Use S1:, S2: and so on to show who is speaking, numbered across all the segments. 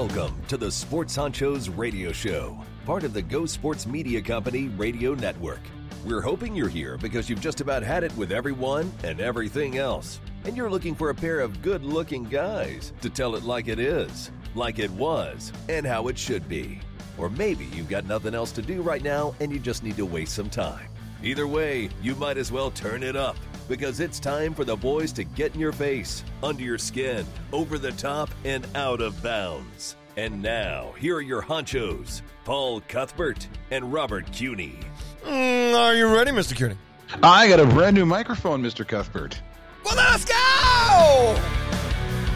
S1: Welcome to the Sports Honchos Radio Show, part of the Go Sports Media Company radio network. We're hoping you're here because you've just about had it with everyone and everything else, and you're looking for a pair of good looking guys to tell it like it is, like it was, and how it should be. Or maybe you've got nothing else to do right now and you just need to waste some time. Either way, you might as well turn it up because it's time for the boys to get in your face, under your skin, over the top, and out of bounds. And now, here are your honchos, Paul Cuthbert and Robert Cuny.
S2: Mm, are you ready, Mr. Cuny?
S3: I got a brand new microphone, Mr. Cuthbert.
S2: Well, let's go!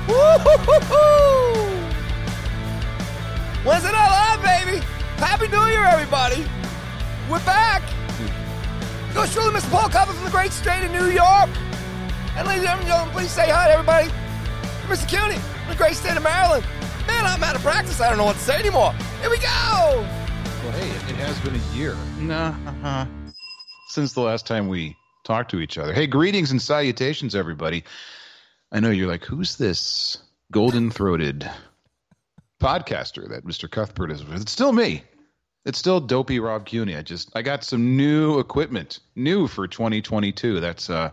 S2: Woo-hoo-hoo-hoo! When's it all on, baby? Happy New Year, everybody! We're back! Go truly, Mr. Paul Cuthbert from the great state of New York. And ladies and gentlemen, please say hi to everybody. Mr. Cuny from the great state of Maryland. Man, I'm out of practice. I don't know what to say anymore. Here we go!
S3: Well, hey, it, has been a year. Nah, since the last time we talked to each other. Hey, greetings and salutations, everybody. I know you're like, who's this golden throated podcaster that Mr. Cuthbert is with? It's still me. It's still dopey Rob Cuwney. I just I got some new equipment, new for 2022. That's uh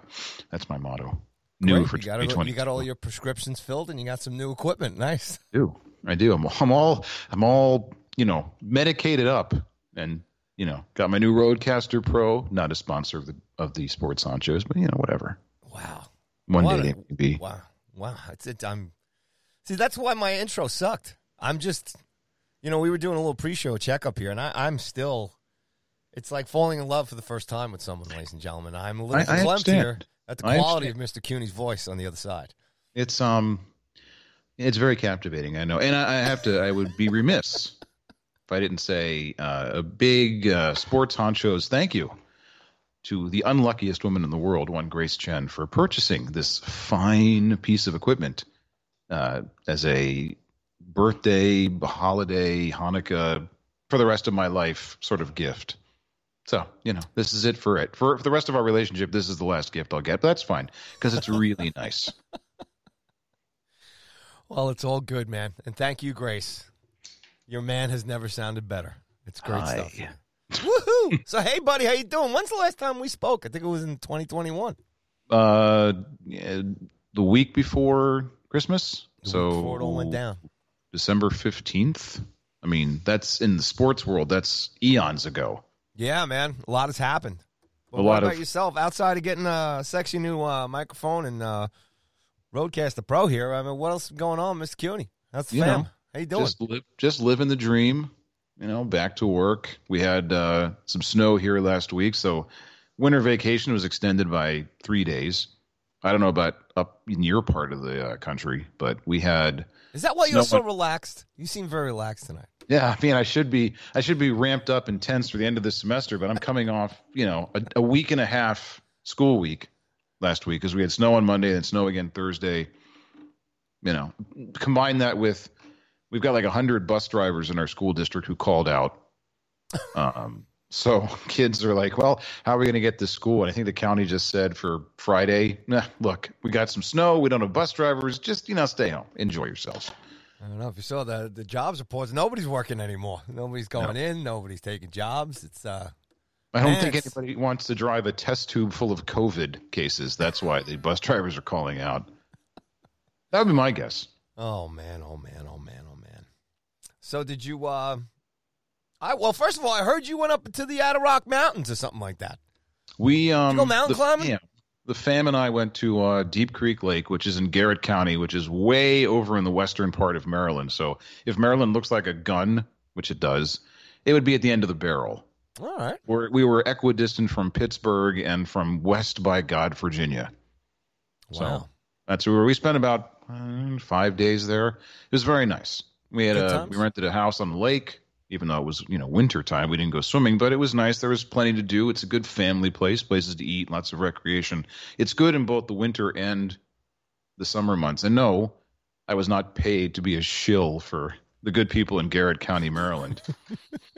S3: that's my motto. New
S2: Great.
S3: for
S2: you got,
S3: 2022.
S2: you got all your prescriptions filled and you got some new equipment. Nice.
S3: I do. I do. I'm, I'm all I'm all you know medicated up, and you know got my new RodeCaster Pro. Not a sponsor of the of the Sports Honchos, but you know whatever.
S2: Wow.
S3: One
S2: What
S3: day
S2: a-
S3: they may be.
S2: Wow. Wow. It's it. I'm. See, that's why my intro sucked. I'm just, you know, we were doing a little pre-show checkup here, and I, I'm still. It's like falling in love for the first time with someone, ladies and gentlemen. I'm a little
S3: I- I
S2: here at the quality of Mr. Cuwney's voice on the other side.
S3: It's um, it's very captivating. I know, and I, I have to. I would be remiss if I didn't say uh, a big uh, Sports Honchos thank you to the unluckiest woman in the world, one Grace Chen, for purchasing this fine piece of equipment uh, as a birthday, holiday, Hanukkah, for the rest of my life sort of gift. So, you know, this is it for it. For, for the rest of our relationship, this is the last gift I'll get, but that's fine because it's really nice.
S2: Well, it's all good, man, and thank you, Grace. Your man has never sounded better. It's great
S3: Hi.
S2: stuff. Woohoo! so, hey, buddy, how you doing? When's the last time we spoke? I think it was in 2021.
S3: Uh, yeah, the week before Christmas.
S2: The
S3: so
S2: week before it all went down.
S3: December 15th. I mean, that's in the sports world. That's eons ago.
S2: Yeah, man, a lot has happened.
S3: A
S2: what
S3: lot
S2: about
S3: of-
S2: yourself? Outside of getting a sexy new uh, microphone and uh, RodeCaster Pro here, I mean, what else is going on, Mr. Cuny? That's the
S3: You
S2: fam?
S3: know,
S2: How you doing?
S3: Just live, just living the dream. You know, back to work. We had uh, some snow here last week, so winter vacation was extended by three days. I don't know about up in your part of the uh, country, but we had.
S2: Is that why you're
S3: No,
S2: so relaxed? You seem very relaxed tonight.
S3: Yeah, I mean, I should be I should be ramped up and tense for the end of this semester, but I'm coming off, you know, a, a week and a half school week last week because we had snow on Monday and snow again Thursday. You know, combine that with we've got like hundred bus drivers in our school district who called out. Um, so kids are like, well, how are we going to get to school? And I think the county just said for Friday, nah, look, we got some snow, we don't have bus drivers, just you know, stay home, enjoy yourselves.
S2: I don't know if you saw the the jobs reports. Nobody's working anymore. Nobody's going in. Nobody's taking jobs. It's uh,
S3: I don't
S2: Man,
S3: think
S2: it's-
S3: anybody wants to drive a test tube full of COVID cases. That's why the bus drivers are calling out. That would be my guess.
S2: oh man, oh man, oh man, oh man. So did you? uh I well, first of all, I heard you went up to the Adirondack Mountains or something like that.
S3: We um
S2: go mountain
S3: the,
S2: climbing?
S3: Yeah, the fam and I went to uh, Deep Creek Lake, which is in Garrett County, which is way over in the western part of Maryland. So if Maryland looks like a gun, which it does, it would be at the end of the barrel.
S2: All right.
S3: We're, we were equidistant from Pittsburgh and from West by God, Virginia. So
S2: Wow.
S3: that's where we spent about uh, five days there. It was very nice. We had
S2: Good
S3: a
S2: times?
S3: we rented a house on the lake, even though it was you know winter time. We didn't go swimming, but it was nice. There was plenty to do. It's a good family place, places to eat, lots of recreation. It's good in both the winter and the summer months. And no, I was not paid to be a shill for the good people in Garrett County, Maryland.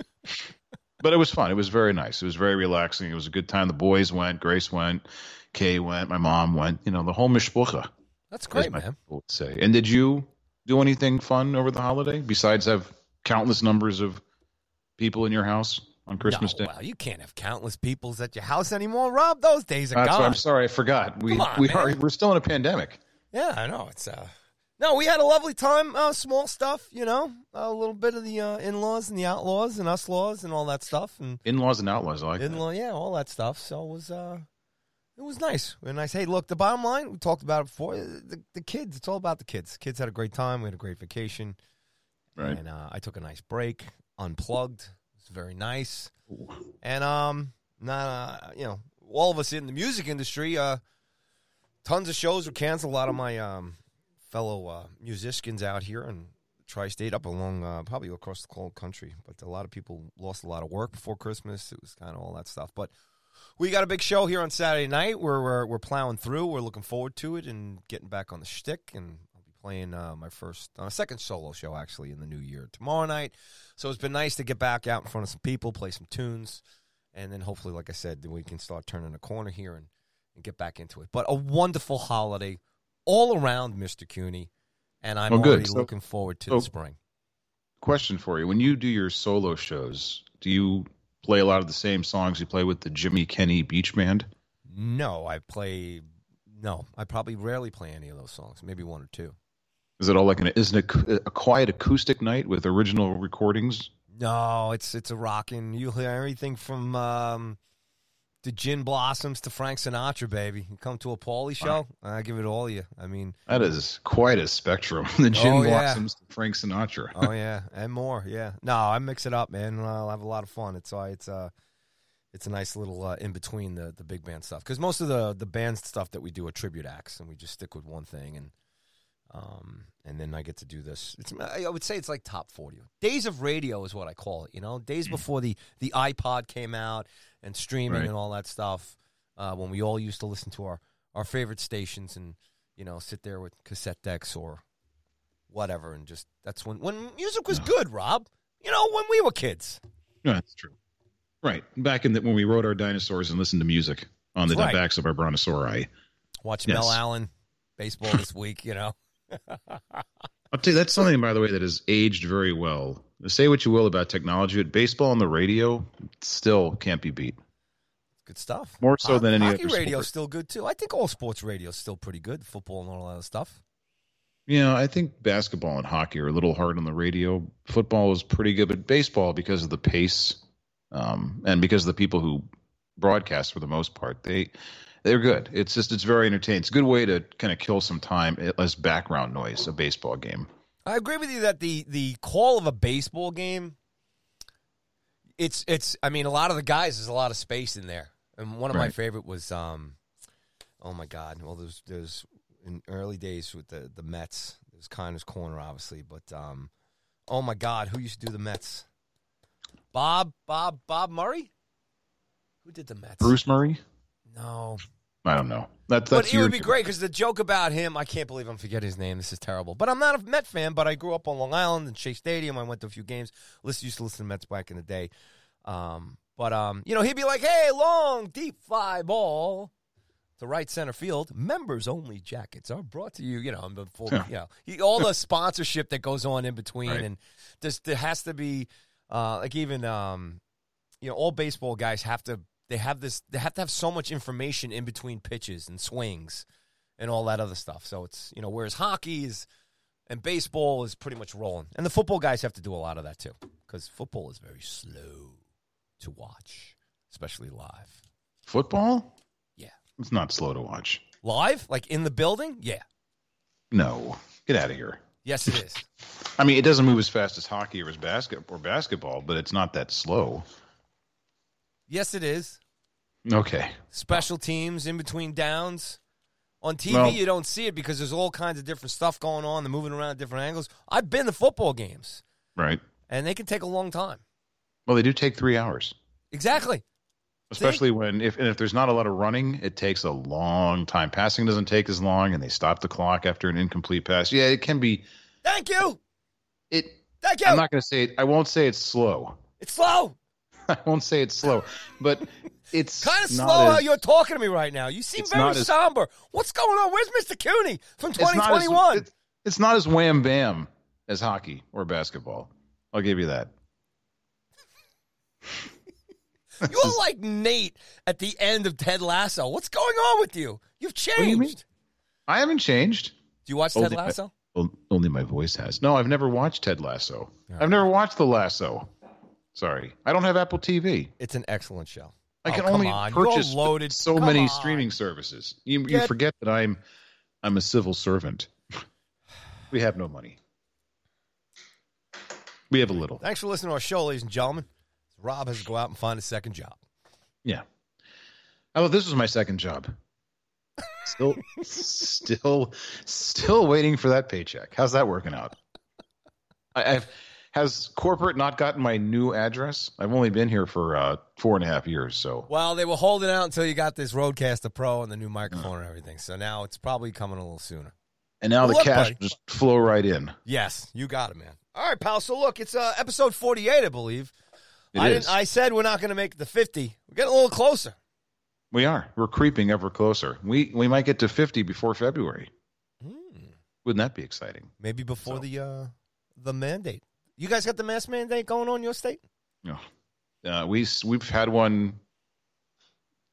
S3: but it was fun. It was very nice. It was very relaxing. It was a good time. The boys went, Grace went, Kay went, my mom went. You know, the whole mishpucha.
S2: That's great,
S3: my
S2: man.
S3: would say. And did you do anything fun over the holiday besides have countless numbers of people in your house on Christmas
S2: no,
S3: Day?
S2: Well, you can't have countless peoples at your house anymore, Rob. Those days are
S3: That's
S2: gone.
S3: I'm sorry, I forgot. We
S2: on,
S3: we
S2: man.
S3: are we're still in a pandemic.
S2: Yeah, I know. It's uh no, we had a lovely time. Uh, small stuff, you know, a little bit of the uh, in-laws and the outlaws and us laws and all that stuff, and
S3: In-laws and outlaws, I like
S2: in-law, yeah, all that stuff. So it was uh, it was nice. And nice. Hey, look, the bottom line, we talked about it before. The, the kids, it's all about the kids. Kids had a great time. We had a great vacation,
S3: Right.
S2: and uh, I took a nice break, unplugged. It's very nice, and um, not uh, you know, all of us in the music industry, uh, tons of shows were canceled. A lot of my um fellow uh, musicians out here in tri-state up along uh, probably across the whole country. But a lot of people lost a lot of work before christmas. It was kind of all that stuff. But we got a big show here on saturday night. Where we're, we're plowing through. We're looking forward to it and getting back on the shtick and playing uh, my first uh, second solo show actually in the new year tomorrow night so it's been nice to get back out in front of some people play some tunes and then hopefully like i said then we can start turning a corner here and, and get back into it but a wonderful holiday all around, Mr. Cuny, and I'm
S3: Oh,
S2: already
S3: So-
S2: looking forward to
S3: so-
S2: the spring.
S3: Question for you: When you do your solo shows, do you play a lot of the same songs you play with the Jimmy Kenny Beach Band?
S2: No, I play. No, I probably rarely play any of those songs. Maybe one or two.
S3: Is it all like an isn't it a quiet acoustic night with original recordings?
S2: No, it's it's a rocking. You'll hear everything from um, the Gin Blossoms to Frank Sinatra, baby. You come to a Paulie show, I give it all you. I mean,
S3: That is quite a spectrum. The Gin
S2: Oh, yeah.
S3: Blossoms to Frank Sinatra.
S2: oh yeah, and more. Yeah, no, I mix it up, man. I'll have a lot of fun. It's uh, it's uh, it's a nice little uh, in between the the big band stuff because most of the the band stuff that we do are tribute acts, and we just stick with one thing, and um, and then I get to do this. It's I would say it's like top forty days of radio is what I call it. You know, days before the the iPod came out and streaming
S3: Right.
S2: and all that stuff. Uh, when we all used to listen to our our favorite stations and you know sit there with cassette decks or whatever, and just that's when when music was good, Rob. You know, when we were kids.
S3: Yeah, that's true. Right. Back in the, when we rode our dinosaurs and listened to music on the
S2: Right.
S3: backs of our brontosauri.
S2: Watch
S3: Yes.
S2: Mel Allen baseball this week. You know,
S3: I'll tell you, that's something, by the way, that has aged very well. Say what you will about technology, but baseball on the radio still can't be beat.
S2: good stuff.
S3: More so than any
S2: hockey
S3: other
S2: radio's
S3: sport.
S2: still good too. I think all sports radio is still pretty good. Football and all that other stuff.
S3: You know, I think basketball and hockey are a little hard on the radio. Football is pretty good, but baseball, because of the pace um, and because of the people who broadcast for the most part, they they're good. It's just it's very entertaining. It's a good way to kind of kill some time as background noise. A baseball game.
S2: I agree with you that the the call of a baseball game, it's it's. I mean, a lot of the guys there's a lot of space in there, and one of my favorite was um, oh my god, well there's there's in early days with the the Mets, there's Kiner's Korner obviously, but um, oh my god, who used to do the Mets? Bob Bob Bob Murray, who did the Mets?
S3: Bruce Murray.
S2: No,
S3: I don't know. That, that's
S2: but it would be great because the joke about him, I can't believe I'm forgetting his name. This is terrible. But I'm not a Met fan, but I grew up on Long Island and Shea Stadium. I went to a few games. Listen, used to listen to Mets back in the day. Um, but, um, you know, he'd be like, hey, long, deep fly ball to right center field. Members only jackets are brought to you, you know, before,
S3: Yeah.
S2: you know, he, all the sponsorship that goes on in between.
S3: Right.
S2: And there has to be, uh, like even, um, you know, all baseball guys have to they have this they have to have so much information in between pitches and swings and all that other stuff. So it's you know, whereas hockey is and baseball is pretty much rolling. And the football guys have to do a lot of that too. Because football is very slow to watch, especially live.
S3: football.
S2: Yeah.
S3: It's not slow to watch.
S2: Live? Like in the building? Yeah.
S3: No, get out of here.
S2: Yes it is.
S3: I mean, it doesn't move as fast as hockey or as basket or basketball, but it's not that slow.
S2: yes it is.
S3: Okay.
S2: Special teams in between downs. On TV,
S3: Well-
S2: you don't see it because there's all kinds of different stuff going on. They're moving around at different angles. I've been to football games,
S3: Right.
S2: and they can take a long time.
S3: Well, they do take three hours,
S2: Exactly.
S3: especially when if and if there's not a lot of running, it takes a long time. Passing doesn't take as long, and they stop the clock after an incomplete pass. Yeah, it can be.
S2: Thank you.
S3: It.
S2: Thank you.
S3: I'm not going to say it. I won't say it's slow.
S2: it's slow.
S3: I won't say it's slow, but it's
S2: Kind of slow how you're talking to me right now. You seem very
S3: not as-
S2: somber. What's going on? Where's Mr. Cooney from
S3: it's not as-
S2: 2021?
S3: it's- It's not as wham bam as hockey or basketball. I'll give you that.
S2: You're like Nate at the end of Ted Lasso. What's going on with you? You've
S3: do you
S2: changed.
S3: I haven't changed.
S2: Do you watch
S3: Oh,
S2: Ted Lasso?
S3: Well, only my voice has. No, I've never watched Ted Lasso.
S2: Yeah.
S3: I've never watched The Lasso. Sorry, I don't have Apple TV.
S2: It's an excellent show.
S3: I
S2: Oh,
S3: can
S2: come
S3: only
S2: on.
S3: Purchase
S2: loaded.
S3: so
S2: Come
S3: many
S2: on.
S3: streaming services. You, you forget that I'm I'm a civil servant. we have no money. We have a little.
S2: Thanks for listening to our show, ladies and gentlemen. Rob has to go out and find a second job.
S3: Yeah. Oh, this was my second job. Still, still, still waiting for that paycheck. How's that working out? I, I've has corporate not gotten my new address? I've only been here for uh, four and a half years, so
S2: Well, they were holding out until you got this RodeCaster Pro and the new microphone and everything. So now it's probably coming a little sooner.
S3: and now the
S2: Look,
S3: cash
S2: buddy.
S3: just flow right in.
S2: Yes, you got it, man. All right, pal. So look, it's uh, episode forty-eight, I believe.
S3: It
S2: I
S3: is.
S2: didn't. I said we're not going to make the fifty. We're getting a little closer.
S3: We are. We're creeping ever closer. We we might get to fifty before February. Wouldn't that be exciting?
S2: Maybe before
S3: So-
S2: the uh, the mandate. You guys got the mask mandate going on in your state?
S3: No. Uh, we we've had one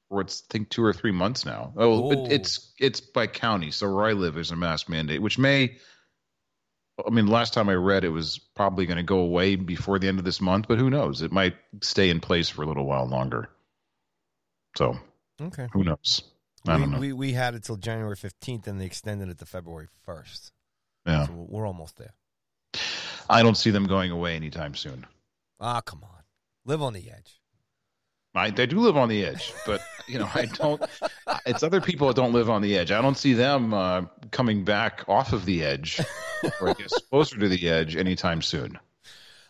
S3: for it's I think two or three months now. Oh, it, it's it's by county. So where I live, there's a mask mandate, which may. I mean, last time I read, it was probably going to go away before the end of this month, but who knows? It might stay in place for a little while longer. So
S2: Okay.
S3: who knows? I
S2: we,
S3: don't know.
S2: We, we had it till January fifteenth, and they extended it to February first.
S3: yeah,
S2: So we're almost there.
S3: I don't see them going away anytime soon.
S2: Ah, come on, live on the edge.
S3: I, I do live on the edge, but you know I don't. It's other people that don't live on the edge. I don't see them uh, coming back off of the edge, or I guess closer to the edge anytime soon.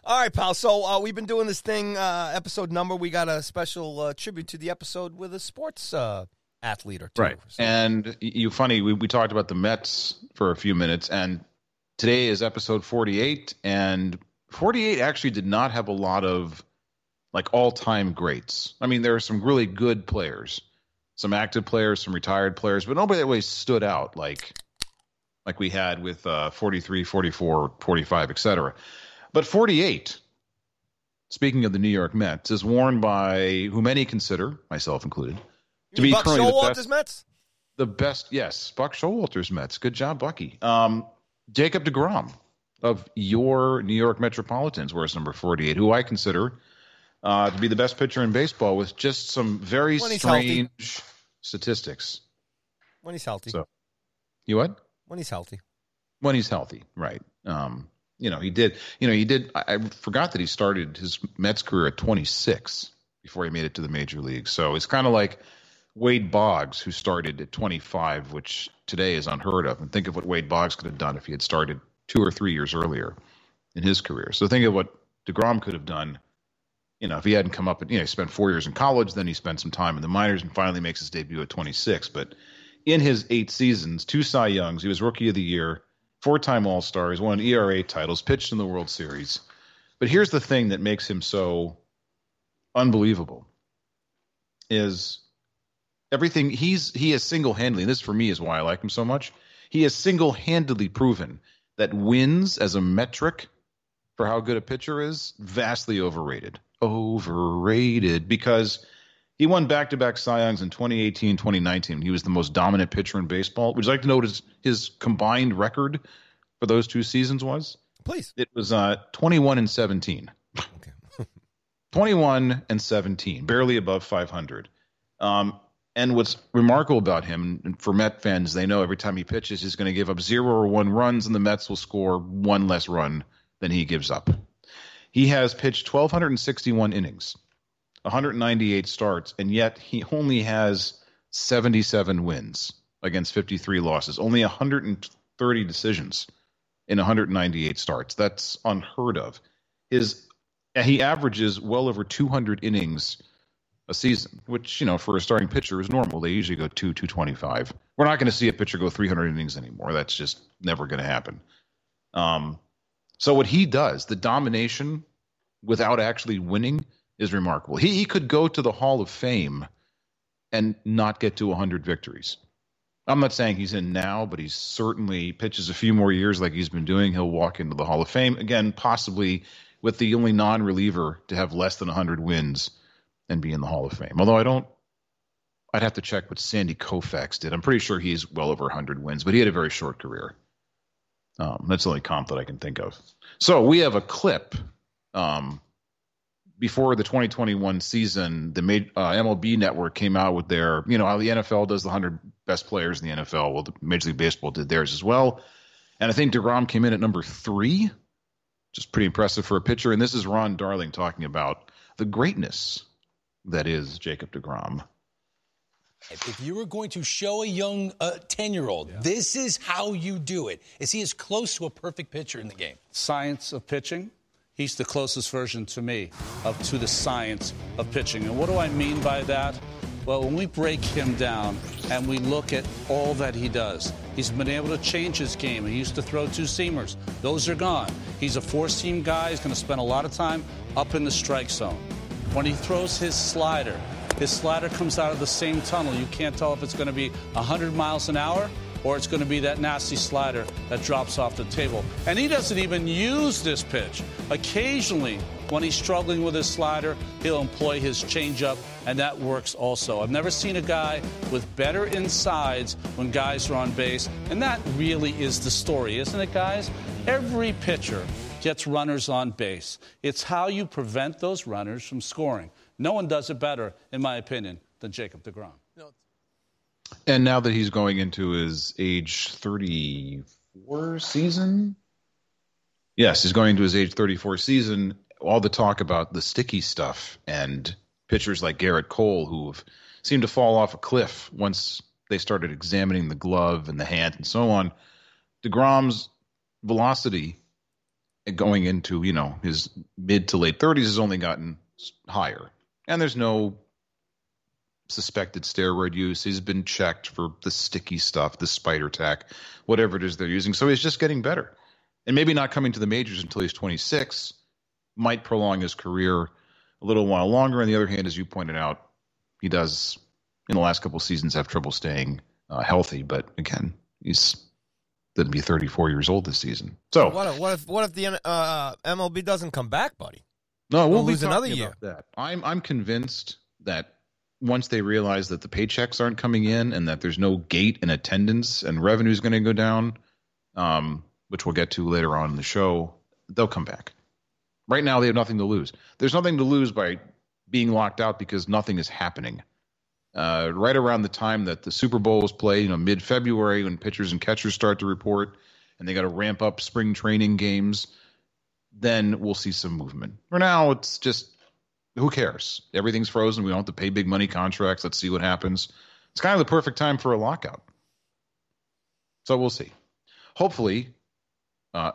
S2: All right, pal. So uh, we've been doing this thing, uh, episode number. We got a special uh, tribute to the episode with a sports uh, athlete or two.
S3: Right.
S2: So-
S3: And you funny, we, we talked about the Mets for a few minutes, and today is episode 48. And 48 actually did not have a lot of like all time greats. I mean, there are some really good players, some active players, some retired players, but nobody that way stood out like like we had with uh, 43, 44, 45, etc. But 48, speaking of the New York Mets, is worn by who many consider, myself included, to be
S2: Buck
S3: currently the
S2: Showalter's
S3: best-
S2: Mets.
S3: the best, yes, Buck Showalter's Mets. Good job, Bucky. Um, Jacob deGrom of your New York Metropolitans wears number 48, who I consider uh, to be the best pitcher in baseball with just some very
S2: he's healthy.
S3: strange statistics.
S2: When he's healthy.
S3: So- You what?
S2: when he's healthy.
S3: When he's healthy, right. Um, you know, he did, you know, he did, I, I forgot that he started his Mets career at 26 before he made it to the major leagues. So it's kind of like Wade Boggs, who started at 25, which today is unheard of. And think of what Wade Boggs could have done if he had started two or three years earlier in his career. So think of what deGrom could have done, you know, if he hadn't come up and, you know, he spent four years in college, then he spent some time in the minors and finally makes his debut at 26. But in his eight seasons, two Cy Youngs, he was Rookie of the Year, four time All Star, he's won ERA titles, pitched in the World Series. But here's the thing that makes him so unbelievable is everything he's he has single handedly, this for me is why I like him so much. He has single handedly proven that wins as a metric for how good a pitcher is vastly overrated. Overrated because he won back to back Cy Youngs in 2018 2019. He was the most dominant pitcher in baseball. Would you like to know what his, his combined record for those two seasons was?
S2: Please.
S3: It was uh, 21 and 17.
S2: Okay.
S3: 21 and 17, barely above 500. Um, and what's remarkable about him, for Met fans, they know every time he pitches, he's going to give up zero or one runs, and the Mets will score one less run than he gives up. He has pitched 1,261 innings, 198 starts, and yet he only has 77 wins against 53 losses, only 130 decisions in 198 starts. That's unheard of. His he averages well over 200 innings a season, which you know for a starting pitcher is normal. They usually go two 225. We're not going to see a pitcher go 300 innings anymore. That's just never going to happen. Um, so what he does, the domination without actually winning, is remarkable. He he could go to the Hall of Fame and not get to 100 victories. I'm not saying he's in now, but he's certainly pitches a few more years like he's been doing. He'll walk into the Hall of Fame again, possibly with the only non-reliever to have less than 100 wins and be in the Hall of Fame. Although I don't, I'd have to check what Sandy Koufax did. I'm pretty sure he's well over 100 wins, but he had a very short career. Um, that's the only comp that I can think of. So we have a clip um, before the 2021 season. The uh, MLB Network came out with their, you know, how the NFL does the 100 best players in the NFL. Well, the Major League Baseball did theirs as well, and I think deGrom came in at number three, just pretty impressive for a pitcher. And this is Ron Darling talking about the greatness that is Jacob deGrom.
S4: If you were going to show a young 10 uh, year old, yeah. this is how you do it. Is he as close to a perfect pitcher in the game?
S5: Science of pitching. He's the closest version to me of to the science of pitching. And what do I mean by that? Well, when we break him down and we look at all that he does, he's been able to change his game. He used to throw two seamers, those are gone. He's a four seam guy, he's going to spend a lot of time up in the strike zone. When he throws his slider, his slider comes out of the same tunnel. You can't tell if it's going to be 100 miles an hour or it's going to be that nasty slider that drops off the table. And he doesn't even use this pitch. Occasionally, when he's struggling with his slider, he'll employ his changeup, and that works also. I've never seen a guy with better insides when guys are on base, and that really is the story, isn't it, guys? Every pitcher gets runners on base. It's how you prevent those runners from scoring. No one does it better, in my opinion, than Jacob deGrom.
S3: And now that he's going into his age 34 season, yes, he's going into his age 34 season. All the talk about the sticky stuff and pitchers like Gerrit Cole who have seemed to fall off a cliff once they started examining the glove and the hand and so on. deGrom's velocity going into, you know, his mid to late 30s has only gotten higher and there's no suspected steroid use. He's been checked for the sticky stuff, the spider tack, whatever it is they're using. So he's just getting better. And maybe not coming to the majors until he's 26 might prolong his career a little while longer. On the other hand, as you pointed out, he does in the last couple seasons have trouble staying uh, healthy. But again, he's to be 34 years old this season. So
S2: what if what if, what if the uh, MLB doesn't come back, buddy?
S3: No, we'll, we'll lose another year. That I'm I'm convinced that once they realize that the paychecks aren't coming in and that there's no gate in attendance and revenue is going to go down, um, which we'll get to later on in the show, they'll come back. Right now, they have nothing to lose. There's nothing to lose by being locked out because nothing is happening. Uh, right around the time that the Super Bowl was played, you know, mid February, when pitchers and catchers start to report, and they got to ramp up spring training games then we'll see some movement. For now, it's just who cares? Everything's frozen. We don't have to pay big money contracts. Let's see what happens. It's kind of the perfect time for a lockout. So we'll see. Hopefully, uh,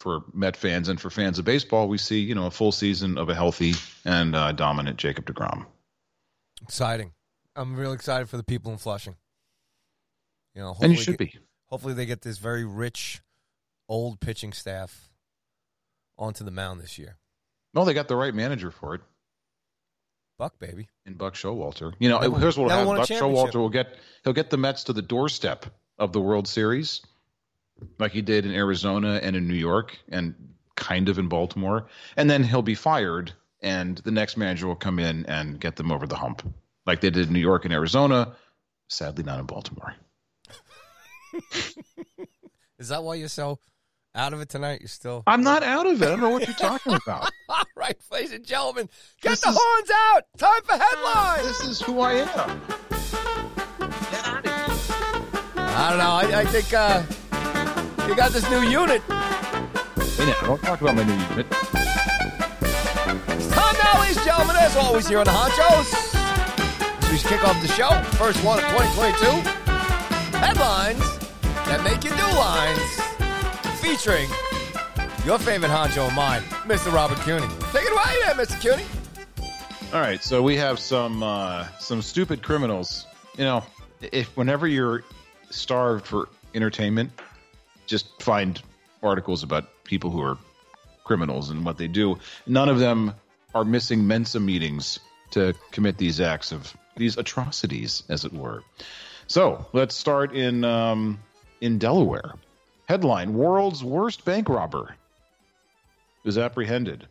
S3: for Met fans and for fans of baseball, we see you know a full season of a healthy and uh, dominant Jacob deGrom.
S2: Exciting! I'm real excited for the people in Flushing. You know,
S3: and you should
S2: get,
S3: be.
S2: Hopefully, they get this very rich, old pitching staff onto the mound this year.
S3: No, they got the right manager for it.
S2: Buck, baby,
S3: and Buck Showalter. You know, here's what will happen. Buck Showalter will get he'll get the Mets to the doorstep of the World Series, like he did in Arizona and in New York, and kind of in Baltimore, and then he'll be fired, and the next manager will come in and get them over the hump, like they did in New York and Arizona. Sadly, not in Baltimore.
S2: Is that why you're so out of it tonight? You're still.
S3: I'm not out of it. I don't know what you're talking about.
S2: All right, ladies and gentlemen, get this the is... horns out. Time for headlines.
S3: This is who I am.
S2: I don't know. I, I think uh, you got this new unit.
S3: Now, don't talk about my new unit.
S2: It's time now, ladies and gentlemen, as always, here on the Honchos. We kick off the show. First one of 2022. Headlines that make you do lines featuring your favorite honcho of mine, Mr. Robert Cooney. Take it away there, Mr. Cooney.
S3: All right, so we have some uh, some stupid criminals. You know, if whenever you're starved for entertainment, just find articles about people who are criminals and what they do. None of them are missing Mensa meetings to commit these acts of these atrocities, as it were. So let's start in um, in Delaware. Headline: World's worst bank robber is apprehended.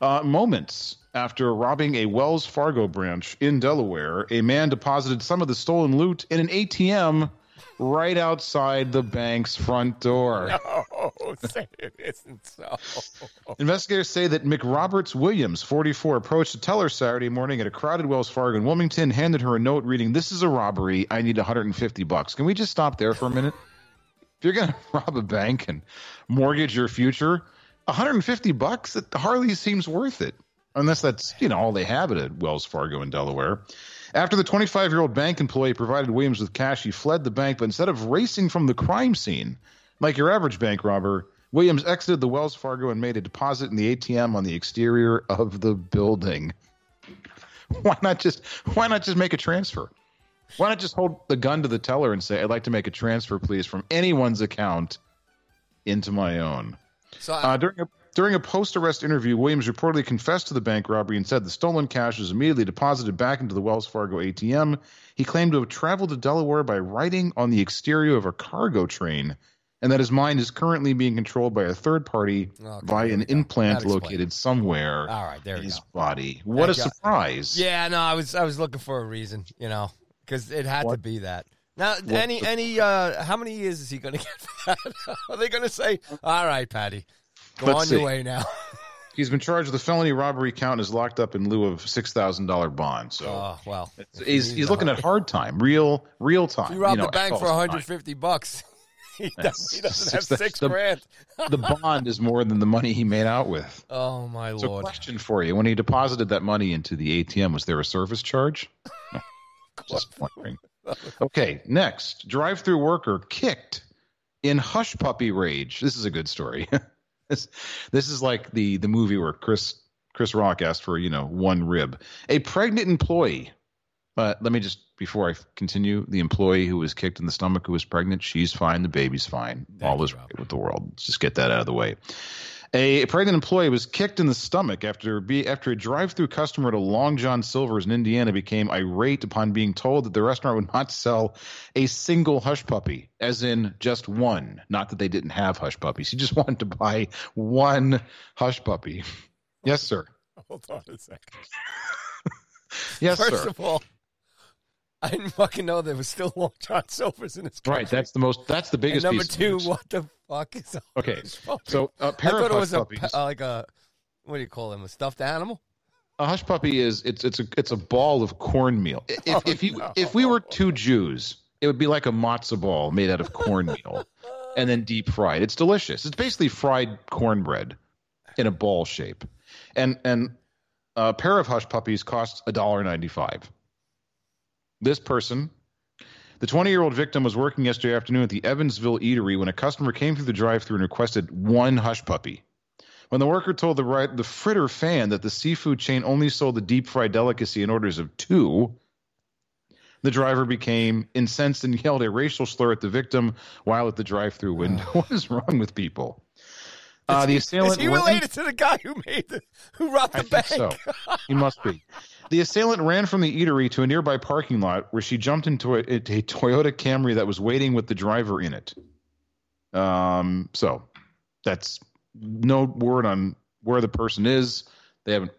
S3: Uh, moments after robbing a Wells Fargo branch in Delaware, a man deposited some of the stolen loot in an ATM right outside the bank's front door.
S2: Say it isn't so.
S3: Investigators say that McRoberts Williams, 44, approached a teller Saturday morning at a crowded Wells Fargo in Wilmington, handed her a note reading, "This is a robbery. I need 150 bucks." Can we just stop there for a minute? If you're going to rob a bank and mortgage your future, 150 bucks, it hardly seems worth it. Unless that's, you know, all they have at Wells Fargo in Delaware. After the 25 year old bank employee provided Williams with cash, he fled the bank, but instead of racing from the crime scene, like your average bank robber, Williams exited the Wells Fargo and made a deposit in the ATM on the exterior of the building. Why not just why not just make a transfer? Why not just hold the gun to the teller and say, "I'd like to make a transfer, please, from anyone's account into my own"?
S2: So I,
S3: Uh, during a during a post-arrest interview, Williams reportedly confessed to the bank robbery and said the stolen cash was immediately deposited back into the Wells Fargo ATM. He claimed to have traveled to Delaware by riding on the exterior of a cargo train, and that his mind is currently being controlled by a third party
S2: Okay,
S3: by an implant located somewhere
S2: all right, there
S3: in his
S2: go.
S3: body. What a surprise!
S2: Yeah, no, I was I was looking for a reason, you know, because it had to be that. Now, any any uh how many years is he going to get for that? Are they going to say, "All right, Patty, go
S3: Let's
S2: on
S3: see.
S2: your way now"?
S3: He's been charged with a felony robbery count and is locked up in lieu of six thousand dollar bond. So
S2: Oh well,
S3: he's he's looking at hard time, real real time.
S2: You robbed
S3: know,
S2: the bank for 150 bucks. he, does, he doesn't have
S3: Six-
S2: six
S3: the-
S2: grand.
S3: the bond is more than the money he made out with.
S2: Oh my
S3: So,
S2: lord!
S3: question for you: When he deposited that money into the ATM, was there a service charge? Just wondering. Okay, next, drive-through worker kicked in hush puppy rage. This is a good story. This, this is like the the movie where Chris Chris Rock asked for you know one rib. A pregnant employee. But let me just before I continue, the employee who was kicked in the stomach who was pregnant, she's fine, the baby's fine, all is right with the world. Let's just get that out of the way. A pregnant employee was kicked in the stomach after be, after a drive-through customer at a Long John Silver's in Indiana became irate upon being told that the restaurant would not sell a single hush puppy, as in just one. Not that they didn't have hush puppies. He just wanted to buy one hush puppy. Yes, sir.
S2: Hold on a second.
S3: Yes,
S2: First
S3: sir.
S2: of all, I didn't fucking know there was still Long John Silver's in this.
S3: Right. That's the most. That's the
S2: And
S3: biggest.
S2: number
S3: piece of
S2: two, what the fuck is a
S3: Okay? So a pair
S2: thought
S3: of
S2: it
S3: hush
S2: was a
S3: puppies.
S2: uh, like a what do you call them? A stuffed animal?
S3: a hush puppy is it's it's a it's a ball of cornmeal. If,
S2: Oh,
S3: if you
S2: no.
S3: if we were two Jews, it would be like a matzo ball made out of cornmeal and then deep fried. It's delicious. It's basically fried cornbread in a ball shape, and and a pair of hush puppies costs a dollar ninety five. This person. The 20 year old victim was working yesterday afternoon at the Evansville Eatery when a customer came through the drive through and requested one hush puppy. When the worker told the right, the fritter fan that the seafood chain only sold the deep fried delicacy in orders of two, the driver became incensed and yelled a racial slur at the victim while at the drive-through window. what is wrong with people? Uh, the
S2: Is
S3: assailant
S2: he
S3: ran-
S2: related to the guy who made the who robbed the
S3: I
S2: bank?
S3: think so. He must be. The assailant ran from the eatery to a nearby parking lot where she jumped into a, a Toyota Camry that was waiting with the driver in it. Um, so that's no word on where the person is. They haven't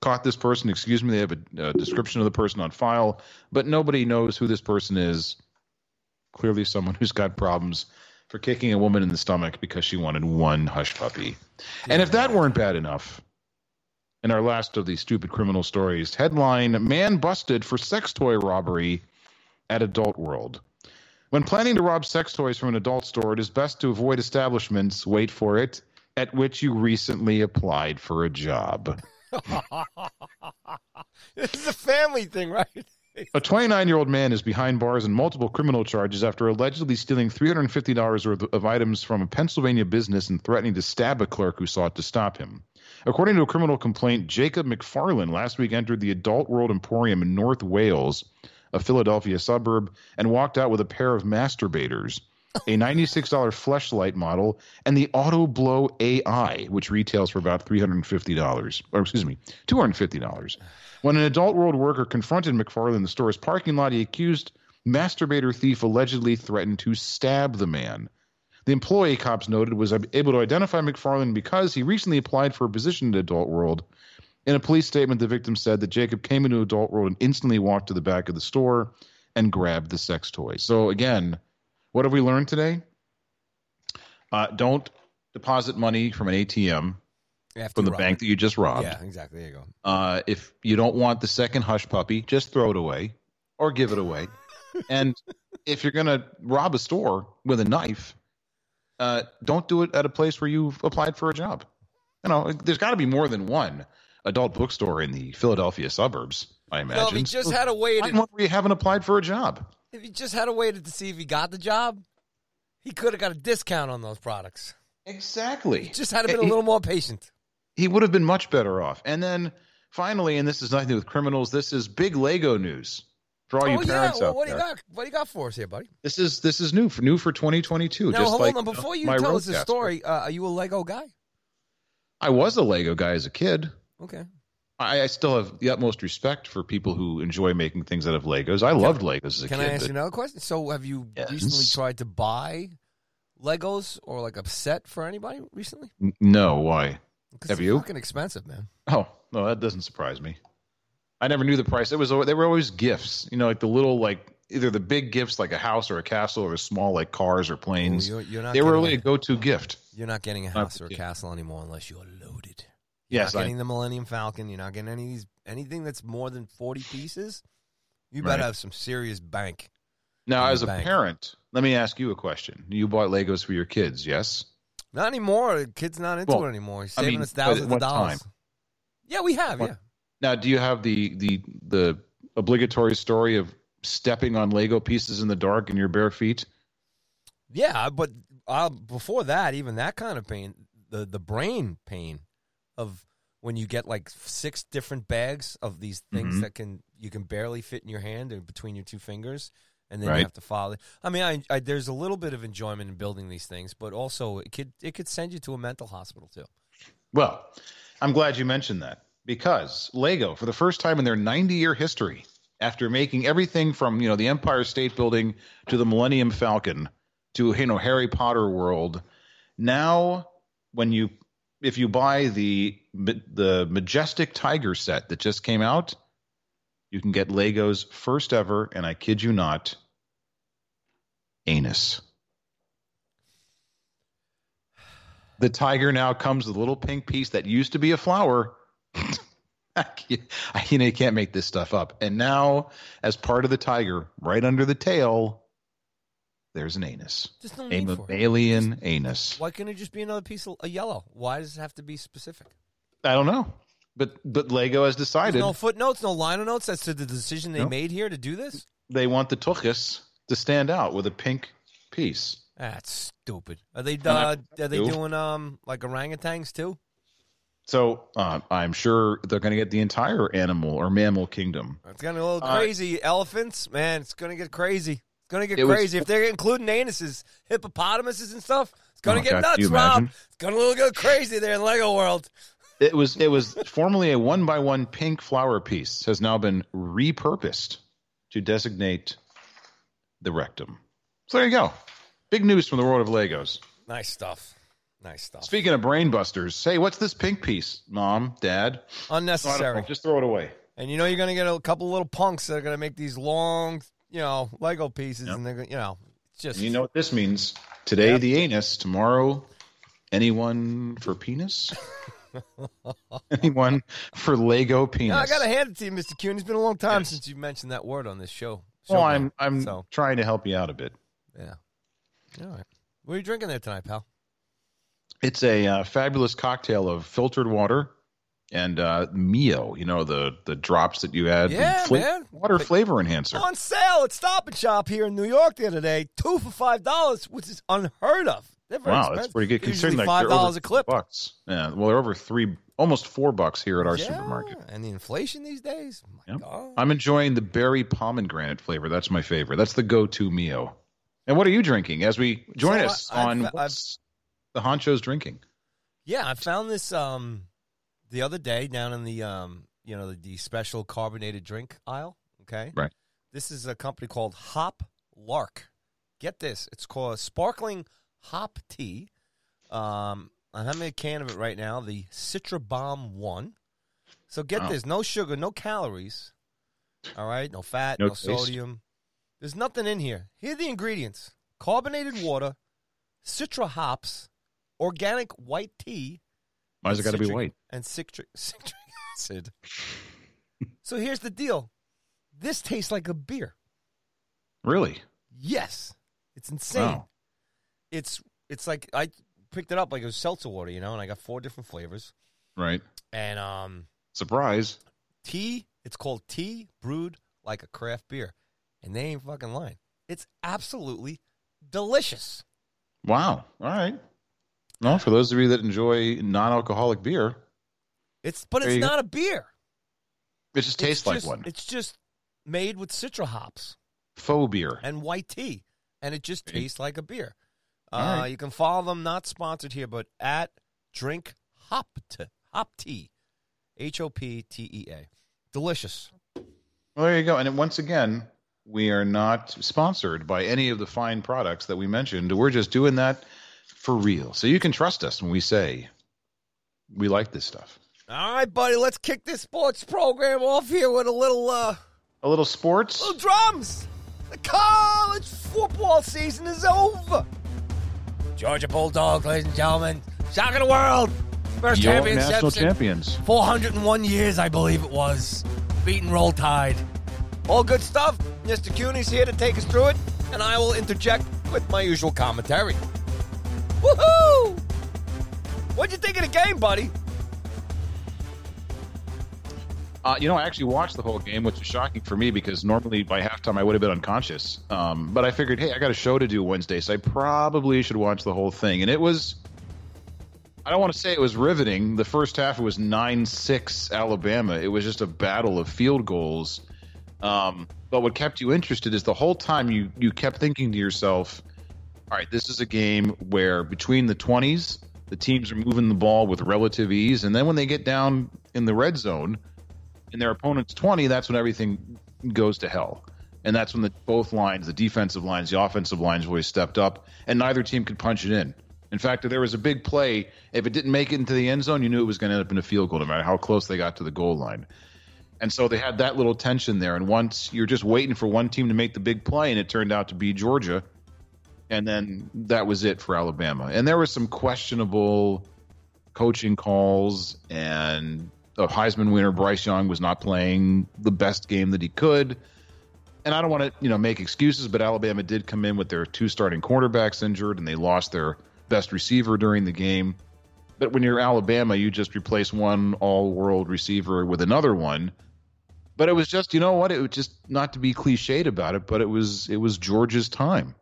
S3: caught this person. Excuse me. They have a, a description of the person on file, but nobody knows who this person is. Clearly, someone who's got problems for kicking a woman in the stomach because she wanted one hush puppy. And if that weren't bad enough, in our last of these stupid criminal stories, headline Man busted for sex toy robbery at Adult World. When planning to rob sex toys from an adult store, it is best to avoid establishments, wait for it, at which you recently applied for a job.
S2: this is a family thing, right?
S3: A 29 year old man is behind bars on multiple criminal charges after allegedly stealing $350 worth of items from a Pennsylvania business and threatening to stab a clerk who sought to stop him. According to a criminal complaint, Jacob McFarlane last week entered the Adult World Emporium in North Wales, a Philadelphia suburb, and walked out with a pair of masturbators, a $96 fleshlight model, and the Autoblow AI, which retails for about $350, or excuse me, $250. When an Adult World worker confronted McFarlane in the store's parking lot, he accused masturbator thief allegedly threatened to stab the man. The employee, cops noted, was able to identify McFarland because he recently applied for a position in Adult World. In a police statement, the victim said that Jacob came into Adult World and instantly walked to the back of the store and grabbed the sex toy. So, again, what have we learned today? Uh, don't deposit money from an ATM from the bank that you just robbed.
S2: Yeah, exactly. There you go.
S3: Uh, if you don't want the second hush puppy, just throw it away or give it away. and if you're going to rob a store with a knife, uh, don't do it at a place where you've applied for a job. You know, there's got to be more than one adult bookstore in the Philadelphia suburbs, I imagine.
S2: No, if he just
S3: So
S2: had a way to,
S3: one where you haven't applied for a job.
S2: if he just had a way to see if he got the job, he could have got a discount on those products.
S3: Exactly.
S2: Just had to been a little more patient.
S3: he would have been much better off. And then finally, and this is nothing to do with criminals, this is big Lego news for all you
S2: oh yeah, well,
S3: out
S2: what do you got? What do you got for us here, buddy?
S3: This is this is new for new for 2022.
S2: Now
S3: just
S2: hold
S3: like
S2: on. Before you
S3: my
S2: tell us the story, uh, are you a Lego guy?
S3: I was a Lego guy as a kid.
S2: Okay.
S3: I, I still have the utmost respect for people who enjoy making things out of Legos. I loved Legos as a
S2: Can
S3: kid.
S2: Can I ask
S3: but-
S2: you another question? So, have you
S3: Yes.
S2: recently tried to buy Legos or like a set for anybody recently?
S3: No, why? Have
S2: they're
S3: you?
S2: Fucking expensive, man.
S3: Oh, no, that doesn't surprise me. I never knew the price. It was they were always gifts. You know, like the little like either the big gifts like a house or a castle or the small like cars or planes.
S2: Oh, you're, you're not.
S3: they were really
S2: a,
S3: a go-to gift.
S2: You're not getting a
S3: Not
S2: house or a castle anymore unless you're loaded. You're
S3: Yes,
S2: not
S3: I,
S2: getting the Millennium Falcon. You're not getting any of these anything that's more than forty pieces. You better
S3: Right.
S2: have some serious bank.
S3: now as a
S2: bank.
S3: parent, let me ask you a question. You bought Legos for your kids, yes?
S2: Not anymore. The kid's not into
S3: Well,
S2: it anymore. He's
S3: I
S2: saving
S3: mean,
S2: us thousands of dollars.
S3: time?
S2: Yeah, we have.
S3: What-
S2: Yeah.
S3: Now, do you have the the the obligatory story of stepping on Lego pieces in the dark in your bare feet?
S2: Yeah, but uh, before that, even that kind of pain, the the brain pain of when you get like six different bags of these things
S3: Mhm.
S2: that can you can barely fit in your hand or between your two fingers, and then
S3: Right.
S2: you have to follow. I mean, I, I, there's a little bit of enjoyment in building these things, but also it could it could send you to a mental hospital too.
S3: Well, I'm glad you mentioned that because Lego, for the first time in their 90 year history, after making everything from you know the Empire State Building to the Millennium Falcon to you know Harry Potter World, now when you if you buy the the Majestic Tiger set that just came out, you can get Lego's first ever, and I kid you not, anus. The tiger now comes with a little pink piece that used to be a flower. I you know, you can't make this stuff up. And now, as part of the tiger, right under the tail, there's an anus.
S2: Just no
S3: A
S2: need for it.
S3: mammalian anus.
S2: Why couldn't it just be another piece of a yellow? Why does it have to be specific?
S3: I don't know. But but Lego has
S2: There's
S3: decided
S2: no footnotes, no liner notes as to the decision they made here to do this.
S3: they want the tuchus to stand out with a pink piece.
S2: That's stupid. Are they uh, are they doing um like orangutans too?
S3: So uh, I'm sure they're going to get the entire animal or mammal kingdom.
S2: It's getting a little
S3: Uh,
S2: crazy. Elephants, man, it's gonna get crazy. It's gonna get
S3: It was-
S2: crazy if they're including anuses, hippopotamuses, and stuff. It's gonna
S3: Oh,
S2: get
S3: God,
S2: nuts, Rob.
S3: imagine?
S2: It's gonna little go crazy there in Lego World.
S3: It was it was formerly a one by one pink flower piece has now been repurposed to designate the rectum. So there you go. Big news from the world of Legos.
S2: Nice stuff. Nice stuff.
S3: Speaking of brainbusters, hey, what's this pink piece, mom, dad?
S2: Unnecessary.
S3: Just throw it away.
S2: And you know you're gonna get a couple little punks that are gonna make these long, you know, Lego pieces,
S3: Yep.
S2: and they're gonna, you know, it's just
S3: You know what this means? Today
S2: Yep.
S3: the anus, tomorrow anyone for penis? anyone for Lego penis?
S2: I gotta hand it to you, Mr. Kuhn. It's been a long time since you mentioned that word on this show.
S3: well, I'm. I'm
S2: so
S3: trying to help you out a bit.
S2: yeah. All right. What are you drinking there tonight, pal?
S3: It's a uh, fabulous cocktail of filtered water and uh, Mio. You know the the drops that you add.
S2: Yeah,
S3: Fla-
S2: man.
S3: Water flavor enhancer.
S2: On sale at Stop and Shop here in New York the other day, two for five dollars, which is unheard of.
S3: Wow,
S2: expensive.
S3: that's pretty good.
S2: They're
S3: Considering like
S2: five dollars a clip.
S3: Bucks. Yeah, well, they're over three, almost four bucks here at our
S2: yeah,
S3: supermarket.
S2: and the inflation these days. My
S3: Yep.
S2: God.
S3: I'm enjoying the berry pomegranate flavor. That's my favorite. That's the go-to Mio. And what are you drinking? As we join
S2: So,
S3: us
S2: I- I've-
S3: on
S2: I've-
S3: what's the honcho's drinking.
S2: Yeah, I found this um the other day down in the um you know the, the special carbonated drink aisle. Okay,
S3: Right.
S2: This is a company called Hop Lark. Get this. It's called sparkling hop tea. Um, I'm having a can of it right now, the Citra Bomb 1. So get
S3: Wow.
S2: this no sugar, no calories. All right, no fat,
S3: No
S2: no, sodium. There's nothing in here. Here are the ingredients carbonated water, citra hops, organic white tea,
S3: Why's it got to be white?
S2: and citric, citric acid. so here's the deal this tastes like a beer.
S3: Really?
S2: Yes, it's insane.
S3: Wow.
S2: It's it's like I picked it up like it was seltzer water, you know, and I got four different flavors.
S3: Right.
S2: And um,
S3: Surprise.
S2: tea, it's called tea brewed like a craft beer, and they ain't fucking lying. It's absolutely delicious.
S3: Wow. All right. Well, for those of you that enjoy non-alcoholic beer,
S2: It's but it's
S3: you go.
S2: not a beer.
S3: it just tastes
S2: It's
S3: like
S2: just-
S3: one.
S2: It's just made with citra hops
S3: Faux beer.
S2: and white tea, and it just tastes like a beer. Uh,
S3: right.
S2: You can follow them, not sponsored here, but at Drink Hop Hop Tea, H O P T E A. Delicious.
S3: Well, there you go. And once again, we are not sponsored by any of the fine products that we mentioned. We're just doing that for real. So you can trust us when we say we like this stuff.
S2: All right, buddy, let's kick this sports program off here with a little uh
S3: A little sports.
S2: little drums. The college football season is over. Georgia Bulldogs, ladies and gentlemen, shock of the world. First
S3: Your
S2: championship
S3: national
S2: since
S3: champions.
S2: 401 years, I believe it was. Beating Roll Tide. All good stuff. Mr. Cooney's here to take us through it, and I will interject with my usual commentary. Woohoo! What'd you think of the game, buddy?
S3: Uh, you know, I actually watched the whole game, which is shocking for me because normally by halftime I would have been unconscious. Um, but I figured, hey, I got a show to do Wednesday, so I probably should watch the whole thing. And it was, I don't want to say it was riveting. The first half it was 9 6 Alabama. It was just a battle of field goals. Um, but what kept you interested is the whole time you, you kept thinking to yourself, all right, this is a game where between the 20s, the teams are moving the ball with relative ease. And then when they get down in the red zone, and their opponent's 20, that's when everything goes to hell. And that's when the both lines, the defensive lines, the offensive lines, really stepped up, and neither team could punch it in. In fact, if there was a big play, if it didn't make it into the end zone, you knew it was going to end up in a field goal, no matter how close they got to the goal line. And so they had that little tension there. And once you're just waiting for one team to make the big play, and it turned out to be Georgia, and then that was it for Alabama. And there was some questionable coaching calls, and the Heisman winner Bryce Young was not playing the best game that he could. And I don't want to, you know, make excuses, but Alabama did come in with their two starting quarterbacks injured, and they lost their best receiver during the game. But when you're Alabama, you just replace one all-world receiver with another one. But it was just, you know what? It was just not to be cliched about it, but it was it was Georgia's time,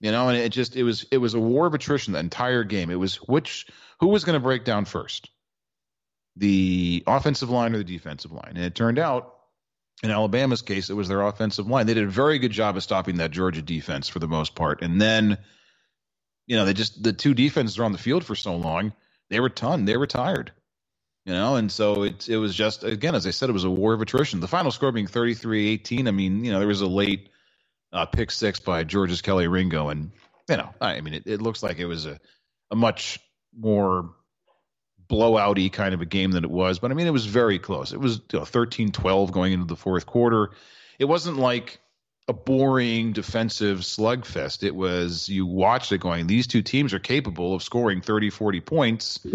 S3: you know, and it just it was it was a war of attrition the entire game. It was which who was going to break down first, the offensive line or the defensive line, and it turned out in Alabama's case, it was their offensive line. They did a very good job of stopping that Georgia defense for the most part. And then, you know, they just the two defenses were on the field for so long, they were done. They were tired. You know, and so it it was just again, as I said, it was a war of attrition. The final score being 33-18. I mean, you know, there was a late uh, pick six by George's Kelly Ringo, and you know, I mean, it, it looks like it was a a much more blowouty kind of a game than it was. But I mean, it was very close. It was you know, 13-12 going into the fourth quarter. It wasn't like a boring defensive slugfest. It was you watched it going, these two teams are capable of scoring 30, 40 points.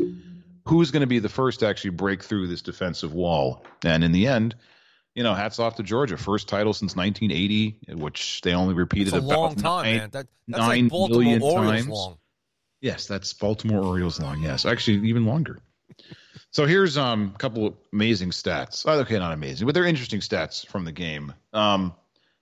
S3: Who's going to be the first to actually break through this defensive wall? And in the end, you know, hats off to Georgia. First title since 1980, which they only repeated about
S2: long time,
S3: nine-
S2: man. That, that's
S3: nine
S2: like Baltimore
S3: million
S2: Orioles
S3: times.
S2: long.
S3: Yes, that's Baltimore Orioles long. Yes, actually, even longer. So here's um, a couple of amazing stats. Oh, okay, not amazing, but they're interesting stats from the game. Um,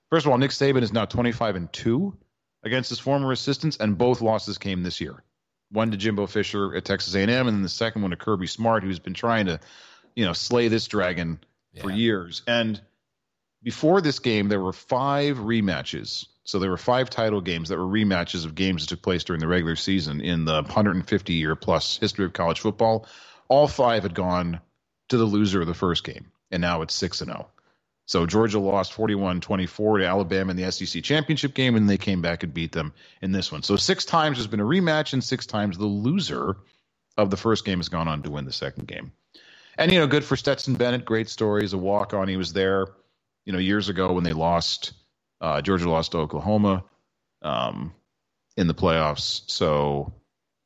S3: first of all, Nick Saban is now 25 and two against his former assistants, and both losses came this year. One to Jimbo Fisher at Texas A&M, and then the second one to Kirby Smart, who's been trying to, you know, slay this dragon for years. And before this game, there were five rematches. So there were five title games that were rematches of games that took place during the regular season in the 150 year plus history of college football. All five had gone to the loser of the first game, and now it's six and zero. So Georgia lost 41-24 to Alabama in the SEC championship game, and they came back and beat them in this one. So six times there's been a rematch, and six times the loser of the first game has gone on to win the second game. And you know, good for Stetson Bennett. Great story as a walk on. He was there, you know, years ago when they lost. Uh, Georgia lost to Oklahoma um, in the playoffs. So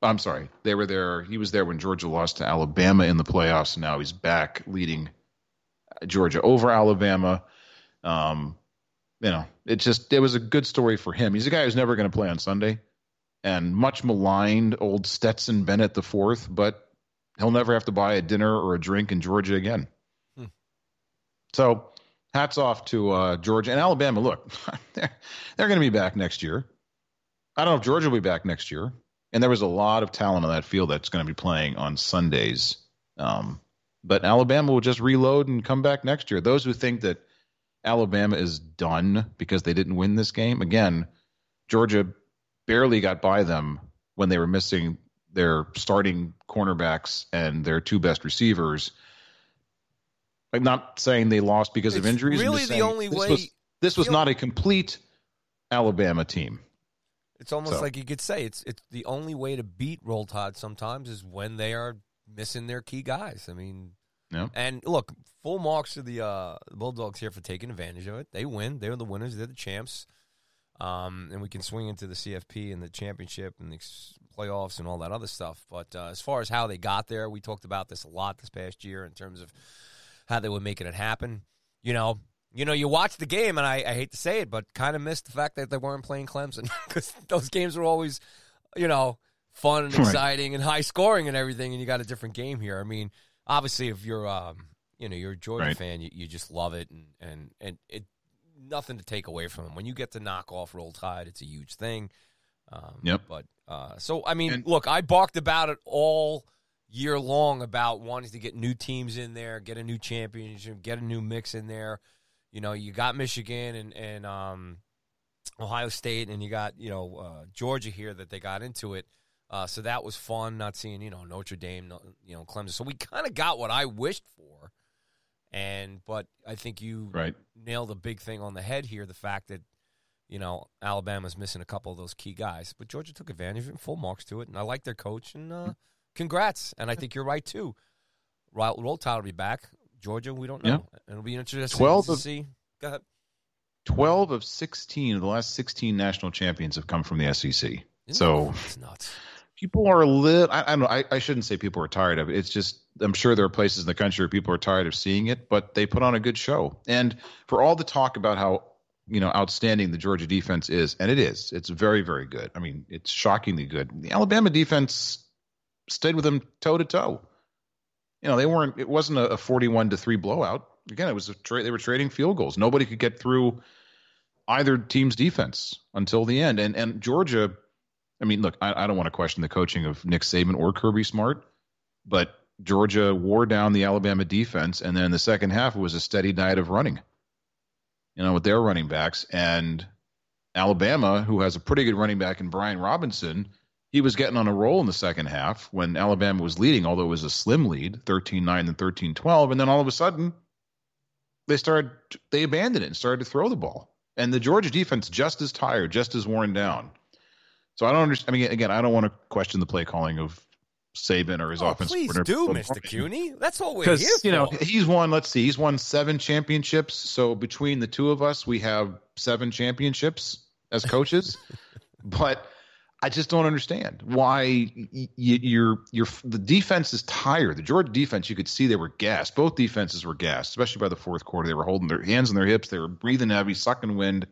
S3: I'm sorry, they were there. He was there when Georgia lost to Alabama in the playoffs, and now he's back leading Georgia over Alabama. Um, you know, it just it was a good story for him. He's a guy who's never going to play on Sunday, and much maligned old Stetson Bennett the fourth, but he'll never have to buy a dinner or a drink in Georgia again. Hmm. So, hats off to uh, Georgia and Alabama. Look, they're they're going to be back next year. I don't know if Georgia will be back next year. And there was a lot of talent on that field that's going to be playing on Sundays. Um, but Alabama will just reload and come back next year. Those who think that Alabama is done because they didn't win this game, again, Georgia barely got by them when they were missing their starting cornerbacks and their two best receivers. I'm not saying they lost because
S2: it's
S3: of injuries.
S2: Really, the only
S3: this
S2: way
S3: was, this was not a complete Alabama team.
S2: It's almost
S3: So-
S2: like you could say it's it's the only way to beat Roll Tide sometimes is when they are missing their key guys. I mean,
S3: Yeah.
S2: and look, full marks to the uh, Bulldogs here for taking advantage of it. They win. They're the winners. They're the champs. Um, and we can swing into the CFP and the championship and the playoffs and all that other stuff. But uh, as far as how they got there, we talked about this a lot this past year in terms of how they were making it happen. You know, you know, you watch the game, and I, I hate to say it, but kind of missed the fact that they weren't playing Clemson because those games were always, you know, fun and
S3: Right.
S2: exciting and high scoring and everything. And you got a different game here. I mean, obviously, if you're, um, you know, you're a Georgia
S3: Right.
S2: fan, you, you just love it, and and and it nothing to take away from them. When you get to knock off Roll Tide, it's a huge thing. Um,
S3: Yep.
S2: But uh, so I mean,
S3: And-
S2: look, I barked about it all year long about wanting to get new teams in there, get a new championship, get a new mix in there. You know, you got Michigan and and um, Ohio State, and you got you know uh, Georgia here that they got into it. Uh, so that was fun. Not seeing you know Notre Dame, no- you know Clemson. So we kind of got what I wished for. And but I think you
S3: Right.
S2: nailed a big thing on the head here. The fact that you know Alabama's missing a couple of those key guys, but Georgia took advantage of it, full marks to it, and I like their coach. And uh, congrats. And I think you're right too. Roll, Roll Tide will be back. Georgia, we don't know. It'll be interesting
S3: 12
S2: to
S3: of-
S2: see. Go ahead.
S3: 12 of 16 of the last 16 national champions have come from the SEC.
S2: Isn't
S3: So
S2: it's nuts.
S3: people are a little, I, I don't know, I, I shouldn't say people are tired of it. It's just, I'm sure there are places in the country where people are tired of seeing it, but they put on a good show. And for all the talk about how, you know, outstanding the Georgia defense is, and it is, it's very, very good. I mean, it's shockingly good. The Alabama defense stayed with them toe to toe. You know, they weren't, it wasn't a, 41 to 3 blowout. Again, it was a trade, they were trading field goals. Nobody could get through either team's defense until the end. And and Georgia, I mean, look, I, I don't want to question the coaching of Nick Saban or Kirby Smart, but Georgia wore down the Alabama defense, and then the second half was a steady diet of running. You know, with their running backs and Alabama, who has a pretty good running back in Brian Robinson, he was getting on a roll in the second half when Alabama was leading, although it was a slim lead, 13-9 and 13-12, and then all of a sudden they started they abandoned it and started to throw the ball. And the Georgia defense just as tired, just as worn down. So I don't understand. I mean, again, I don't want to question the play calling of Saban or his
S2: Oh,
S3: offense.
S2: please do, Mister Cuny. That's what we're here for.
S3: you know he's won. Let's see, he's won seven championships. So between the two of us, we have seven championships as coaches. but I just don't understand why y- y- you're you're the defense is tired. The Georgia defense, you could see they were gassed. Both defenses were gassed, especially by the fourth quarter. They were holding their hands on their hips. They were breathing heavy, sucking wind.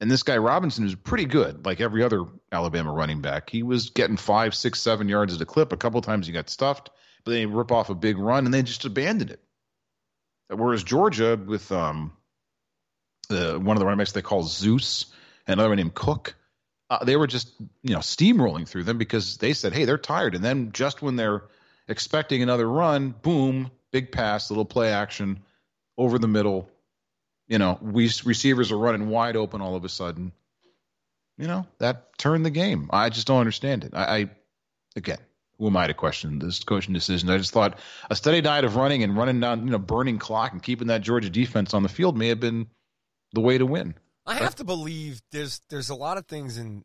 S3: And this guy Robinson was pretty good, like every other Alabama running back. He was getting five, six, seven yards at a clip. A couple times he got stuffed, but then he rip off a big run and they just abandoned it. Whereas Georgia, with um, uh, one of the running backs they call Zeus, and another one named Cook, uh, they were just you know steamrolling through them because they said, "Hey, they're tired." And then just when they're expecting another run, boom, big pass, little play action over the middle. You know, we receivers are running wide open all of a sudden. You know that turned the game. I just don't understand it. I, I again, who am I to question this coaching decision? I just thought a steady diet of running and running down, you know, burning clock and keeping that Georgia defense on the field may have been the way to win.
S2: I have to believe there's there's a lot of things in,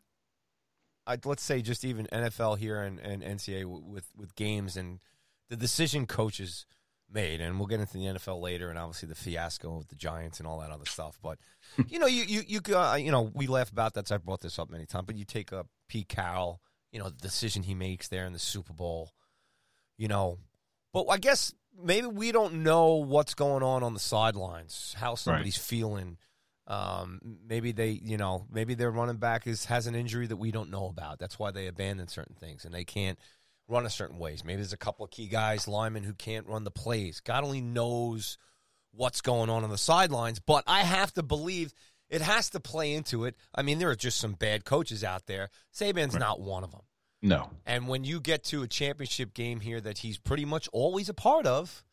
S2: I, let's say just even NFL here and, and NCAA with with games and the decision coaches made, and we'll get into the NFL later, and obviously the fiasco with the Giants and all that other stuff. But you know, you you you uh, you know, we laugh about that. So I've brought this up many times, but you take up Pete Carroll, you know, the decision he makes there in the Super Bowl, you know, but I guess maybe we don't know what's going on on the sidelines, how somebody's right. feeling. Um, maybe they, you know, maybe their running back is has an injury that we don't know about. That's why they abandon certain things and they can't run a certain ways. Maybe there's a couple of key guys, linemen, who can't run the plays. God only knows what's going on on the sidelines, but I have to believe it has to play into it. I mean, there are just some bad coaches out there. Saban's right. not one of them.
S3: No.
S2: And when you get to a championship game here that he's pretty much always a part of,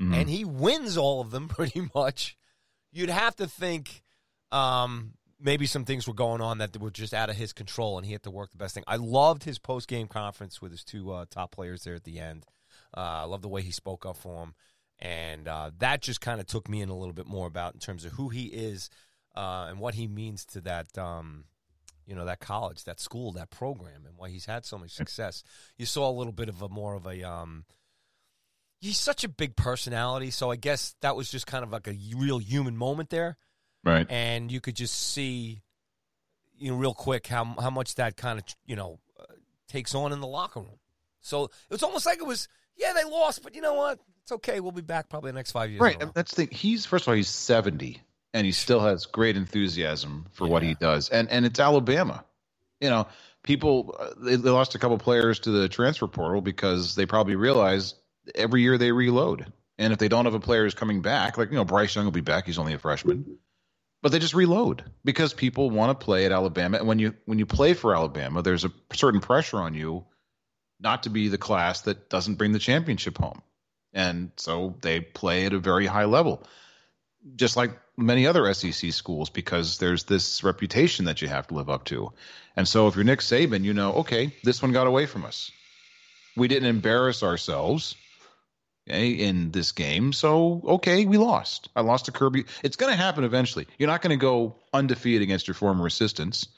S2: mm-hmm. and he wins all of them pretty much, you'd have to think um, maybe some things were going on that were just out of his control, and he had to work the best thing. I loved his post game conference with his two uh, top players there at the end. Uh, I love the way he spoke up for him, and uh, that just kind of took me in a little bit more about in terms of who he is uh, and what he means to that. Um, you know that college, that school, that program, and why he's had so much success. You saw a little bit of a more of a um, he's such a big personality, so I guess that was just kind of like a real human moment there
S3: Right.
S2: And you could just see, you know, real quick how how much that kind of you know uh, takes on in the locker room. So it was almost like it was, yeah, they lost, but you know what? It's okay. We'll be back probably the next five years.
S3: Right. That's the thing. He's first of all, he's seventy, and he still has great enthusiasm for yeah. what he does, and and it's Alabama. You know, people uh, they, they lost a couple players to the transfer portal because they probably realized every year they reload. And if they don't have a player who's coming back, like you know, Bryce Young will be back. He's only a freshman but they just reload because people want to play at Alabama. And when you when you play for Alabama, there's a certain pressure on you not to be the class that doesn't bring the championship home. And so they play at a very high level, just like many other SEC schools, because there's this reputation that you have to live up to. And so if you're Nick Saban, you know, okay, this one got away from us. We didn't embarrass ourselves okay, in this game. So, okay, we lost. I lost to Kirby. It's going to happen eventually. You're not going to go undefeated against your former assistants.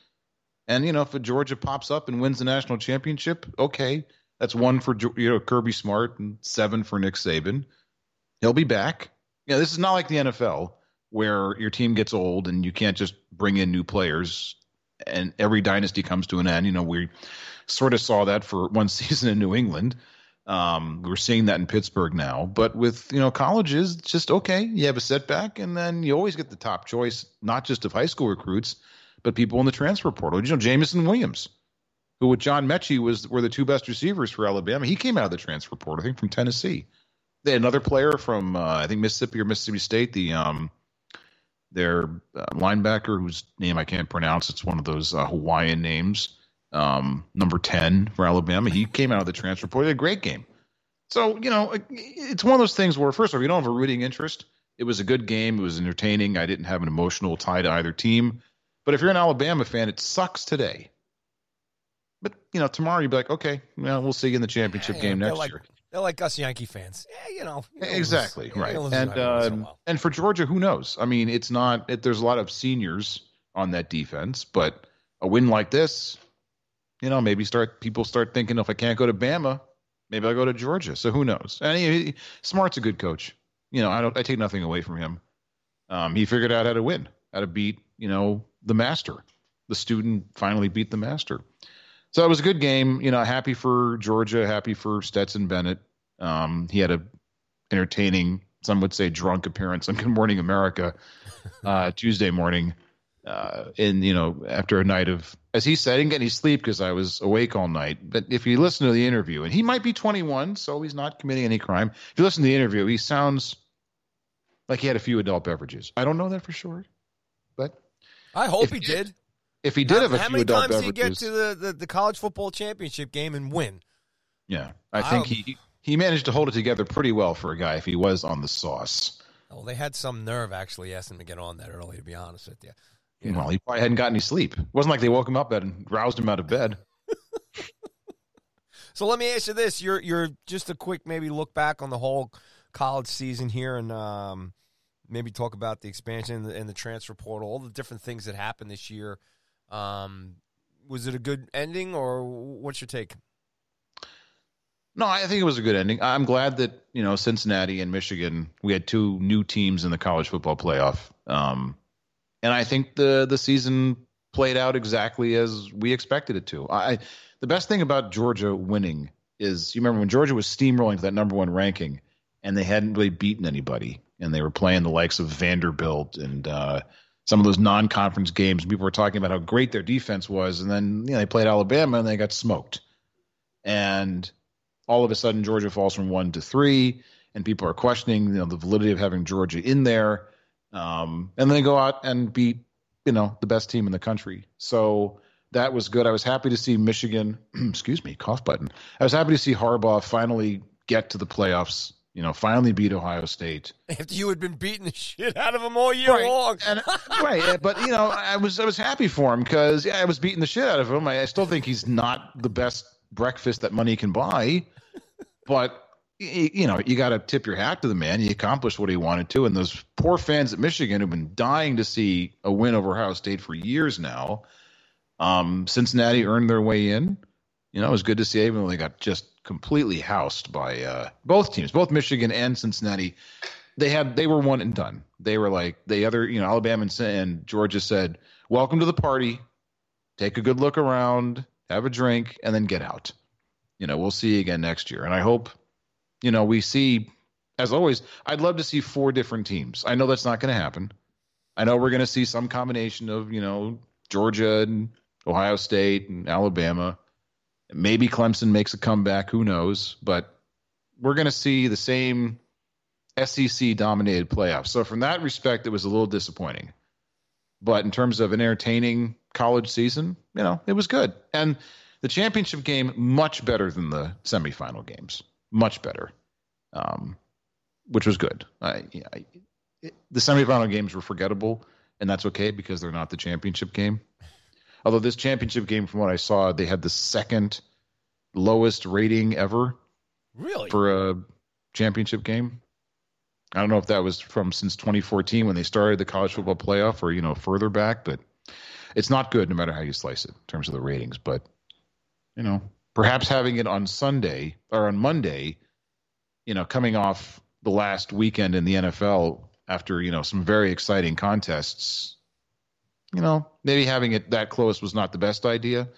S3: And, you know, if Georgia pops up and wins the national championship, okay, that's one for you know Kirby Smart and seven for Nick Saban. He'll be back. Yeah, this is not like the NFL where your team gets old and you can't just bring in new players and every dynasty comes to an end. You know, we sort of saw that for one season in New England. Um, we're seeing that in Pittsburgh now, but with you know colleges, it's just okay. You have a setback, and then you always get the top choice, not just of high school recruits, but people in the transfer portal. You know, Jameson Williams, who with John Metchie was were the two best receivers for Alabama. He came out of the transfer portal, I think, from Tennessee. They had another player from uh, I think Mississippi or Mississippi State. The um, their uh, linebacker whose name I can't pronounce. It's one of those uh, Hawaiian names um, number 10 for Alabama. He came out of the transfer portal. He had a great game. So, you know, it's one of those things where, first of all, you don't have a rooting interest. It was a good game. It was entertaining. I didn't have an emotional tie to either team. But if you're an Alabama fan, it sucks today. But, you know, tomorrow you'd be like, okay, well, we'll see you in the championship yeah, game next
S2: like,
S3: year.
S2: They're like us Yankee fans. Yeah, you know. You know
S3: exactly, right. and uh, and for Georgia, who knows? I mean, it's not, it, there's a lot of seniors on that defense, but a win like this, you know, maybe start people start thinking if I can't go to Bama, maybe I'll go to Georgia. So who knows? And he, he, Smart's a good coach. You know, I don't I take nothing away from him. Um, he figured out how to win, how to beat, you know, the master. The student finally beat the master. So it was a good game. You know, happy for Georgia, happy for Stetson Bennett. Um, he had a entertaining, some would say drunk appearance on Good Morning America uh, Tuesday morning uh, in you know after a night of as he said, I didn't get any sleep because I was awake all night. But if you listen to the interview, and he might be 21, so he's not committing any crime. If you listen to the interview, he sounds like he had a few adult beverages. I don't know that for sure, but
S2: I hope he did.
S3: If he did how, have a few adult beverages, how
S2: many times did he get to the, the, the, college football championship game and win?
S3: Yeah, I think he he managed to hold it together pretty well for a guy if he was on the sauce.
S2: Well, they had some nerve actually asking him to get on that early. To be honest with you.
S3: Know? Well, he probably hadn't got any sleep. It wasn't like they woke him up and roused him out of bed.
S2: So let me ask you this: you're you're just a quick maybe look back on the whole college season here, and um, maybe talk about the expansion and the, and the, transfer portal, all the different things that happened this year. Um, was it a good ending, or what's your take?
S3: No, I think it was a good ending. I'm glad that you know Cincinnati and Michigan. We had two new teams in the college football playoff, um, and I think the the season played out exactly as we expected it to. I the best thing about Georgia winning is you remember when Georgia was steamrolling to that number one ranking, and they hadn't really beaten anybody, and they were playing the likes of Vanderbilt and uh, some of those non-conference games. People were talking about how great their defense was, and then you know, they played Alabama and they got smoked, and all of a sudden Georgia falls from one to three, and people are questioning you know the validity of having Georgia in there. Um, and then they go out and beat you know the best team in the country. So that was good. I was happy to see Michigan. excuse me, cough button. I was happy to see Harbaugh finally get to the playoffs. You know, finally beat Ohio State
S2: after you had been beating the shit out of him all year
S3: right.
S2: long.
S3: and, right, but you know, I was I was happy for him because yeah, I was beating the shit out of him. I, I still think he's not the best breakfast that money can buy, but you know, you got to tip your hat to the man. He accomplished what he wanted to, and those poor fans at Michigan who've been dying to see a win over Ohio State for years now. Um, Cincinnati earned their way in. You know, it was good to see, even though they got just completely housed by uh, both teams, both Michigan and Cincinnati. They had they were one and done. They were like the other, you know, Alabama and, and Georgia said, "Welcome to the party. Take a good look around, have a drink, and then get out." You know, we'll see you again next year, and I hope you know, we see, as always, I'd love to see four different teams. I know that's not going to happen. I know we're going to see some combination of, you know, Georgia and Ohio State and Alabama. Maybe Clemson makes a comeback. Who knows? But we're going to see the same SEC dominated playoffs. So, from that respect, it was a little disappointing. But in terms of an entertaining college season, you know, it was good. And the championship game, much better than the semifinal games much better, um, which was good. I, I, it, the semifinal games were forgettable, and that's okay because they're not the championship game. Although this championship game, from what I saw, they had the second lowest rating ever.
S2: Really?
S3: For a championship game. I don't know if that was from since 2014 when they started the college football playoff or, you know, further back, but it's not good no matter how you slice it in terms of the ratings. But, you know, perhaps having it on Sunday or on Monday, you know, coming off the last weekend in the NFL after, you know, some very exciting contests, you know, maybe having it that close was not the best idea.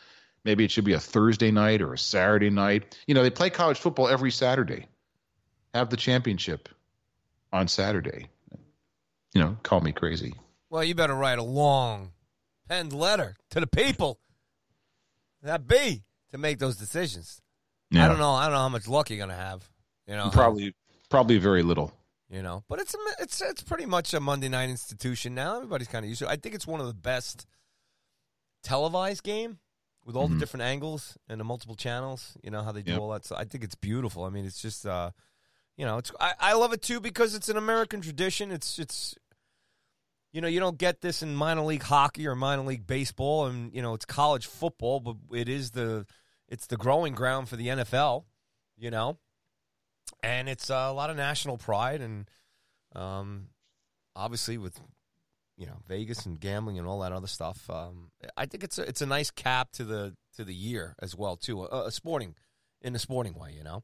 S3: Maybe it should be a Thursday night or a Saturday night. You know, they play college football every Saturday. Have the championship on Saturday. You know, call me crazy.
S2: Well, you better write a long penned letter to the people. That be to make those decisions. Yeah. I don't know. I don't know how much luck you're gonna have. You know,
S3: probably probably very little.
S2: You know, but it's a, it's it's pretty much a Monday night institution now. Everybody's kind of used to. it. I think it's one of the best televised game with all mm-hmm. the different angles and the multiple channels. You know how they do yep. all that. So I think it's beautiful. I mean, it's just uh, you know, it's I, I love it too because it's an American tradition. It's it's you know, you don't get this in minor league hockey or minor league baseball, and you know, it's college football, but it is the it's the growing ground for the NFL, you know, and it's uh, a lot of national pride, and um, obviously with you know Vegas and gambling and all that other stuff. Um, I think it's a, it's a nice cap to the to the year as well too, a, a sporting in a sporting way, you know.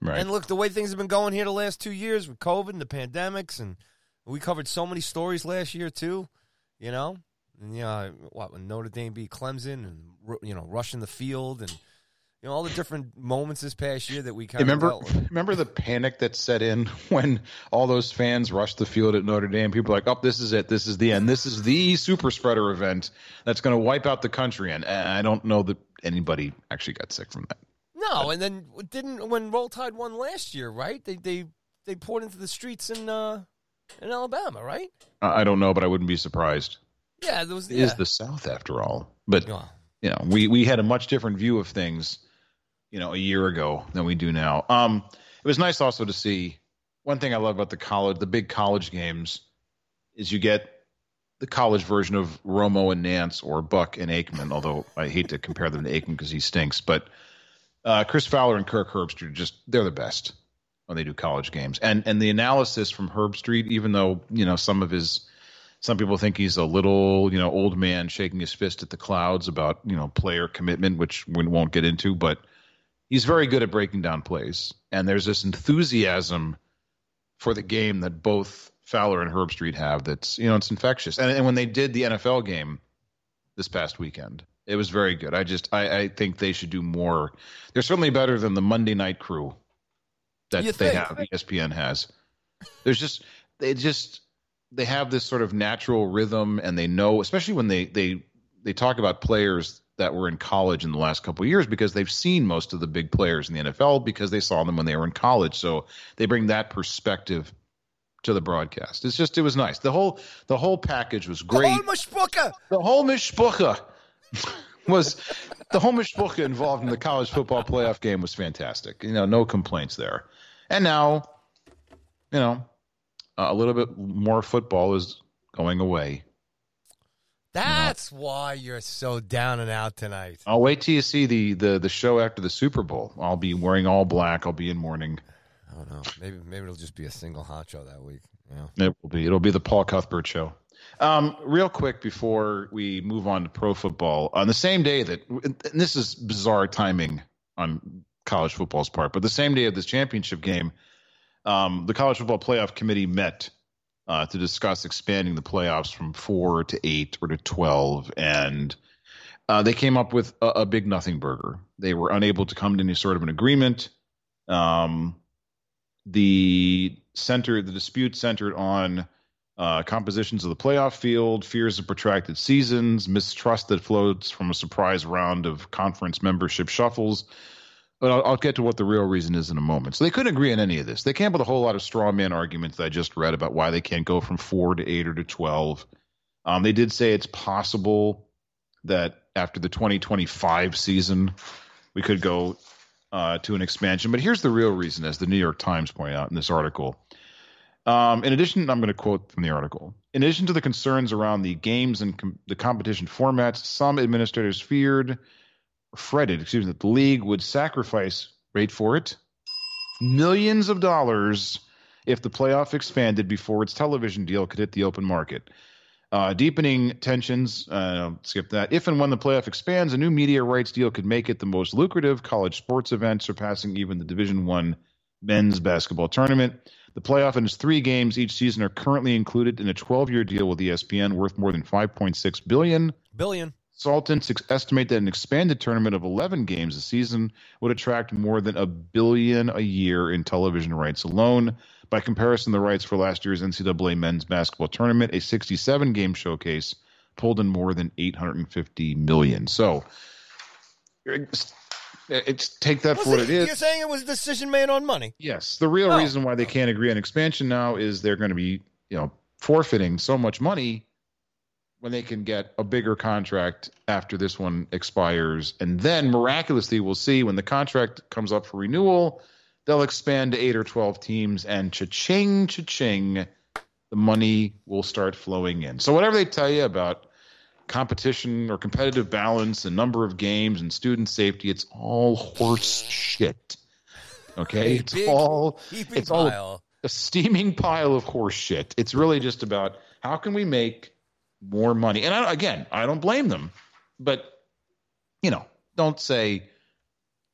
S2: Right. And look, the way things have been going here the last two years with COVID and the pandemics, and we covered so many stories last year too, you know. And, you know, what when Notre Dame beat Clemson and you know rushing the field and you know all the different moments this past year that we kind
S3: remember,
S2: of remember.
S3: Remember the panic that set in when all those fans rushed the field at Notre Dame. People were like, "Oh, this is it. This is the end. This is the super spreader event that's going to wipe out the country." And I don't know that anybody actually got sick from that.
S2: No, but, and then didn't when Roll Tide won last year, right? They they they poured into the streets in uh, in Alabama, right?
S3: I don't know, but I wouldn't be surprised.
S2: Yeah, there was.
S3: It yeah. is the South after all. But oh. you know, we we had a much different view of things you know, a year ago than we do now. Um, it was nice also to see one thing I love about the college, the big college games, is you get the college version of Romo and Nance or Buck and Aikman. Although I hate to compare them to Aikman because he stinks, but Uh, Chris Fowler and Kirk Herbstreit just they're the best when they do college games. And and the analysis from Herbstreit, even though you know some of his some people think he's a little you know old man shaking his fist at the clouds about you know player commitment, which we won't get into, but he's very good at breaking down plays. And there's this enthusiasm for the game that both Fowler and Herbstreit have. That's you know it's infectious. And, and when they did the NFL game this past weekend. It was very good. I just I, I think they should do more. They're certainly better than the Monday night crew that
S2: You
S3: they
S2: think?
S3: have. ESPN has. There's just they just they have this sort of natural rhythm, and they know, especially when they they they talk about players that were in college in the last couple of years because they've seen most of the big players in the NFL because they saw them when they were in college. So they bring that perspective to the broadcast. It's just it was nice. The whole the whole package was great
S2: Oh, Mushbuka.
S3: the whole mishpucha was the whole mishpucha involved in the college football playoff game was fantastic. You know, no complaints there. And now, you know, a little bit more football is going away.
S2: That's why you're so down and out tonight.
S3: I'll wait till you see the the the show after the Super Bowl. I'll be wearing all black. I'll be in mourning.
S2: I don't know. Maybe maybe it'll just be a single hot show that week. Yeah.
S3: It will be. It'll be the Paul Cuthbert show. Um, real quick before we move on to pro football, on the same day that and this is bizarre timing on college football's part, but the same day of this championship game, um, the college football playoff committee met uh, to discuss expanding the playoffs from four to eight or to twelve, and uh, they came up with a, a big nothing burger. They were unable to come to any sort of an agreement. Um, the center, the dispute centered on uh, compositions of the playoff field, fears of protracted seasons, mistrust that floats from a surprise round of conference membership shuffles. But I'll, I'll get to what the real reason is in a moment. So they couldn't agree on any of this. They came up with a whole lot of straw man arguments that I just read about why they can't go from four to eight or to twelve. Um, they did say it's possible that after the 2025 season, we could go uh, to an expansion. But here's the real reason, as the New York Times pointed out in this article. Um, in addition, I'm going to quote from the article. In addition to the concerns around the games and com- the competition formats, some administrators feared, fretted, excuse me, that the league would sacrifice, wait for it, millions of dollars if the playoff expanded before its television deal could hit the open market. Uh, deepening tensions, uh, skip that. If and when the playoff expands, a new media rights deal could make it the most lucrative college sports event, surpassing even the Division One men's basketball tournament. The playoff and its three games each season are currently included in a 12-year deal with ESPN worth more than 5.6 billion.
S2: Billion.
S3: Consultants estimate that an expanded tournament of 11 games a season would attract more than a billion a year in television rights alone. By comparison, the rights for last year's NCAA men's basketball tournament, a 67 game showcase, pulled in more than 850 million. So, it's, eh, it's take that for what it is.
S2: You're saying it was a decision made on money.
S3: Yes, the real
S2: Oh.
S3: reason why they can't agree on expansion now is they're going to be, you know, forfeiting so much money when they can get a bigger contract after this one expires, and then miraculously, we'll see when the contract comes up for renewal, they'll expand to eight or twelve teams, and cha-ching, cha-ching, the money will start flowing in. So whatever they tell you about competition or competitive balance and number of games and student safety, it's all horse shit. Okay, it's
S2: big
S3: all it's all a steaming pile of horse shit. It's really just about how can we make more money. And I, again, I don't blame them, but you know, don't say,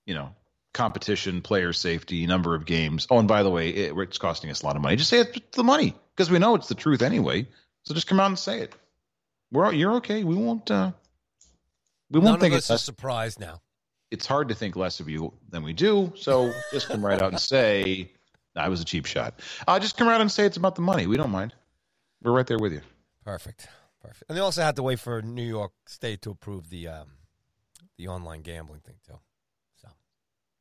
S3: you know, competition, player safety, number of games. Oh, and by the way, it, it's costing us a lot of money. Just say it's the money because we know it's the truth anyway. So just come out and say it. We're you're okay. We won't. uh We won't think
S2: of
S3: it's a
S2: surprise now.
S3: it's hard to think less of you than we do. So just come right out and say, I was a cheap shot. Uh, just come right out and say it's about the money. We don't mind. We're right there with you.
S2: Perfect. Perfect. And they also had to wait for New York State to approve the um, the online gambling thing too. So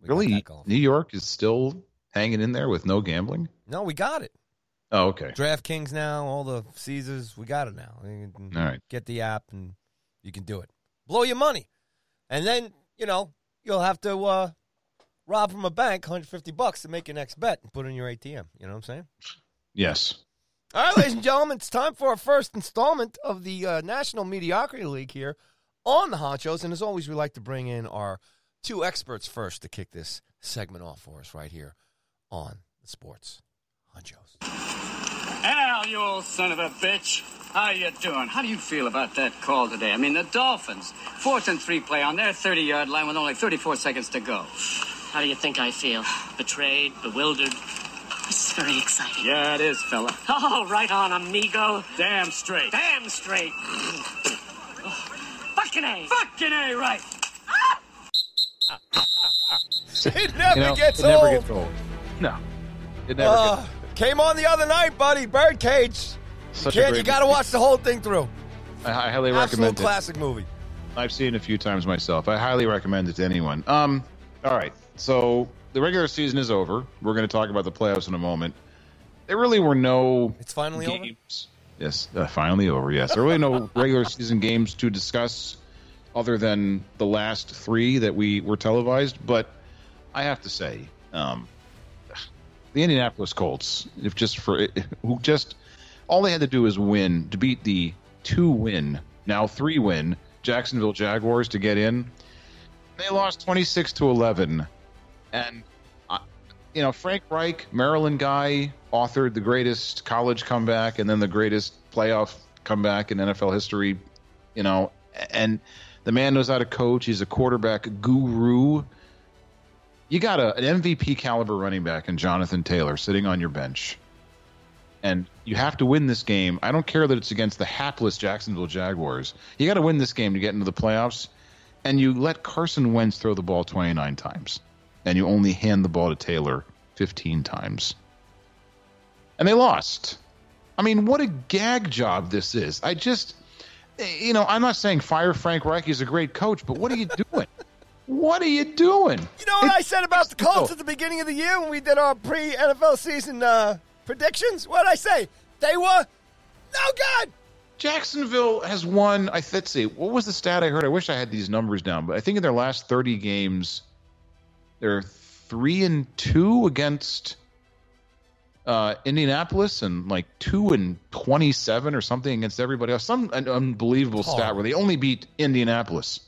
S3: Really? New York is still hanging in there with no gambling?
S2: No, we got it.
S3: Oh, okay.
S2: DraftKings now, all the Caesars, we got it now. You can
S3: All right.
S2: Get the app and you can do it. Blow your money. And then, you know, you'll have to uh, rob from a bank 150 bucks to make your next bet and put in your ATM. You know what I'm saying?
S3: Yes.
S2: All right, ladies and gentlemen, it's time for our first installment of the uh, National Mediocrity League here on the Honchos. And as always, we like to bring in our two experts first to kick this segment off for us right here on the Sports Honchos.
S6: Al, you old son of a bitch. How you doing? How do you feel about that call today? I mean, the Dolphins, fourth and three play on their 30-yard line with only 34 seconds to go.
S7: How do you think I feel? Betrayed, bewildered? This is very exciting.
S6: Yeah, it is, fella.
S7: Oh, right on, amigo.
S6: Damn straight.
S7: Damn straight. Fucking A.
S6: Fucking A, right.
S2: It never
S3: You know,
S2: gets
S3: it never
S2: old.
S3: gets old. No, it never
S2: Uh,
S3: gets.
S2: came on the other night, buddy. Birdcage.
S3: Such
S2: Can't,
S3: a
S2: you got to watch the whole thing through.
S3: I, I highly
S2: Absolute
S3: recommend it.
S2: It's a classic movie.
S3: I've seen it a few times myself. I highly recommend it to anyone. Um, all right, so the regular season is over. We're going to talk about the playoffs in a moment. There really were no
S2: It's finally over?
S3: games. Yes, uh, finally over. Yes, there were really no regular season games to discuss, other than the last three that we were televised. But I have to say, um, the Indianapolis Colts, if just for who just all they had to do is win to beat the two win now three win Jacksonville Jaguars to get in. They lost twenty six to eleven, and uh, you know Frank Reich, Maryland guy, authored the greatest college comeback and then the greatest playoff comeback in NFL history. You know, and the man knows how to coach. He's a quarterback guru you got a, an MVP caliber running back in Jonathan Taylor sitting on your bench, and you have to win this game. I don't care that it's against the hapless Jacksonville Jaguars. You got to win this game to get into the playoffs, and you let Carson Wentz throw the ball 29 times, and you only hand the ball to Taylor 15 times, and they lost. I mean, what a gag job this is. I just, you know, I'm not saying fire Frank Reich. He's a great coach, but what are you doing? What are you doing?
S2: You know what I said about the Colts at the beginning of the year when we did our pre NFL season uh, predictions? What did I say? They were no good.
S3: Jacksonville has won. I let's see. What was the stat I heard? I wish I had these numbers down, but I think in their last thirty games, they're three and two against uh, Indianapolis, and like two and twenty-seven or something against everybody else. Some an unbelievable stat where they only beat Indianapolis,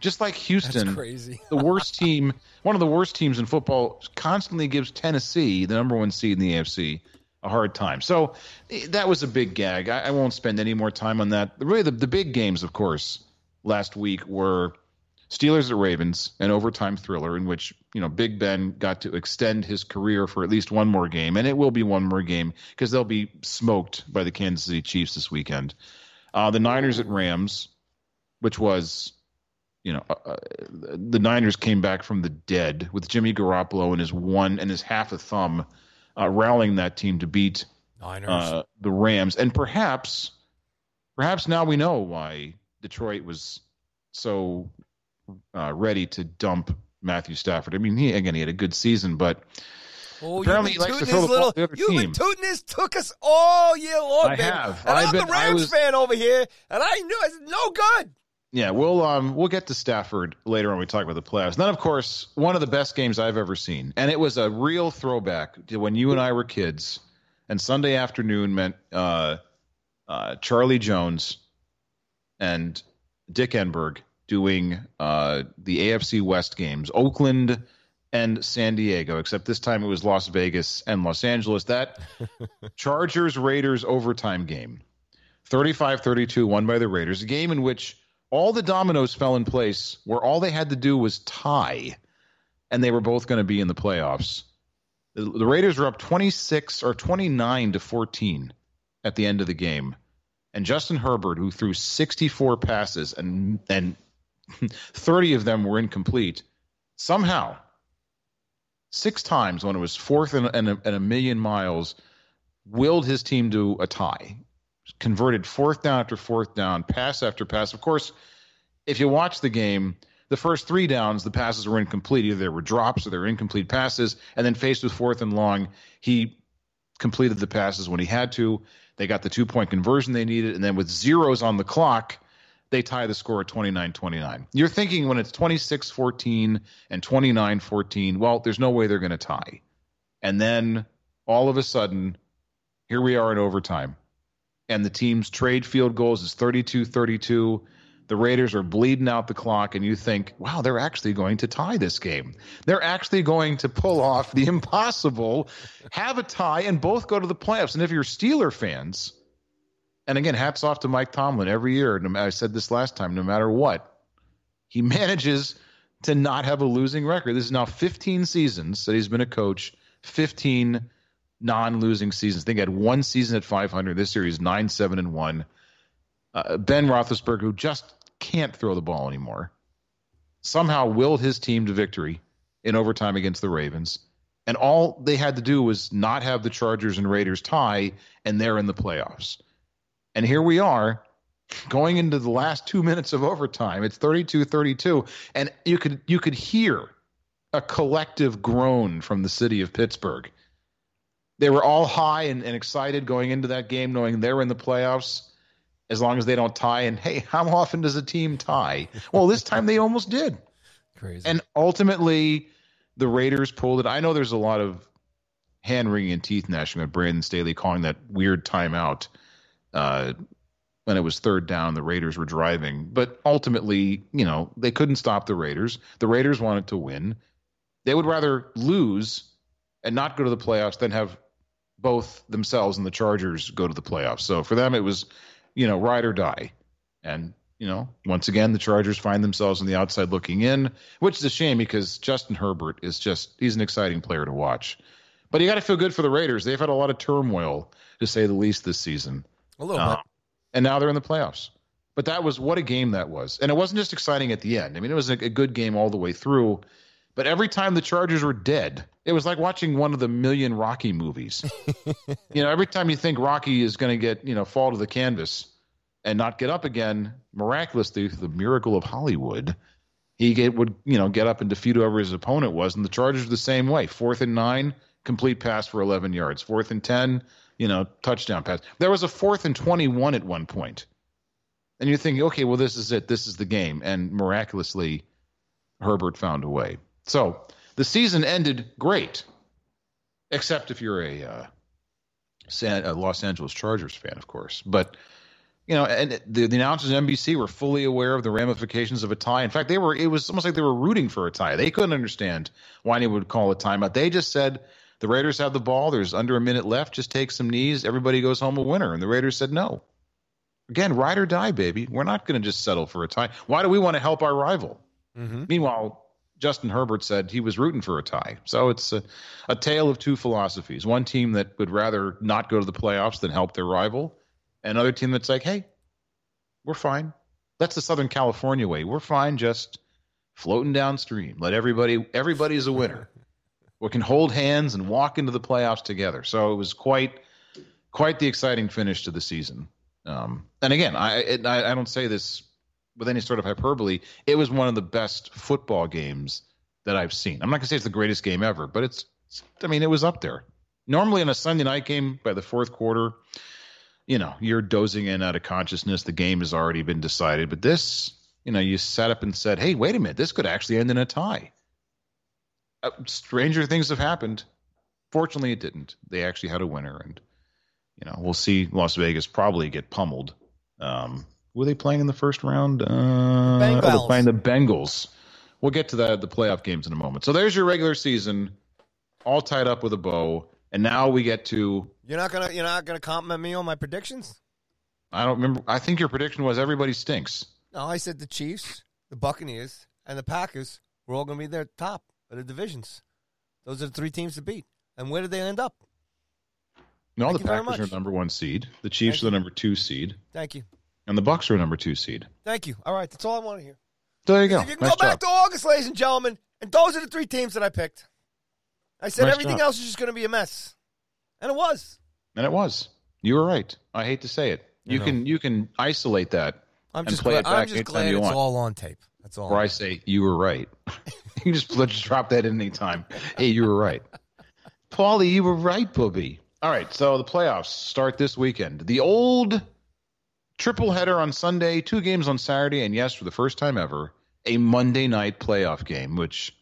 S3: just like Houston.
S2: That's crazy.
S3: the worst team, one of the worst teams in football, constantly gives Tennessee, the number one seed in the AFC, a hard time. So eh, that was a big gag. I, I won't spend any more time on that. Really, the, the big games, of course, last week were Steelers at Ravens, an overtime thriller in which you know Big Ben got to extend his career for at least one more game, and it will be one more game because they'll be smoked by the Kansas City Chiefs this weekend. Uh, the Niners at Rams, which was you know, uh, uh, the Niners came back from the dead with Jimmy Garoppolo and his one and his half a thumb, uh, rallying that team to beat
S2: Niners.
S3: uh, the Rams, and perhaps, perhaps now we know why Detroit was so uh, ready to dump Matthew Stafford. I mean, he again he had a good season, but
S2: Oh,
S3: Apparently he likes to throw the ball to
S2: You've been tooting his took us all year long,
S3: I
S2: baby.
S3: have.
S2: And I'm
S3: been-
S2: the
S3: I
S2: Rams
S3: was-
S2: fan over here, and I knew it's no good.
S3: Yeah, we'll um we'll get to Stafford later when we talk about the playoffs. And then, of course, one of the best games I've ever seen, and it was a real throwback to when you and I were kids. And Sunday afternoon meant uh, uh, Charlie Jones and Dick Enberg doing uh, the AFC West games, Oakland and San Diego. Except this time it was Las Vegas and Los Angeles. That Chargers Raiders overtime game. 35 32 won by the Raiders, a game in which all the dominoes fell in place where all they had to do was tie, and they were both going to be in the playoffs. The, the Raiders were up 26 or 29 to 14 at the end of the game. And Justin Herbert, who threw 64 passes and, and 30 of them were incomplete, somehow, six times when it was fourth and, and, a, and a million miles, willed his team to a tie converted fourth down after fourth down, pass after pass. Of course, if you watch the game, the first three downs, the passes were incomplete. Either there were drops or there were incomplete passes. And then faced with fourth and long, he completed the passes when he had to. They got the two point conversion they needed. And then with zeros on the clock, they tie the score at 29 29. You're thinking when it's 26 14 and 29 14, well, there's no way they're going to tie. And then all of a sudden, here we are in overtime and the team's trade field goals is 32 32. The Raiders are bleeding out the clock, and you think, wow, they're actually going to tie this game. They're actually going to pull off the impossible, have a tie, and both go to the playoffs. And if you're Steeler fans, and again, hats off to Mike Tomlin every year. I said this last time, no matter what, he manages to not have a losing record. This is now 15 seasons that he's been a coach, 15 non-losing seasons. I think he had one season at 500. This year he's 9 7 and 1. Uh, ben Roethlisberger, who just can't throw the ball anymore, somehow willed his team to victory in overtime against the Ravens. And all they had to do was not have the Chargers and Raiders tie, and they're in the playoffs. And here we are going into the last two minutes of overtime. It's 32-32. And you could you could hear a collective groan from the city of Pittsburgh. They were all high and, and excited going into that game, knowing they're in the playoffs as long as they don't tie. And hey, how often does a team tie? Well, this time they almost did.
S2: Crazy.
S3: And ultimately, the Raiders pulled it. I know there's a lot of hand wringing and teeth gnashing with Brandon Staley calling that weird timeout uh, when it was third down. The Raiders were driving, but ultimately, you know, they couldn't stop the Raiders. The Raiders wanted to win. They would rather lose and not go to the playoffs than have both themselves and the Chargers go to the playoffs. So for them, it was you know, ride or die. And, you know, once again, the Chargers find themselves on the outside looking in, which is a shame because Justin Herbert is just, he's an exciting player to watch. But you got to feel good for the Raiders. They've had a lot of turmoil, to say the least, this season.
S2: A little uh, bit.
S3: And now they're in the playoffs. But that was what a game that was. And it wasn't just exciting at the end. I mean, it was a, a good game all the way through. But every time the Chargers were dead, it was like watching one of the million Rocky movies. you know, every time you think Rocky is going to get, you know, fall to the canvas and not get up again, miraculously through the miracle of Hollywood, he get, would, you know, get up and defeat whoever his opponent was. And the Chargers were the same way. Fourth and nine, complete pass for 11 yards. Fourth and 10, you know, touchdown pass. There was a fourth and 21 at one point. And you're thinking, okay, well, this is it. This is the game. And miraculously, Herbert found a way. So the season ended great, except if you're a, uh, San, a Los Angeles Chargers fan, of course. But you know, and the, the announcers at NBC were fully aware of the ramifications of a tie. In fact, they were it was almost like they were rooting for a tie. They couldn't understand why anyone would call a timeout. They just said the Raiders have the ball. There's under a minute left. Just take some knees. Everybody goes home a winner. And the Raiders said no. Again, ride or die, baby. We're not going to just settle for a tie. Why do we want to help our rival? Mm-hmm. Meanwhile, Justin Herbert said he was rooting for a tie. So it's a, a tale of two philosophies. One team that would rather not go to the playoffs than help their rival, and another team that's like, hey, we're fine. That's the Southern California way. We're fine just floating downstream. Let everybody everybody's a winner. we can hold hands and walk into the playoffs together. So it was quite quite the exciting finish to the season. Um, and again, I, it, I I don't say this with any sort of hyperbole, it was one of the best football games that I've seen. I'm not to say it's the greatest game ever, but it's, I mean, it was up there. Normally, in a Sunday night game, by the fourth quarter, you know, you're dozing in out of consciousness. The game has already been decided. But this, you know, you sat up and said, hey, wait a minute, this could actually end in a tie. Uh, stranger things have happened. Fortunately, it didn't. They actually had a winner. And, you know, we'll see Las Vegas probably get pummeled. Um, were they playing in the first round? Uh,
S2: Bengals.
S3: Oh, playing the Bengals. We'll get to that the playoff games in a moment. So there's your regular season, all tied up with a bow, and now we get to.
S2: You're not gonna you're not gonna compliment me on my predictions.
S3: I don't remember. I think your prediction was everybody stinks.
S2: No, I said the Chiefs, the Buccaneers, and the Packers were all gonna be their top of the divisions. Those are the three teams to beat. And where did they end up?
S3: No,
S2: Thank
S3: the Packers are number one seed. The Chiefs
S2: Thank
S3: are the number two seed,
S2: Thank you.
S3: and the Bucks are number two seed.
S2: Thank you. All right, that's all I want to hear.
S3: There you go.
S2: If you can
S3: Nice
S2: go back
S3: job.
S2: to August, ladies and gentlemen, and those are the three teams that I picked. I said
S3: Nice
S2: everything
S3: job.
S2: else is just going to be a mess, and it was.
S3: and it was. You were right. I hate to say it. You
S2: know.
S3: can you can isolate that
S2: I'm just
S3: play
S2: glad,
S3: it back
S2: I'm just glad
S3: you
S2: it's all on tape. That's all.
S3: Or I say you were right. you just let's just drop that in any time. Hey, you were right. Paulie, you were right, Booby. All right, so the playoffs start this weekend. The old triple header on Sunday, two games on Saturday, and yes, for the first time ever, a Monday night playoff game, which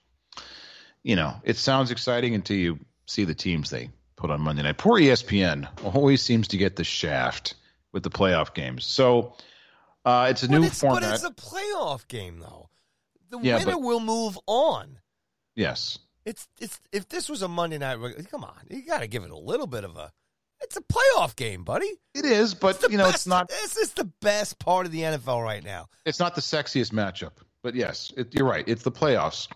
S3: you know, it sounds exciting until you see the teams they put on Monday night. Poor ESPN always seems to get the shaft with the playoff games. So Uh, it's a
S2: But
S3: new
S2: it's, but it's a playoff game, though. The
S3: Yeah,
S2: winner
S3: but-
S2: will move on.
S3: yes.
S2: It's it's if this was a Monday night, come on, you got to give it a little bit of a. It's a playoff game, buddy.
S3: It is, but you know,
S2: best,
S3: it's not.
S2: This is the best part of the NFL right now.
S3: It's not the sexiest matchup. But yes, it, you're right. It's the playoffs.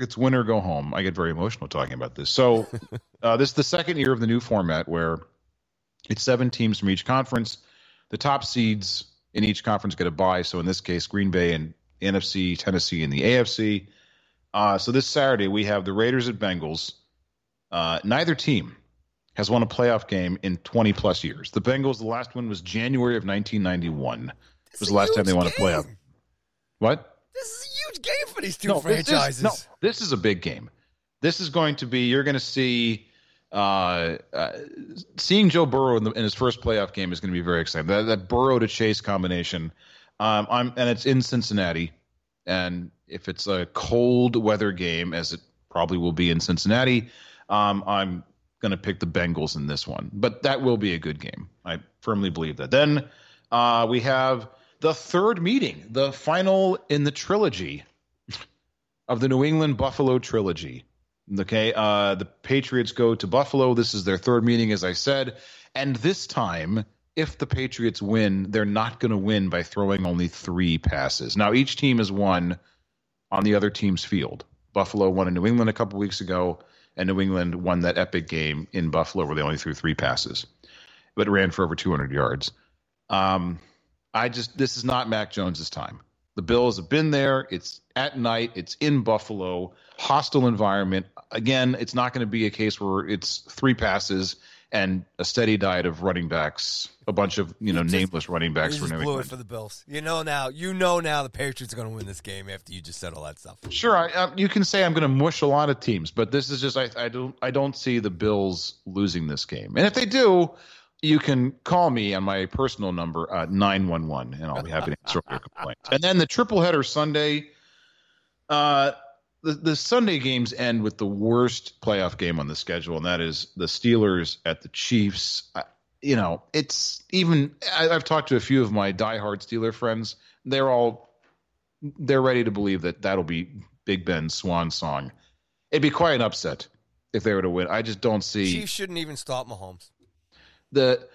S3: It's win or go home. I get very emotional talking about this. So, uh, this is the second year of the new format where it's seven teams from each conference. The top seeds in each conference get a bye. So in this case, Green Bay and NFC, Tennessee, and the AFC. Uh, so this Saturday we have the Raiders at Bengals. Uh, neither team has won a playoff game in 20 plus years. The Bengals, the last one was January of 1991. It was the last time they won a playoff. What?
S2: This is a huge game for these two
S3: no, this is-
S2: franchises.
S3: no, this is a big game. This is going to be. You're going to see. Uh, uh, seeing Joe Burrow in, the, in his first playoff game is going to be very exciting. That, that Burrow to Chase combination. Um, I'm and it's in Cincinnati, and if it's a cold weather game, as it probably will be in Cincinnati, um, I'm going to pick the Bengals in this one. But that will be a good game. I firmly believe that. Then uh, we have the third meeting, the final in the trilogy of the New England Buffalo trilogy. Okay, uh, the Patriots go to Buffalo. This is their third meeting, as I said, and this time, if the Patriots win, they're not going to win by throwing only three passes. Now, each team has won on the other team's field. Buffalo won in New England a couple weeks ago, and New England won that epic game in Buffalo where they only threw three passes, but ran for over 200 yards. Um, I just this is not Mac Jones's time. The Bills have been there. It's at night. It's in Buffalo. Hostile environment. Again, it's not going to be a case where it's three passes and a steady diet of running backs, a bunch of you know
S2: just-
S3: nameless running backs
S2: You
S3: for New England.
S2: for the Bills. You know now. You know now the Patriots are going to win this game after you just said all that stuff.
S3: Sure, I, uh, you can say I'm going to mush a lot of teams, but this is just I, I don't I don't see the Bills losing this game. And if they do, you can call me on my personal number uh, nine one one, and I'll be happy to answer your complaints. And then the triple header Sunday. Uh, the, the Sunday games end with the worst playoff game on the schedule, and that is the Steelers at the Chiefs. I, you know, it's even. I, I've talked to a few of my diehard Steeler friends. They're all they're ready to believe that that'll be Big Ben's swan song. It'd be quite an upset if they were to win. I just don't see
S2: Chiefs shouldn't even stop Mahomes.
S3: The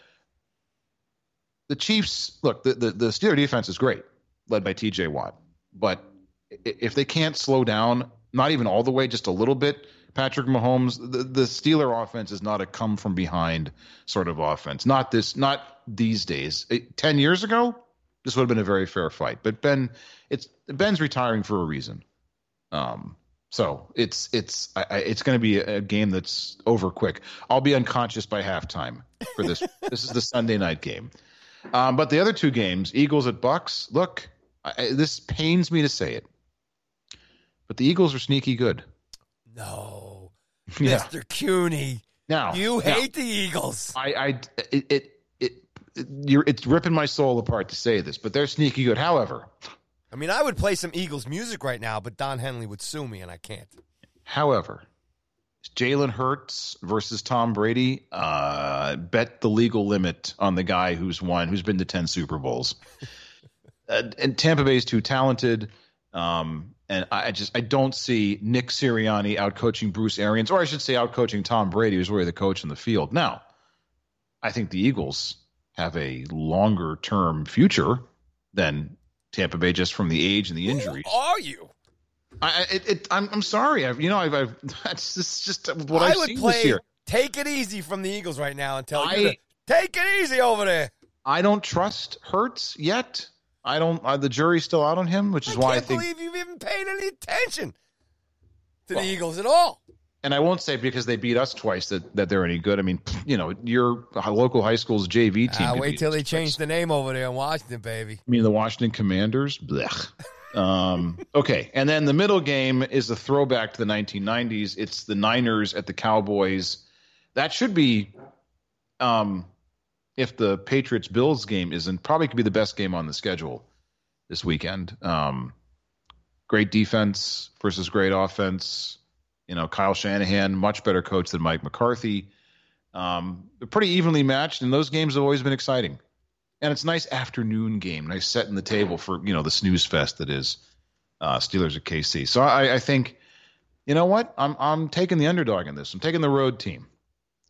S3: the Chiefs. Look, the the, the Steeler defense is great, led by T.J. Watt, but if they can't slow down, not even all the way, just a little bit. Patrick Mahomes, the, the Steeler offense is not a come from behind sort of offense. Not this, not these days. It- Ten years ago, this would have been a very fair fight. But Ben, it's Ben's retiring for a reason. Um, so it's it's I, I, it's going to be a, game that's over quick. I'll be unconscious by halftime for this. this is the Sunday night game. Um, but the other two games, Eagles at Bucks. Look, I, this pains me to say it, but the Eagles are sneaky good.
S2: No,
S3: Yeah.
S2: Mr. Cooney,
S3: Now
S2: you
S3: now,
S2: hate the Eagles.
S3: I, I it, it, it, it you're, it's ripping my soul apart to say this, but they're sneaky good. However,
S2: I mean, I would play some Eagles music right now, but Don Henley would sue me, and I can't.
S3: However, Jalen Hurts versus Tom Brady. Uh, bet the legal limit on the guy who's won, who's been to ten Super Bowls. uh, and Tampa Bay is too talented. Um, and I just I don't see Nick Sirianni out coaching Bruce Arians, or I should say out coaching Tom Brady, who's really the coach in the field. Now, I think the Eagles have a longer term future than Tampa Bay, just from the age and the injuries.
S2: Who are you?
S3: I, I- it, it, I'm, I'm sorry. I've, you know, I've, I've that's is just what
S2: I
S3: I've
S2: would
S3: seen
S2: play
S3: this year.
S2: "Take It Easy" from the Eagles right now and tell
S3: I-
S2: you to take it easy over there.
S3: I don't trust Hurts yet. I don't. Uh, the jury's still out on him, which is
S2: I
S3: why I
S2: can't
S3: think.
S2: believe you've even paid any attention to
S3: Well,
S2: the Eagles at all.
S3: And I won't say because they beat us twice that, that they're any good. I mean, you know, your local high school's JV team. Could
S2: wait till they
S3: twice.
S2: change the name over there in Washington, baby.
S3: I mean, the Washington Commanders. Blech. Um, okay, and then the middle game is a throwback to the 1990s. It's the Niners at the Cowboys. That should be, um, if the Patriots Bills game isn't, probably could be the best game on the schedule this weekend. Um, great defense versus great offense. You know, Kyle Shanahan, much better coach than Mike McCarthy. Um, they're pretty evenly matched, and those games have always been exciting. and it's nice afternoon game, nice setting the table for you know the snooze fest that is uh, Steelers at KC. So I, I think, you know what, I'm I'm taking the underdog in this. I'm taking the road team.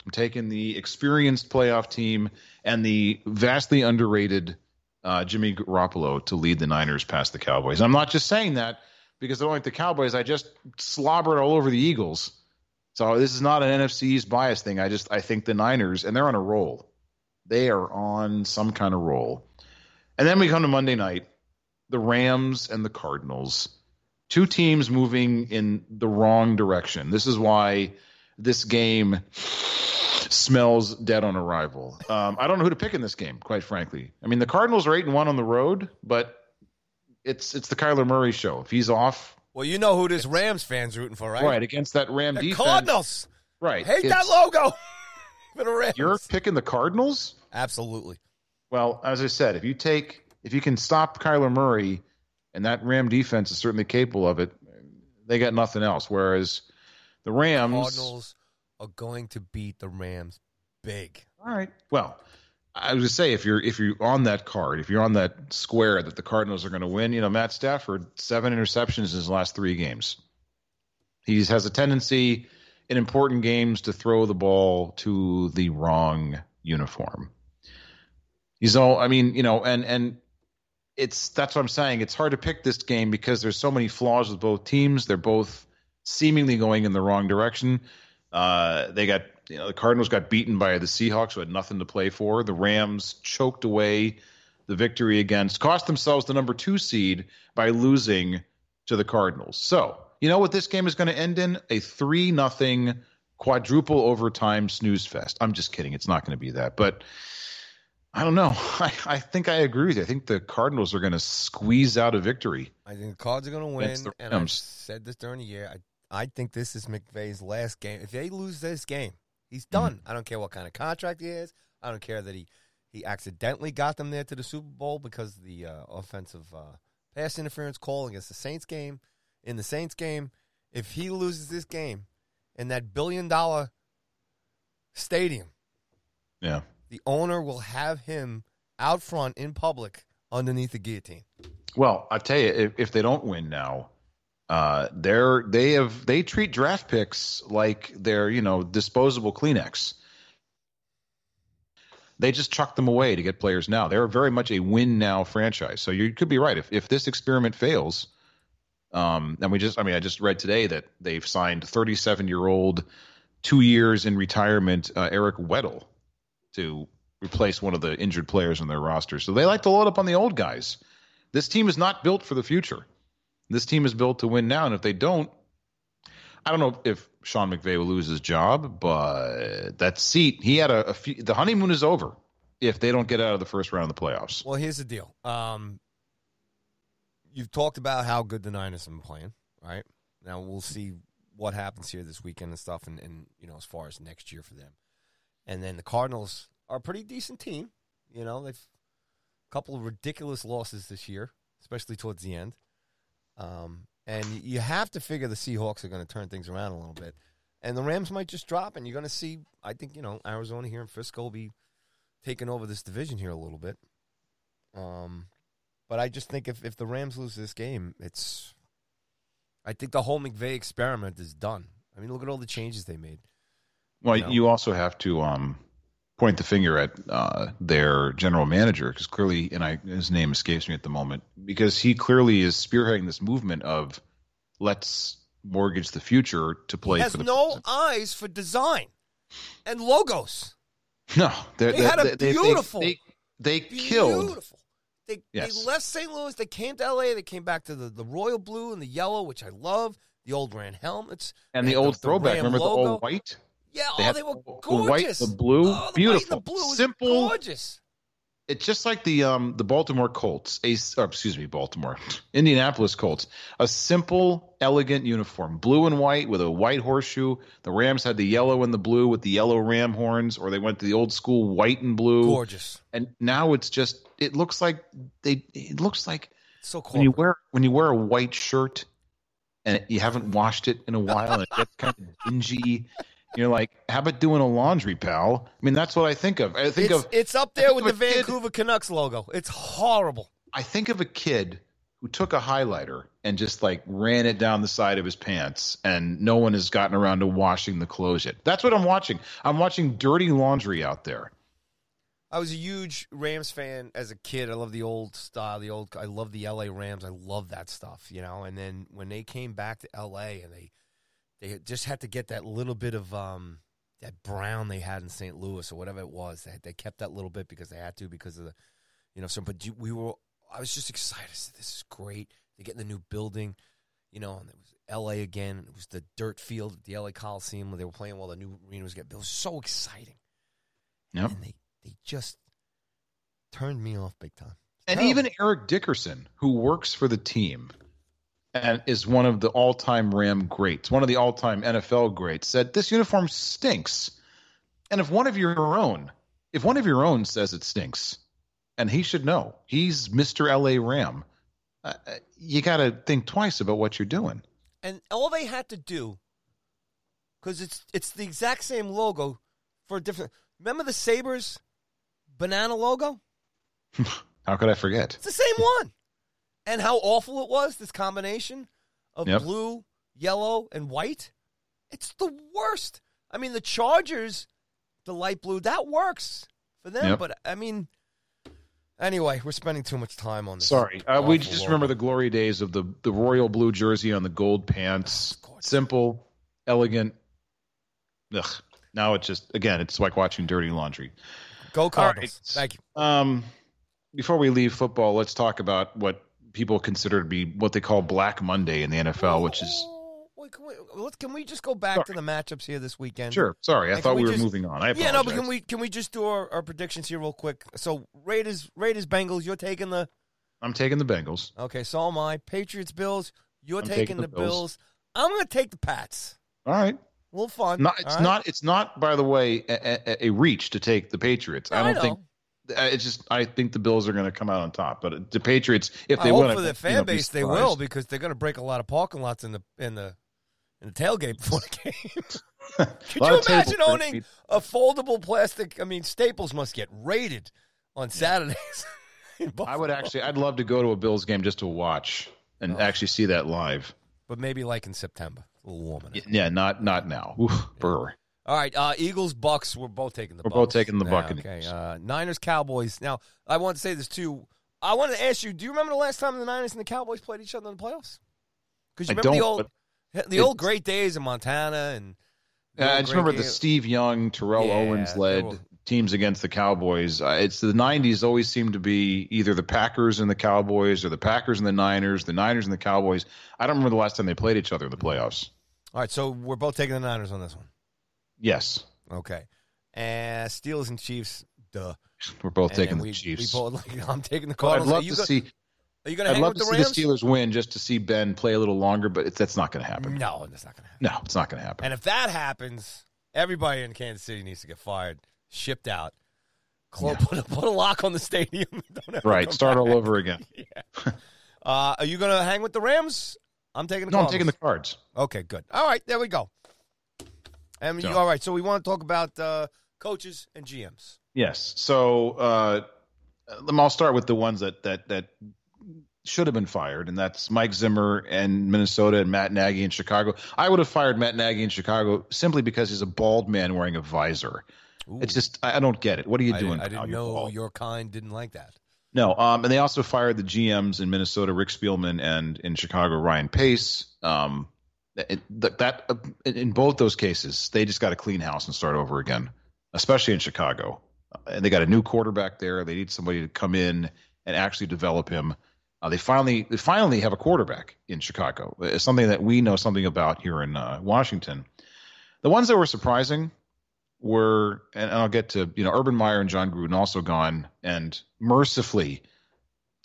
S3: I'm taking the experienced playoff team and the vastly underrated uh, Jimmy Garoppolo to lead the Niners past the Cowboys. I'm not just saying that because don't like the Cowboys. I just slobbered all over the Eagles. So this is not an NFC East bias thing. I just I think the Niners and they're on a roll. They are on some kind of roll. And then we come to Monday night, the Rams and the Cardinals. Two teams moving in the wrong direction. This is why this game smells dead on arrival. Um, I don't know who to pick in this game, quite frankly. I mean, the Cardinals are eight and one on the road, but it's it's the Kyler Murray show. If he's off,
S2: Well, you know who this Rams fans rooting for, right?
S3: right, against that Ram
S2: The
S3: defense,
S2: Cardinals.
S3: right?
S2: Hate that logo for the Rams.
S3: You're picking the Cardinals.
S2: Absolutely.
S3: Well, as I said, if you take if you can stop Kyler Murray, and that Ram defense is certainly capable of it, they got nothing else. Whereas the Rams,
S2: Cardinals are going to beat the Rams big.
S3: all right. Well, I was to say if you're if you're on that card, if you're on that square that the Cardinals are going to win, you know Matt Stafford seven interceptions in his last three games. He has a tendency in important games to throw the ball to the wrong uniform. He's all I mean, you know, and and it's that's what I'm saying. It's hard to pick this game because there's so many flaws with both teams. They're both seemingly going in the wrong direction. Uh, they got you know the Cardinals got beaten by the Seahawks who had nothing to play for. The Rams choked away the victory against, cost themselves the number two seed by losing to the Cardinals. So you know what this game is going to end in? A three nothing quadruple overtime snooze fest. I'm just kidding. It's not going to be that, but. I don't know. I, I think I agree with you. I think the Cardinals are going to squeeze out a victory.
S2: I think the Cards are going to win, and I said this during the year. I I think this is McVay's last game. If they lose this game, he's done. I don't care what kind of contract he is. I don't care that he he accidentally got them there to the Super Bowl because of the uh, offensive uh, pass interference call against the Saints game. In the Saints game, if he loses this game in that billion dollar stadium,
S3: Yeah.
S2: the owner will have him out front in public underneath the guillotine.
S3: Well, I tell you, if, if they don't win now, uh, they're they have they treat draft picks like they're you know disposable Kleenex. They just chuck them away to get players now. They're very much a win now franchise. So you could be right. If if this experiment fails, um, and we just I mean I just read today that they've signed 37 year old, two years in retirement uh, Eric Weddle to replace one of the injured players on their roster. So they like to load up on the old guys. This team is not built for the future. This team is built to win now, and if they don't, I don't know if Sean McVay will lose his job, but that seat he had a, a few, the honeymoon is over if they don't get out of the first round of the playoffs.
S2: Well, here's the deal. Um, you've talked about how good the Niners have been playing, right? Now we'll see what happens here this weekend and stuff, and, and you know as far as next year for them. And then the Cardinals are a pretty decent team. You know they've a couple of ridiculous losses this year, especially towards the end. Um, and you have to figure the Seahawks are going to turn things around a little bit, and the Rams might just drop, and you're going to see. I think you know Arizona here in Frisco will be taking over this division here a little bit. Um, but I just think if, if the Rams lose this game, it's. I think the whole McVay experiment is done. I mean, look at all the changes they made.
S3: Well,
S2: No.
S3: you also have to um, point the finger at uh, their general manager because clearly, and I, his name escapes me at the moment, because he clearly is spearheading this movement of let's mortgage the future to play
S2: He has
S3: for the
S2: no
S3: present.
S2: eyes for design and logos.
S3: no. They,
S2: They had a beautiful,
S3: They, they, they killed.
S2: Beautiful. They,
S3: Yes.
S2: they left St. Louis. They came to L.A. They came back to the, the royal blue and the yellow, which I love. The old Ran helmets
S3: And
S2: They
S3: the old throwback.
S2: Ram
S3: Remember the old white?
S2: Yeah,
S3: They
S2: oh, they were
S3: the- the
S2: gorgeous.
S3: white, the blue,
S2: oh, the
S3: beautiful,
S2: the blue
S3: simple.
S2: gorgeous.
S3: It's just like the um the Baltimore Colts, a or excuse me, Baltimore, Indianapolis Colts. A simple, elegant uniform, blue and white with a white horseshoe. The Rams had the yellow and the blue with the yellow ram horns, or they went to the old school white and blue.
S2: Gorgeous.
S3: And now it's just it looks like they it looks like
S2: So
S3: when you wear when you wear a white shirt and you haven't washed it in a while and it gets kind of dingy You're like, how about doing a laundry, pal? I mean, that's what I think of. I think
S2: It's,
S3: of
S2: it's up there with the
S3: a kid-
S2: Vancouver Canucks logo. It's horrible.
S3: I think of a kid who took a highlighter and just like ran it down the side of his pants, and no one has gotten around to washing the clothes yet. That's what I'm watching. I'm watching dirty laundry out there.
S2: I was a huge Rams fan as a kid. I love the old style, the old. I love the L.A. Rams. I love that stuff, you know. And then when they came back to L.A. and they they just had to get that little bit of um that brown they had in St. Louis or whatever it was. They they kept that little bit because they had to because of the you know. So, but we were. I was just excited. I said, this is great. They get in the new building, you know, and it was L.A. again. It was the dirt field at the L.A. Coliseum where they were playing while the new arena was getting. It was so exciting.
S3: Yep.
S2: And they they just turned me off big time.
S3: And
S2: Terrible.
S3: even Eric Dickerson, who works for the team and is one of the all time Ram greats, one of the all time NFL greats, said this uniform stinks. And if one of your own, if one of your own says it stinks, and he should know, he's Mr. LA Ram, uh, uh, you got to think twice about what you're doing.
S2: and all they had to do because it's it's the exact same logo for a different. Remember the Sabres banana logo?
S3: How could I forget?
S2: It's the same one. And how awful it was, this combination of
S3: Yep.
S2: blue, yellow, and white. It's the worst. I mean, the Chargers, the light blue, that works for them.
S3: Yep.
S2: But, I mean, anyway, we're spending too much time on this.
S3: Sorry, uh, we just
S2: logo.
S3: remember the glory days of the the royal blue jersey on the gold pants.
S2: gorgeous.
S3: Simple, elegant. Ugh. Now it's just again, it's like watching dirty laundry.
S2: Go Cardinals.
S3: right.
S2: Thank you.
S3: Um, before we leave football, let's talk about what people consider to be what they call Black Monday in the NFL, which is
S2: can, we, can we just go back to the matchups here this weekend?
S3: sure. Sorry, I
S2: And
S3: thought we,
S2: we
S3: were moving on. I
S2: Yeah, no, but can we can we just do our, our predictions here real quick? So Raiders Raiders Bengals, you're taking the
S3: I'm taking the Bengals.
S2: okay. So am I. Patriots Bills, you're taking,
S3: taking
S2: the,
S3: the
S2: Bills.
S3: Bills.
S2: I'm going to take the Pats.
S3: All right.
S2: A little fun.
S3: Not, it's
S2: right?
S3: not. It's not. By the way, a, a, a reach to take the Patriots.
S2: No,
S3: I
S2: I
S3: don't think. Uh, It's just. I think the Bills are going to come out on top. But the Patriots, if they win,
S2: for their
S3: won't, you
S2: fan
S3: know,
S2: base they will because they're going to break a lot of parking lots in the in the in the tailgate before the game. Could you imagine owning a foldable plastic? I mean, Staples must get raided on Saturdays.
S3: I would actually. I'd love to go to a Bills game just to watch and
S2: Oh.
S3: actually see that live.
S2: but maybe like in September, a little warmer. now.
S3: Yeah, not not now. Oof, brr.
S2: All right, uh, Eagles, Bucks. We're both taking the.
S3: We're
S2: Bucks.
S3: both taking the
S2: Yeah,
S3: Buccaneers.
S2: Okay, uh, Niners, Cowboys. Now, I want to say this too. I want to ask you: Do you remember the last time the Niners and the Cowboys played each other in the playoffs? Because you
S3: I
S2: remember the
S3: don't,
S2: old, the old great days in Montana and. the
S3: Yeah,
S2: old
S3: I just
S2: great
S3: remember the Steve Young, Terrell
S2: Yeah,
S3: Owens
S2: they
S3: led
S2: were-
S3: teams against the Cowboys. Uh, it's the '90s always seemed to be either the Packers and the Cowboys, or the Packers and the Niners, the Niners and the Cowboys. I don't remember the last time they played each other in the playoffs.
S2: All right, so we're both taking the Niners on this one.
S3: Yes,
S2: Okay, and Steelers and Chiefs. Duh.
S3: we're both
S2: And
S3: taking the
S2: we,
S3: Chiefs.
S2: We both, like, I'm taking the
S3: Well, I'd love to
S2: go-
S3: see.
S2: Are you going to
S3: I'd
S2: hang
S3: love
S2: with
S3: to
S2: the
S3: see the Steelers win just to see Ben play a little longer, but it's, that's not going to happen.
S2: No, that's not going to happen.
S3: No, it's not going to happen.
S2: And if that happens, everybody in Kansas City needs to get fired, shipped out, Clo- put, a, put a lock on the stadium. Don't
S3: right, start all over again.
S2: Uh, are you going to hang with the Rams? I'm taking the.
S3: No, I'm taking the Cards.
S2: Okay, good. All right, there we go. And you,
S3: So-
S2: all right, so we want to talk about uh, coaches and GMs.
S3: Yes. So uh, I'll start with the ones that that that should have been fired, and that's Mike Zimmer and Minnesota and Matt Nagy in Chicago. I would have fired Matt Nagy in Chicago simply because he's a bald man wearing a visor. It's just I I don't get it. What are you
S2: I,
S3: doing?
S2: I
S3: now?
S2: didn't know
S3: bald.
S2: your kind didn't like that.
S3: No, um, and they also fired the GMs in Minnesota, Rick Spielman, and in Chicago, Ryan Pace. Um, that, uh, in both those cases, they just got to clean house and start over again, especially in Chicago. And they got a new quarterback there. They need somebody to come in and actually develop him. Uh, they finally, they finally have a quarterback in Chicago. It's something that we know something about here in uh, Washington. The ones that were surprising were, and I'll get to, you know, Urban Meyer and John Gruden also gone, and mercifully,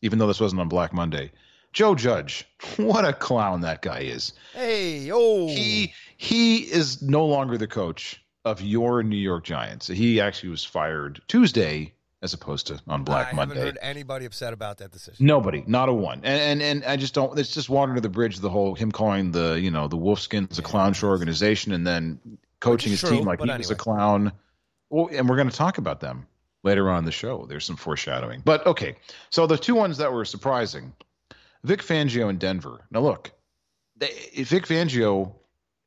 S3: even though this wasn't on Black Monday, Joe Judge, what a clown that guy is.
S2: Hey, oh,
S3: He he is no longer the coach of your New York Giants. He actually was fired Tuesday as opposed to on Black
S2: I
S3: Monday.
S2: haven't heard anybody upset about that decision.
S3: Nobody, not a one, and, and and I just don't. It's just water to the bridge. The whole him calling the you know the Wolfskins a clown show organization, and then coaching his
S2: true,
S3: team like he was a clown. Well, and we're going to talk about them later on in the show. There's some foreshadowing. But okay, so the two ones that were surprising Vic Fangio in Denver. Now, look, they, Vic Fangio,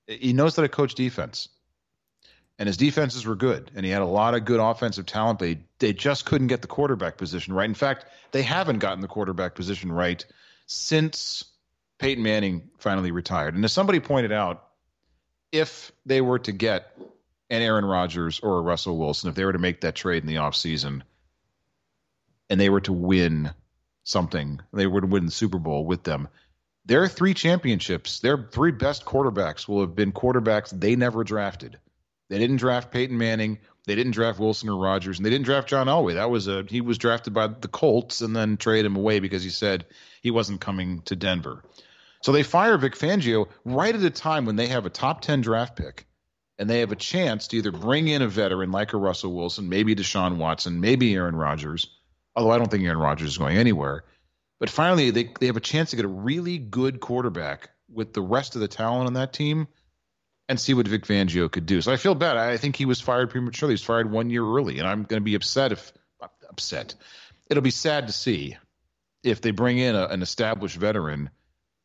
S3: he knows how to coach defense. And his defenses were good, and he had a lot of good offensive talent, but he, they just couldn't get the quarterback position right. In fact, they haven't gotten the quarterback position right since Peyton Manning finally retired. And as somebody pointed out, if they were to get an Aaron Rodgers or a Russell Wilson, if they were to make that trade in the offseason and they were to win something, they would win the Super Bowl with them, their three championships, their three best quarterbacks will have been quarterbacks they never drafted. They didn't draft Peyton Manning, they didn't draft Wilson or Rodgers, and they didn't draft John Elway. That was a he was drafted by the Colts and then traded him away because he said he wasn't coming to Denver. So they fire Vic Fangio right at a time when they have a top 10 draft pick and they have a chance to either bring in a veteran like a Russell Wilson, maybe Deshaun Watson, maybe Aaron Rodgers, although I don't think Aaron Rodgers is going anywhere. But finally, they, they have a chance to get a really good quarterback with the rest of the talent on that team and see what Vic Fangio could do. So I feel bad. I think he was fired prematurely. He was fired one year early, and I'm going to be upset if upset. It'll be sad to see if they bring in a, an established veteran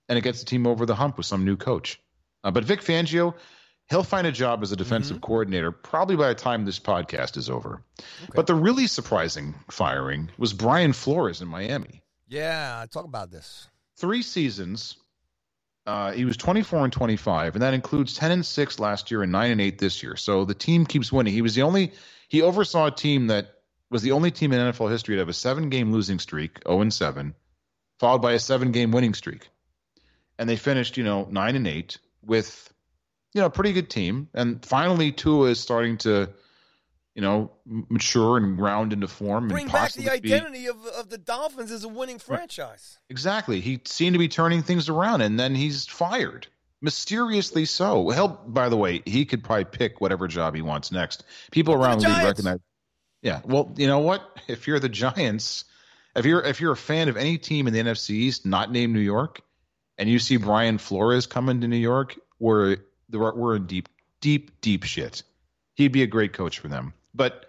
S3: and it gets the team over the hump with some new coach. Uh, but Vic Fangio, he'll find a job as a defensive coordinator probably by the time this podcast is over. But the really surprising firing was Brian Flores in Miami.
S2: Yeah, talk about this.
S3: Three seasons. Uh, he was 24 and 25, and that includes 10 and 6 last year and 9 and 8 this year. So the team keeps winning. He was the only, he oversaw a team that was the only team in NFL history to have a seven game losing streak, 0 and 7, followed by a seven game winning streak. And they finished, you know, 9 and 8 with, you know, pretty good team. And finally, Tua is starting to, you know, mature and round into form.
S2: Bring
S3: and
S2: back the
S3: possibly be-
S2: identity of, of the Dolphins as a winning franchise.
S3: Exactly. He seemed to be turning things around, and then he's fired. Mysteriously so. Hell, by the way, he could probably pick whatever job he wants next. People around the league
S2: Giants.
S3: recognize. Yeah. Well, you know what? If you're the Giants, if you're if you're a fan of any team in the NFC East not named New York, and you see Brian Flores coming to New York, we're we're in deep, deep, deep shit. He'd be a great coach for them. But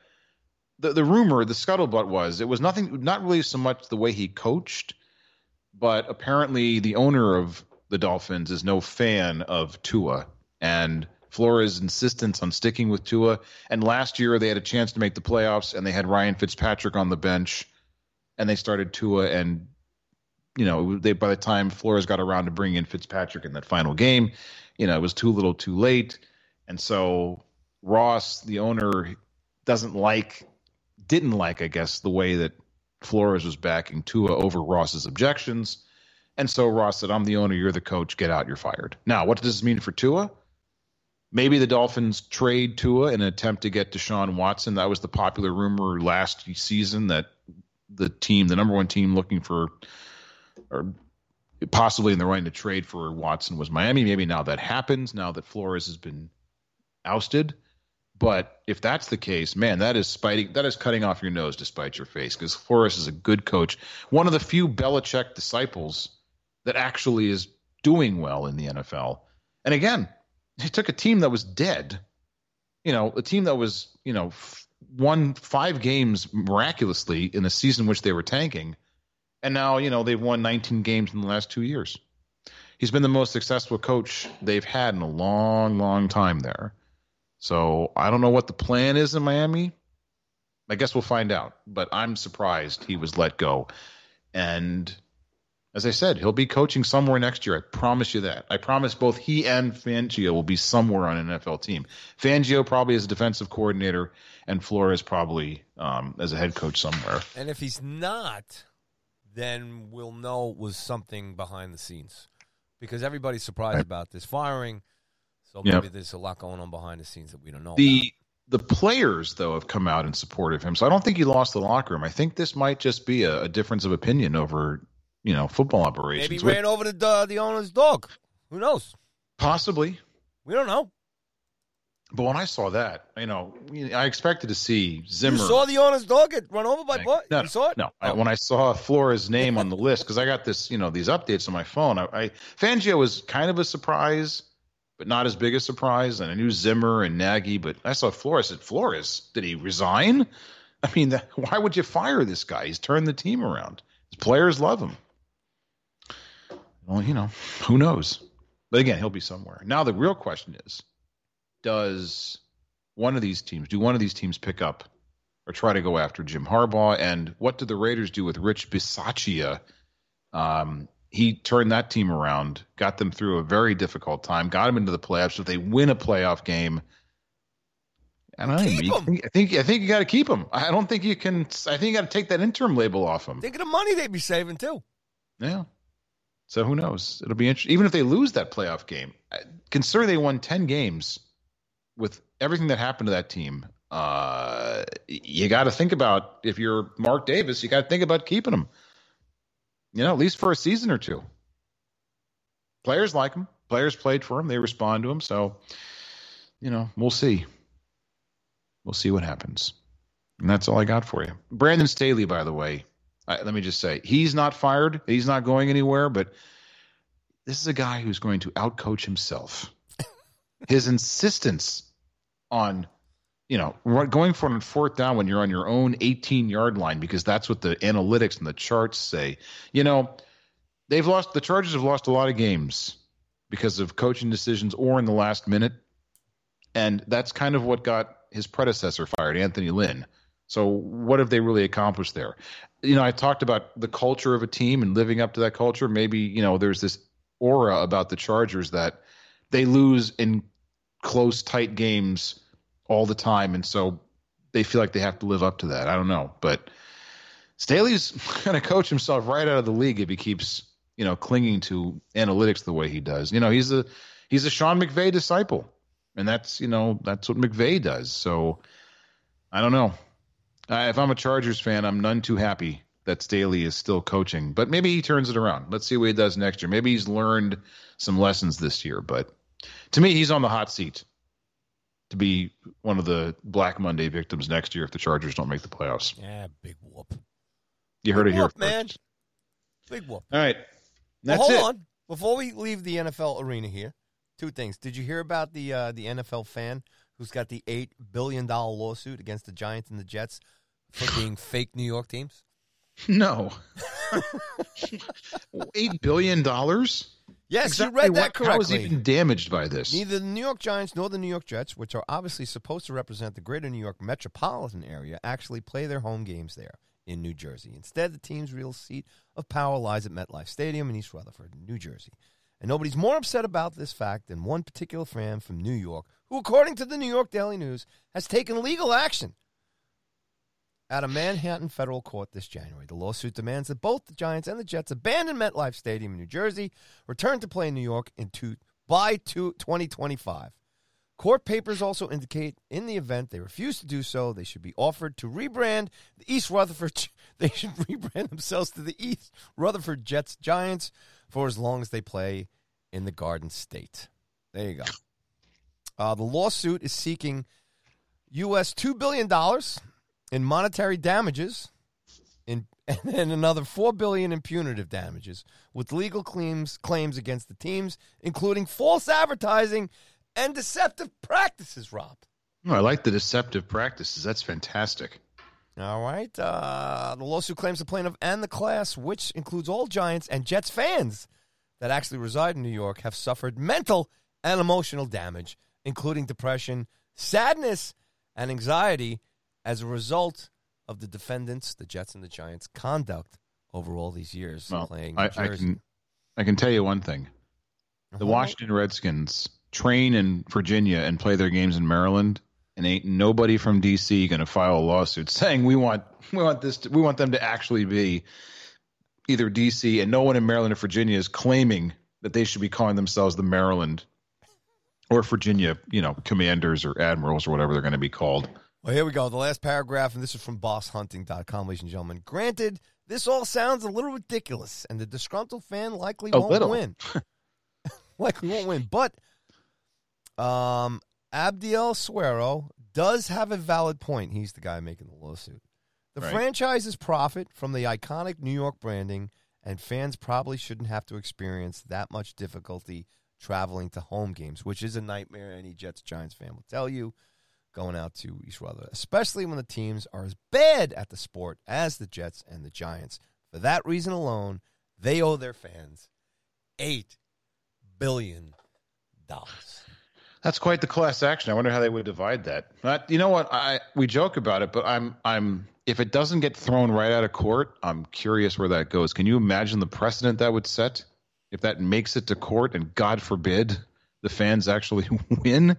S3: the the rumor, the scuttlebutt was it was nothing, not really so much the way he coached, but apparently the owner of the Dolphins is no fan of Tua and Flores' insistence on sticking with Tua. And last year they had a chance to make the playoffs and they had Ryan Fitzpatrick on the bench and they started Tua and you know they by the time Flores got around to bringing in Fitzpatrick in that final game, you know it was too little, too late, and so Ross, the owner, doesn't like, didn't like, I guess, the way that Flores was backing Tua over Ross's objections, and so Ross said, "I'm the owner, you're the coach, get out, you're fired." Now, what does this mean for Tua? Maybe the Dolphins trade Tua in an attempt to get Deshaun Watson. That was the popular rumor last season that the team, the number one team looking for, or possibly in the running to trade for Watson was Miami. Maybe now that happens, now that Flores has been ousted. But if that's the case, man, that is spiting, that is cutting off your nose to spite your face because Flores is a good coach, one of the few Belichick disciples that actually is doing well in the NFL. And again, he took a team that was dead, you know, a team that was, you know, f- won five games miraculously in a season which they were tanking, and now you know they've won 19 games in the last two years. He's been the most successful coach they've had in a long, long time there. So I don't know what the plan is in Miami. I guess we'll find out. But I'm surprised he was let go. And as I said, he'll be coaching somewhere next year. I promise you that. I promise both he and Fangio will be somewhere on an NFL team. Fangio probably as a defensive coordinator, and Flores probably um, as a head coach somewhere.
S2: And if he's not, then we'll know it was something behind the scenes. Because everybody's surprised about this firing. So
S3: Yep.
S2: maybe there's a lot going on behind the scenes that we don't know.
S3: The the players though have come out in support of him, so I don't think he lost the locker room. I think this might just be a, a difference of opinion over you know football operations.
S2: Maybe he ran over the uh, the owner's dog. Who knows?
S3: possibly,
S2: We don't know.
S3: But when I saw that, you know, I expected to see Zimmer.
S2: You saw the owner's dog get run over by
S3: Like,
S2: what?
S3: No,
S2: you saw it?
S3: no. I,
S2: Oh.
S3: when I saw Flores' name on the list, because I got this, you know, these updates on my phone. I, I Fangio was kind of a surprise, but not as big a surprise. And I knew Zimmer and Nagy, but I saw Flores. At Flores, did he resign? I mean, that, why would you fire this guy? He's turned the team around. His players love him. Well, you know, who knows? But again, he'll be somewhere. Now the real question is, does one of these teams, do one of these teams pick up or try to go after Jim Harbaugh? And what do the Raiders do with Rich Bisaccia? Um, he turned that team around, got them through a very difficult time, got them into the playoffs. So if they win a playoff game, I don't know.
S2: Keep
S3: You
S2: 'em.
S3: think- I think I think you got to keep him. I don't think you can. I think you got to take that interim label off him.
S2: Think of the money they'd be saving too.
S3: Yeah. So who knows? It'll be interesting. Even if they lose that playoff game, consider they won ten games with everything that happened to that team. Uh, you got to think about if you're Mark Davis, you got to think about keeping him. You know, at least for a season or two. Players like him. Players played for him. They respond to him. So, you know, we'll see. We'll see what happens. And that's all I got for you. Brandon Staley, by the way, I, let me just say, he's not fired. He's not going anywhere, but this is a guy who's going to outcoach himself. His insistence on, you know, going for on fourth down when you're on your own 18 yard line because that's what the analytics and the charts say. You know, they've lost, the Chargers have lost a lot of games because of coaching decisions or in the last minute. And that's kind of what got his predecessor fired, Anthony Lynn. So what have they really accomplished there? You know, I talked about the culture of a team and living up to that culture. Maybe, you know, there's this aura about the Chargers that they lose in close, tight games all the time. And so they feel like they have to live up to that. I don't know. But Staley's going to coach himself right out of the league if he keeps, you know, clinging to analytics the way he does. You know, he's a he's a Sean McVay disciple. And that's, you know, that's what McVay does. So I don't know. Uh, if I'm a Chargers fan, I'm none too happy that Staley is still coaching, but maybe he turns it around. Let's see what he does next year. Maybe he's learned some lessons this year, but to me, he's on the hot seat to be one of the Black Monday victims next year if the Chargers don't make the playoffs.
S2: Yeah, big whoop.
S3: You heard
S2: Big
S3: it here,
S2: whoop, man. Big whoop.
S3: All right,
S2: Well,
S3: that's
S2: hold
S3: it.
S2: on. Before we leave the NFL arena here, two things. Did you hear about the uh, the NFL fan who's got the eight billion dollar lawsuit against the Giants and the Jets for being fake New York teams?
S3: No, eight billion dollars.
S2: Yes, you read that
S3: correctly. I
S2: was
S3: even damaged by this?
S2: Neither the New York Giants nor the New York Jets, which are obviously supposed to represent the greater New York metropolitan area, actually play their home games there in New Jersey. Instead, the team's real seat of power lies at MetLife Stadium in East Rutherford, New Jersey. And nobody's more upset about this fact than one particular fan from New York, who, according to the New York Daily News, has taken legal action at a Manhattan federal court this January. The lawsuit demands that both the Giants and the Jets abandon MetLife Stadium in New Jersey, return to play in New York in two, by two, 2025. Court papers also indicate in the event they refuse to do so, they should be offered to rebrand the East Rutherford. They should rebrand themselves to the East Rutherford Jets Giants for as long as they play in the Garden State. There you go. Uh, the lawsuit is seeking U.S. $2 billion in monetary damages in, and another 4 billion in punitive damages with legal claims, claims against the teams, including false advertising and deceptive practices, Rob.
S3: Oh, I like the deceptive practices. That's fantastic.
S2: All right. Uh, the lawsuit claims the plaintiff and the class, which includes all Giants and Jets fans that actually reside in New York, have suffered mental and emotional damage, including depression, sadness, and anxiety as a result of the defendants, the Jets and the Giants, conduct over all these years
S3: Well,
S2: playing
S3: I, I can I can tell you one thing: the
S2: Uh-huh.
S3: Washington Redskins train in Virginia and play their games in Maryland, and ain't nobody from DC going to file a lawsuit saying we want we want this to, we want them to actually be either DC, and no one in Maryland or Virginia is claiming that they should be calling themselves the Maryland or Virginia, you know, commanders or admirals or whatever they're going to be called.
S2: Well, here we go. The last paragraph, and this is from bosshunting.com, ladies and gentlemen. Granted, this all sounds a little ridiculous, and the disgruntled fan likely
S3: A
S2: won't
S3: little.
S2: win. likely won't win. But um, Abdiel Suero does have a valid point. He's the guy making the lawsuit. The
S3: Right.
S2: franchises profit from the iconic New York branding, and fans probably shouldn't have to experience that much difficulty traveling to home games, which is a nightmare. Any Jets Giants fan will tell you going out to East Rutherford, especially when the teams are as bad at the sport as the Jets and the Giants. For that reason alone, they owe their fans eight billion dollars.
S3: That's quite the class action. I wonder how they would divide that. You know what? I we joke about it, but I'm I'm if it doesn't get thrown right out of court, I'm curious where that goes. Can you imagine the precedent that would set if that makes it to court and God forbid the fans actually win?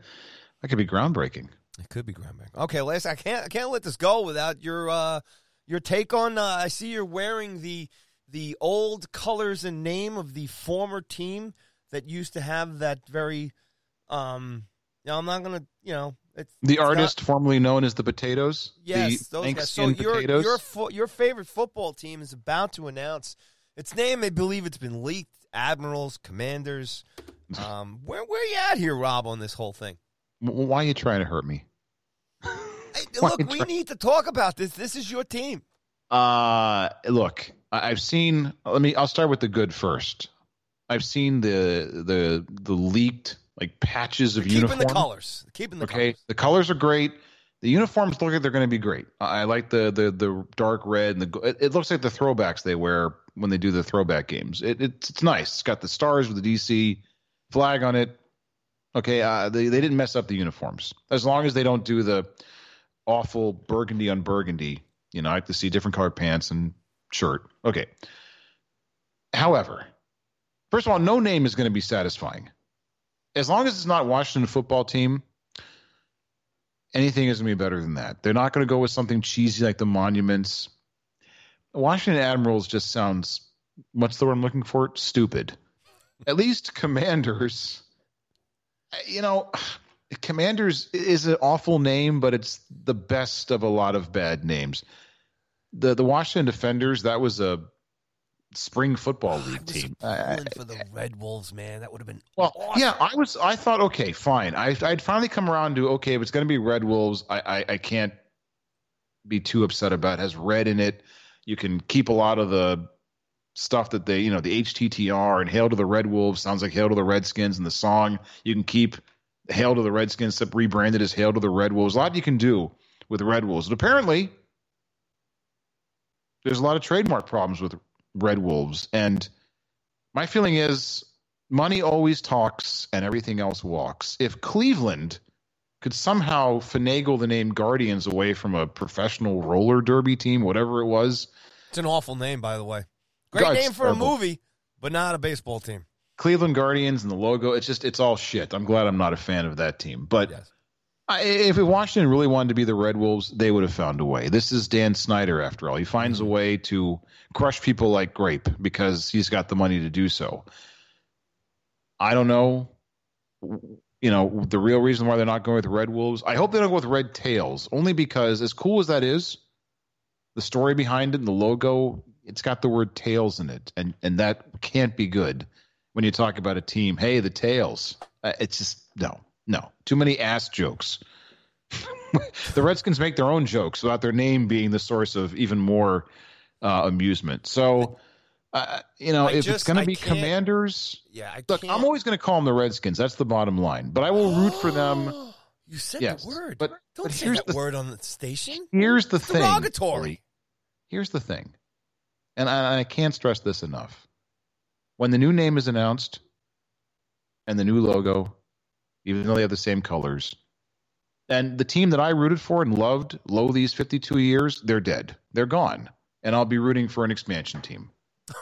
S3: That could be groundbreaking.
S2: It could be groundbreaking. Okay, Les, I can't I can't let this go without your uh, your take on. Uh, I see you're wearing the the old colors and name of the former team that used to have that very. Um, you know, I'm not gonna. You know, it's
S3: The
S2: it's
S3: artist
S2: not-
S3: formerly known as the Potatoes.
S2: yes,
S3: the
S2: those guys. So your
S3: Potatoes.
S2: your fo- your favorite football team is about to announce its name. I believe it's been leaked. Admirals, Commanders. Um, where where you at here, Rob, on this whole thing?
S3: Why are you trying to hurt me?
S2: Hey, look, we
S3: try-
S2: need to talk about this. This is your team.
S3: Uh look, I've seen. Let me. I'll start with the good first. I've seen the the the leaked like patches of
S2: Keeping
S3: uniform.
S2: the colors. Keeping the
S3: okay,
S2: colors.
S3: the colors are great. The uniforms look like they're going to be great. I like the the the dark red and the. it looks like the throwbacks they wear when they do the throwback games. It, it's it's nice. It's got the stars with the DC flag on it. Okay, uh, they they didn't mess up the uniforms as long as they don't do the awful burgundy on burgundy. You know, I have to see different colored pants and shirt. Okay. However, first of all, no name is going to be satisfying. As long as it's not Washington football team, anything is going to be better than that. They're not going to go with something cheesy like the monuments. Washington Admirals just sounds what's the word I'm looking for? Stupid. At least Commanders, Uh, you know, Commanders is an awful name, but it's the best of a lot of bad names. The the Washington Defenders, that was a spring football ah,
S2: I
S3: league
S2: was
S3: team.
S2: pulling for the Red Wolves, man. That would have been
S3: Well,
S2: awesome.
S3: yeah, I was. I thought, okay, fine. I I'd finally come around to okay, if it's going to be Red Wolves, I, I I can't be too upset about. It. it has red in it. You can keep a lot of the stuff that they, you know, the HTTR and Hail to the Red Wolves sounds like Hail to the Redskins and the song. You can keep Hail to the Redskins, except rebranded as Hail to the Red Wolves. A lot you can do with Red Wolves. But apparently, there's a lot of trademark problems with Red Wolves. And my feeling is money always talks and everything else walks. If Cleveland could somehow finagle the name Guardians away from a professional roller derby team, whatever it was,
S2: It's an awful name, by the way. Great name for a movie, but not a baseball team.
S3: Cleveland Guardians and the logo, it's just it's all shit. I'm glad I'm not a fan of that team. But
S2: Yes.
S3: I, if Washington really wanted to be the Red Wolves, they would have found a way. This is Dan Snyder, after all. He finds a mm-hmm. way to crush people like grape because he's got the money to do so. I don't know, you know, the real reason why they're not going with Red Wolves. I hope they don't go with Red Tails, only because as cool as that is, the story behind it, and the logo, it's got the word tails in it, and and that can't be good when you talk about a team. Hey, the tails. Uh, it's just no, no. Too many ass jokes. the Redskins make their own jokes without their name being the source of even more uh, amusement. So, uh, you know,
S2: I
S3: if it's going to be Commanders,
S2: Yeah, I
S3: look,
S2: can't.
S3: I'm always going to call them the Redskins. That's the bottom line. But I will root for them.
S2: You said
S3: Yes,
S2: the word.
S3: but-
S2: Don't
S3: but
S2: say
S3: here's
S2: that
S3: the-
S2: word on the station.
S3: Here's the
S2: It's
S3: thing.
S2: derogatory.
S3: Here's the thing, and I, I can't stress this enough. When the new name is announced and the new logo, even though they have the same colors, and the team that I rooted for and loved, low these 52 years, they're dead. They're gone. And I'll be rooting for an expansion team.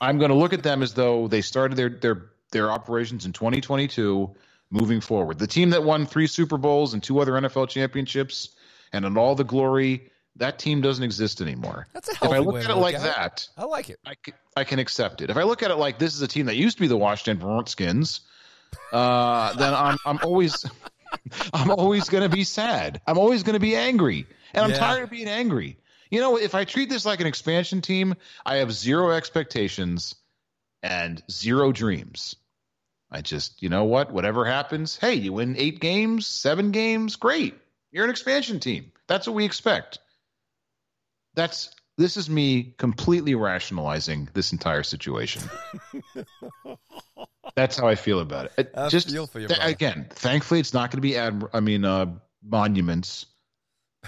S3: I'm going to look at them as though they started their their their operations in 2022 moving forward. The team that won 3 Super Bowls and two other NFL championships and in all the glory, that team doesn't exist anymore.
S2: That's a
S3: If
S2: healthy
S3: I look at it like
S2: at
S3: that,
S2: I like it.
S3: I can, I can accept it. If I look at it like this is a team that used to be the Washington Redskins, uh, then I'm I'm always I'm always going to be sad. I'm always going to be angry, and I'm
S2: Yeah.
S3: tired of being angry. You know, if I treat this like an expansion team, I have zero expectations and zero dreams. I just, you know what? Whatever happens, hey, you win eight games, seven games, great. You're an expansion team. That's what we expect. That's this is me completely rationalizing this entire situation. That's how I feel about it.
S2: I
S3: just
S2: feel for you,
S3: th- again, thankfully, it's not going to be ad. I mean, uh, monuments,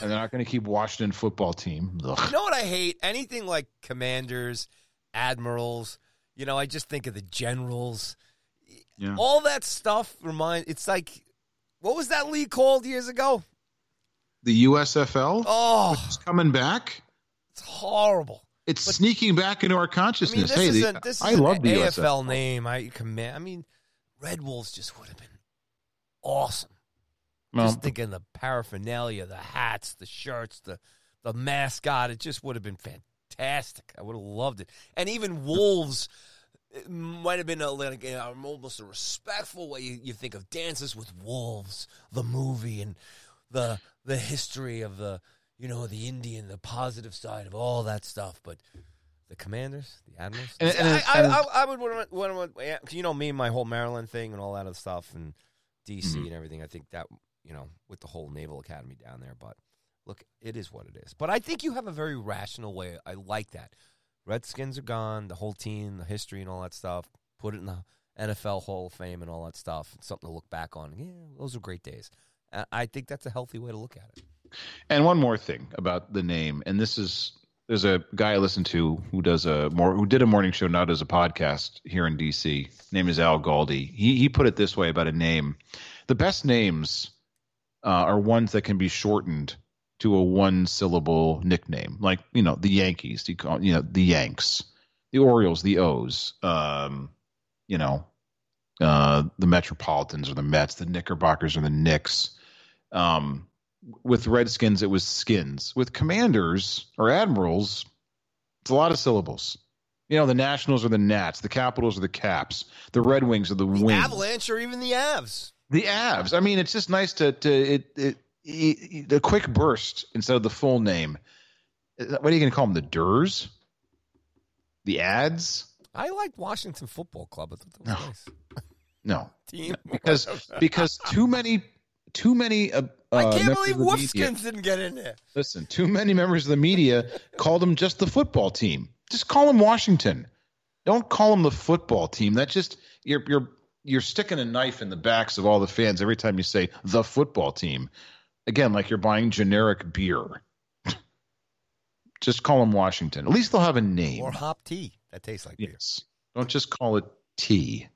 S3: and they're not going to keep Washington football team. Ugh.
S2: You know what I hate? Anything like commanders, admirals. You know, I just think of the generals.
S3: Yeah.
S2: All that stuff remind. It's like, what was that league called years ago?
S3: The USFL
S2: Oh,
S3: is coming back.
S2: It's horrible.
S3: It's sneaking back into our
S2: I mean,
S3: consciousness.
S2: this
S3: hey, the-
S2: isn't. This is
S3: I
S2: an
S3: love the
S2: AFL
S3: USFL.
S2: name. I command. I mean, Red Wolves just would have been awesome.
S3: Well,
S2: just thinking the paraphernalia, the hats, the shirts, the the mascot. It just would have been fantastic. I would have loved it. And even wolves it might have been a, like, you know, almost a respectful way you, you think of Dances with Wolves, the movie, and the the history of the you know the Indian, the positive side of all that stuff. But the commanders, the admirals.
S3: And- and-
S2: I, I, I, I would want, want, want, you know, me and my whole Maryland thing and all that other stuff, and DC
S3: Mm-hmm.
S2: and everything. I think that you know, with the whole Naval Academy down there. But look, it is what it is. But I think you have a very rational way. I like that. Redskins are gone, the whole team, the history, and all that stuff. Put it in the NFL Hall of Fame and all that stuff. It's something to look back on. Yeah, those are great days. I- I think that's a healthy way to look at it.
S3: And one more thing about the name, and this is there's a guy I listen to who does a more who did a morning show not as a podcast here in DC. Name is Al Galdi. He he put it this way about a name: the best names uh, are ones that can be shortened to a one syllable nickname, like you know the Yankees. You call you know the Yanks, the Orioles, the O's. Um, you know, uh, the Metropolitans or the Mets, the Knickerbockers or the Knicks. Um, with Redskins, it was skins. With Commanders or Admirals, it's a lot of syllables. You know, the Nationals are the Nats, the Capitals are the Caps, the Red Wings are the,
S2: The
S3: Wings,
S2: Avalanche or even the Avs.
S3: the Avs. I mean, it's just nice to to it, it, it the quick burst instead of the full name. What are you going to call them? The Durs, the Ads?
S2: I liked Washington Football Club. I thought that was
S3: No.
S2: nice.
S3: No,
S2: Team.
S3: because because too many too many. Uh,
S2: I
S3: uh,
S2: can't believe Wolfskins didn't get in there.
S3: Listen, too many members of the media called them just the football team. Just call them Washington. Don't call them the football team. That just you're you're you're sticking a knife in the backs of all the fans every time you say the football team. Again, like you're buying generic beer. just call them Washington. At least they'll have a name.
S2: Or hop tea. That tastes like beer.
S3: Yes. Don't just call it tea.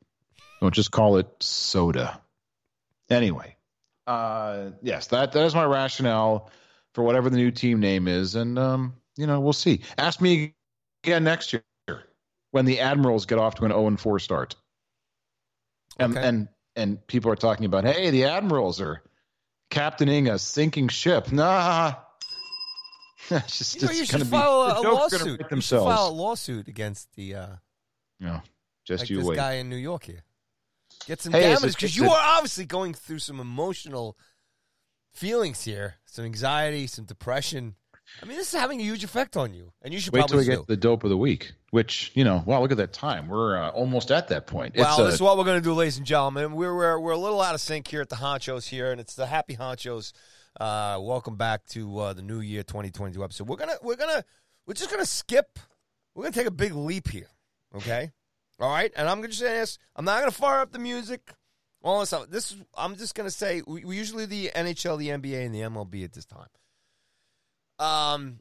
S3: Don't just call it soda. Anyway, uh, yes, that that is my rationale for whatever the new team name is, and um, you know we'll see. Ask me again next year when the Admirals get off to an zero and four start, and
S2: Okay.
S3: and and people are talking about, hey, the Admirals are captaining a sinking ship. Nah. It's just,
S2: You know, you should
S3: gonna be-
S2: file
S3: the
S2: a, a
S3: jokes are gonna
S2: lawsuit. You should
S3: themselves.
S2: file a lawsuit against the uh,
S3: Yeah, just
S2: like
S3: you
S2: this
S3: wait.
S2: guy in New York here. Get some
S3: Hey,
S2: damage because you are obviously going through some emotional feelings here, some anxiety, some depression. I mean, this is having a huge effect on you, and you should
S3: Wait till we get the dope of the week, which you know, wow, look at that time. We're uh, almost at that point.
S2: Well,
S3: it's uh,
S2: this is what we're going to do, ladies and gentlemen. We're, we're we're a little out of sync here at the Honchos here, and it's the Happy Honchos. Uh, welcome back to uh, the New Year 2022 episode. We're gonna we're gonna we're just gonna skip. We're gonna take a big leap here. Okay, all right. And I'm gonna say this. I'm not gonna fire up the music. All this stuff. This is, I'm just gonna say we, we usually the NHL, the NBA, and the MLB at this time. Um,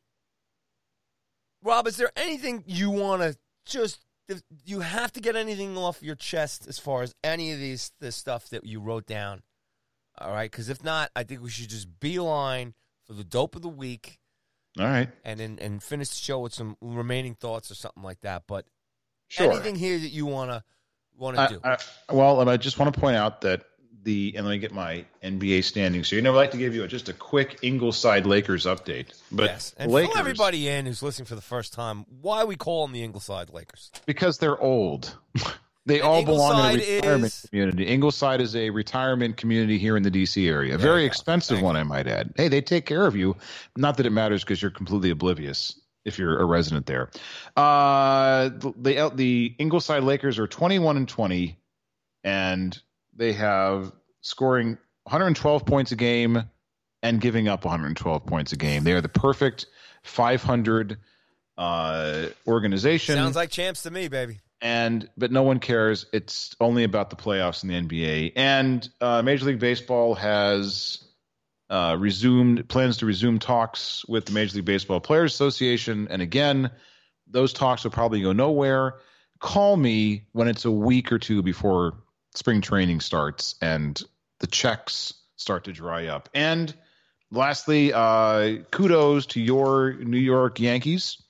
S2: Rob, is there anything you want to just? if You have to get anything off your chest as far as any of these this stuff that you wrote down. All right, because if not, I think we should just beeline for the dope of the week
S3: all right.
S2: and then and finish the show with some remaining thoughts or something like that. But
S3: Sure.
S2: anything here that you wanna wanna do?
S3: I, well, I just want to point out that the and let me get my NBA standings here. You know, I like to give you a, just a quick Ingleside Lakers update, but
S2: yes, and
S3: Lakers,
S2: fill everybody in who's listening for the first time. Why we call them the Ingleside Lakers?
S3: because they're old. they
S2: And
S3: all belong in a retirement
S2: is-
S3: community. Ingleside is a retirement community here in the DC area. A very expensive
S2: Thank
S3: one, I might add. Hey, they take care of you. Not that it matters because you're completely oblivious if you're a resident there. Uh, the the Ingleside Lakers are 21 and 20, and they have scoring 112 points a game and giving up 112 points a game. They are the perfect 500 uh, organization.
S2: Sounds like champs to me, baby.
S3: and but no one cares. It's only about the playoffs in the NBA. And uh, Major League Baseball has uh, resumed plans to resume talks with the Major League Baseball Players Association. And again, those talks will probably go nowhere. Call me when it's a week or two before spring training starts and the checks start to dry up. And lastly, uh, kudos to your New York Yankees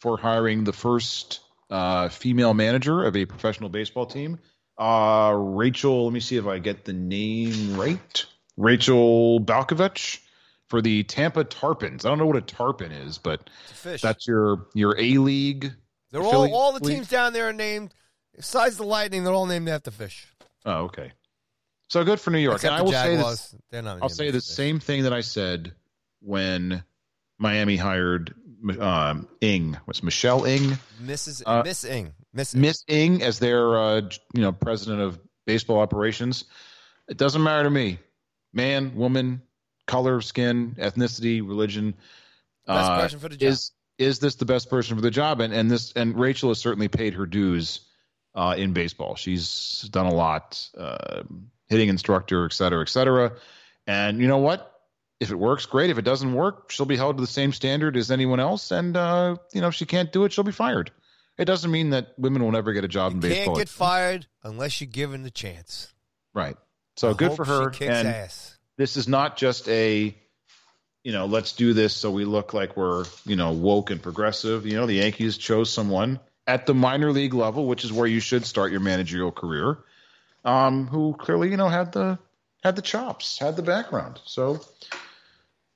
S3: for hiring the first uh, female manager of a professional baseball team. Uh, Rachel, let me see if I get the name right. Rachel Balkovich for the Tampa Tarpons. I don't know what a tarpon is, but that's your your A League.
S2: They're all all the teams down there are named. Besides the Lightning, they're all named after fish.
S3: Oh, okay. So good for New York.
S2: Except
S3: and I will say this. I'll say the
S2: fish.
S3: same thing that I said when Miami hired um, Ing. What's Michelle Ing?
S2: Mrs.
S3: Uh,
S2: Miss Ing. Miss
S3: Miss Ing as their uh, you know president of baseball operations. It doesn't matter to me. Man, woman, color, skin, ethnicity, religion.
S2: Best
S3: uh,
S2: person for the job.
S3: Is is this the best person for the job? And and this and Rachel has certainly paid her dues uh, in baseball. She's done a lot, uh, hitting instructor, et cetera, et cetera. And you know what? If it works, great. If it doesn't work, she'll be held to the same standard as anyone else. And uh, you know, if she can't do it, she'll be fired. It doesn't mean that women will never get a job in
S2: Can't get fired unless you're given the chance.
S3: right. So
S2: I
S3: good for her. And
S2: ass.
S3: this is not just a you know let's do this so we look like we're you know woke and progressive you know the yankees chose someone at the minor league level which is where you should start your managerial career um who clearly you know had the had the chops had the background so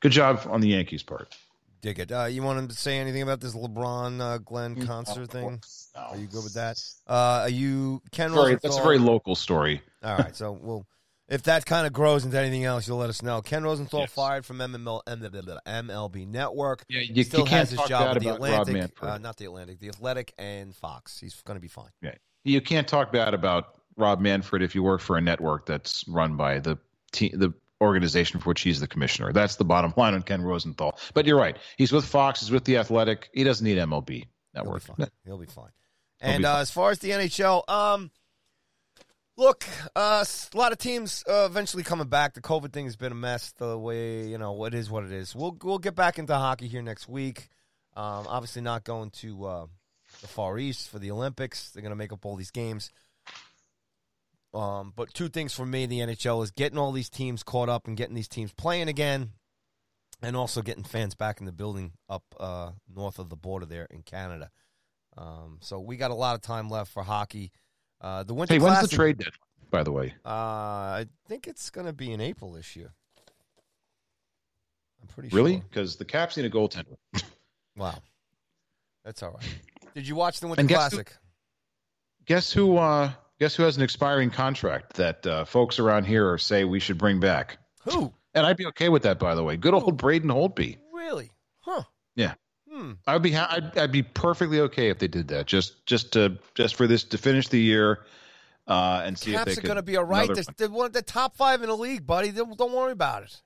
S3: good job on the yankees part
S2: Dig it. Uh, you want him to say anything about this LeBron uh, Glenn concert thing?
S3: No.
S2: Are you good with that? Uh, are you Ken Rosenthal?
S3: that's a very local story
S2: All right, so we'll if that kind of grows into anything else, you'll let us know. Ken Rosenthal
S3: Yes.
S2: fired from MML, MLB Network.
S3: yeah you,
S2: Still
S3: you can't
S2: has his
S3: talk
S2: job with the
S3: about rob
S2: Atlantic,
S3: manfred
S2: uh, not the Atlantic, the Athletic and Fox. He's going to be fine.
S3: Yeah. You can't talk bad about Rob Manfred if you work for a network that's run by the te- the organization for which he's the commissioner. That's the bottom line on Ken Rosenthal. But you're right. He's with Fox. He's with the Athletic. He doesn't need MLB
S2: He'll be
S3: network.
S2: fine. He'll be fine. And
S3: be
S2: uh, as far as the NHL, um, look, uh, a lot of teams uh, eventually coming back. The COVID thing has been a mess. The way you know it is what it is. We'll we'll get back into hockey here next week. Um, obviously, not going to uh, the Far East for the Olympics. They're going to make up all these games. Um, but two things for me in the NHL is getting all these teams caught up and getting these teams playing again, and also getting fans back in the building up uh, north of the border there in Canada. Um, so we got a lot of time left for hockey. Uh, the Winter
S3: Hey, when's the trade deadline, by the way?
S2: Uh, I think it's going to be in April this year. I'm pretty
S3: Really?
S2: sure.
S3: Because the Caps need a goaltender.
S2: Wow, that's all right. Did you watch the Winter
S3: And guess who-
S2: Classic?
S3: guess who? Uh, guess who has an expiring contract that uh, folks around here say we should bring back?
S2: Who?
S3: And I'd be okay with that, by the way. Good old Braden Holtby.
S2: Really? Huh?
S3: Yeah.
S2: Hmm.
S3: I would be ha- I'd, I'd be perfectly okay if they did that. Just just to just for this to finish the year uh, and see if
S2: Caps
S3: they
S2: are going to be all right.
S3: another-
S2: They're, they're one of the top five in the league, buddy. Don't, don't worry about it.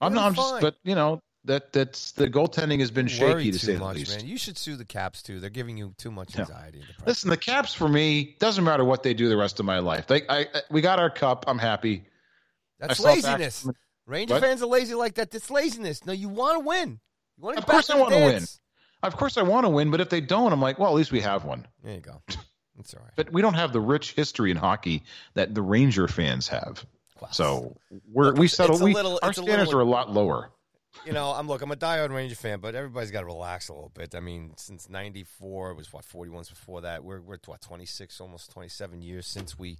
S3: I'm not. I'm just. But you know that that's the goaltending has been shaky to say the least.
S2: man. You should sue the Caps too. They're giving you too much anxiety. Depression.
S3: Listen, the Caps for me doesn't matter what they do the rest of my life. They, I, I we got our cup. I'm happy.
S2: That's
S3: I saw back-
S2: laziness. Ranger
S3: What?
S2: fans are lazy like that. That's laziness. No, you want to win. You want to
S3: Of course I
S2: want
S3: wanna win. Of course, I want to win, but if they don't, I'm like, well, at least we have one.
S2: There you go. That's all right.
S3: But we don't have the rich history in hockey that the Ranger fans have.
S2: Wow.
S3: So we're
S2: Look,
S3: we settle.
S2: it's
S3: we,
S2: little-
S3: our
S2: it's
S3: standards
S2: little-
S3: are a lot lower.
S2: you know, I'm look. I'm a diehard Ranger fan, but everybody's got to relax a little bit. I mean, since '94, it was what 41s before that. We're we're what 26, almost 27 years since we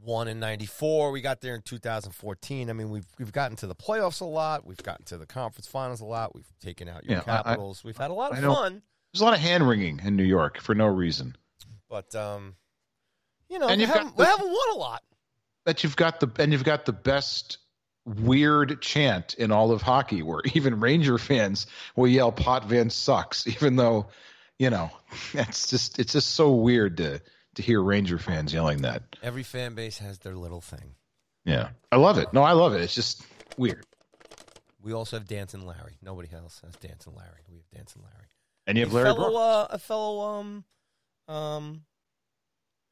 S2: won in '94. We got there in 2014. I mean, we've we've gotten to the playoffs a lot. We've gotten to the conference finals a lot. We've taken out your
S3: Yeah, I- I-
S2: Capitals. we've had a lot of fun,
S3: There's a lot of hand wringing in New York for no reason.
S2: but um, you know,
S3: And
S2: we haven't,
S3: the-
S2: we haven't won a lot.
S3: That you've got the and you've got the best weird chant in all of hockey, where even Ranger fans will yell "Potvin sucks," even though you know it's just it's just so weird to to hear Ranger fans yelling that.
S2: Every fan base has their little thing.
S3: Yeah, I love it. No, I love it. It's just weird.
S2: We also have Dancing Larry. Nobody else has Dancing Larry. We have Dancing Larry.
S3: And you have
S2: a
S3: Larry
S2: fellow, uh, a fellow um, um,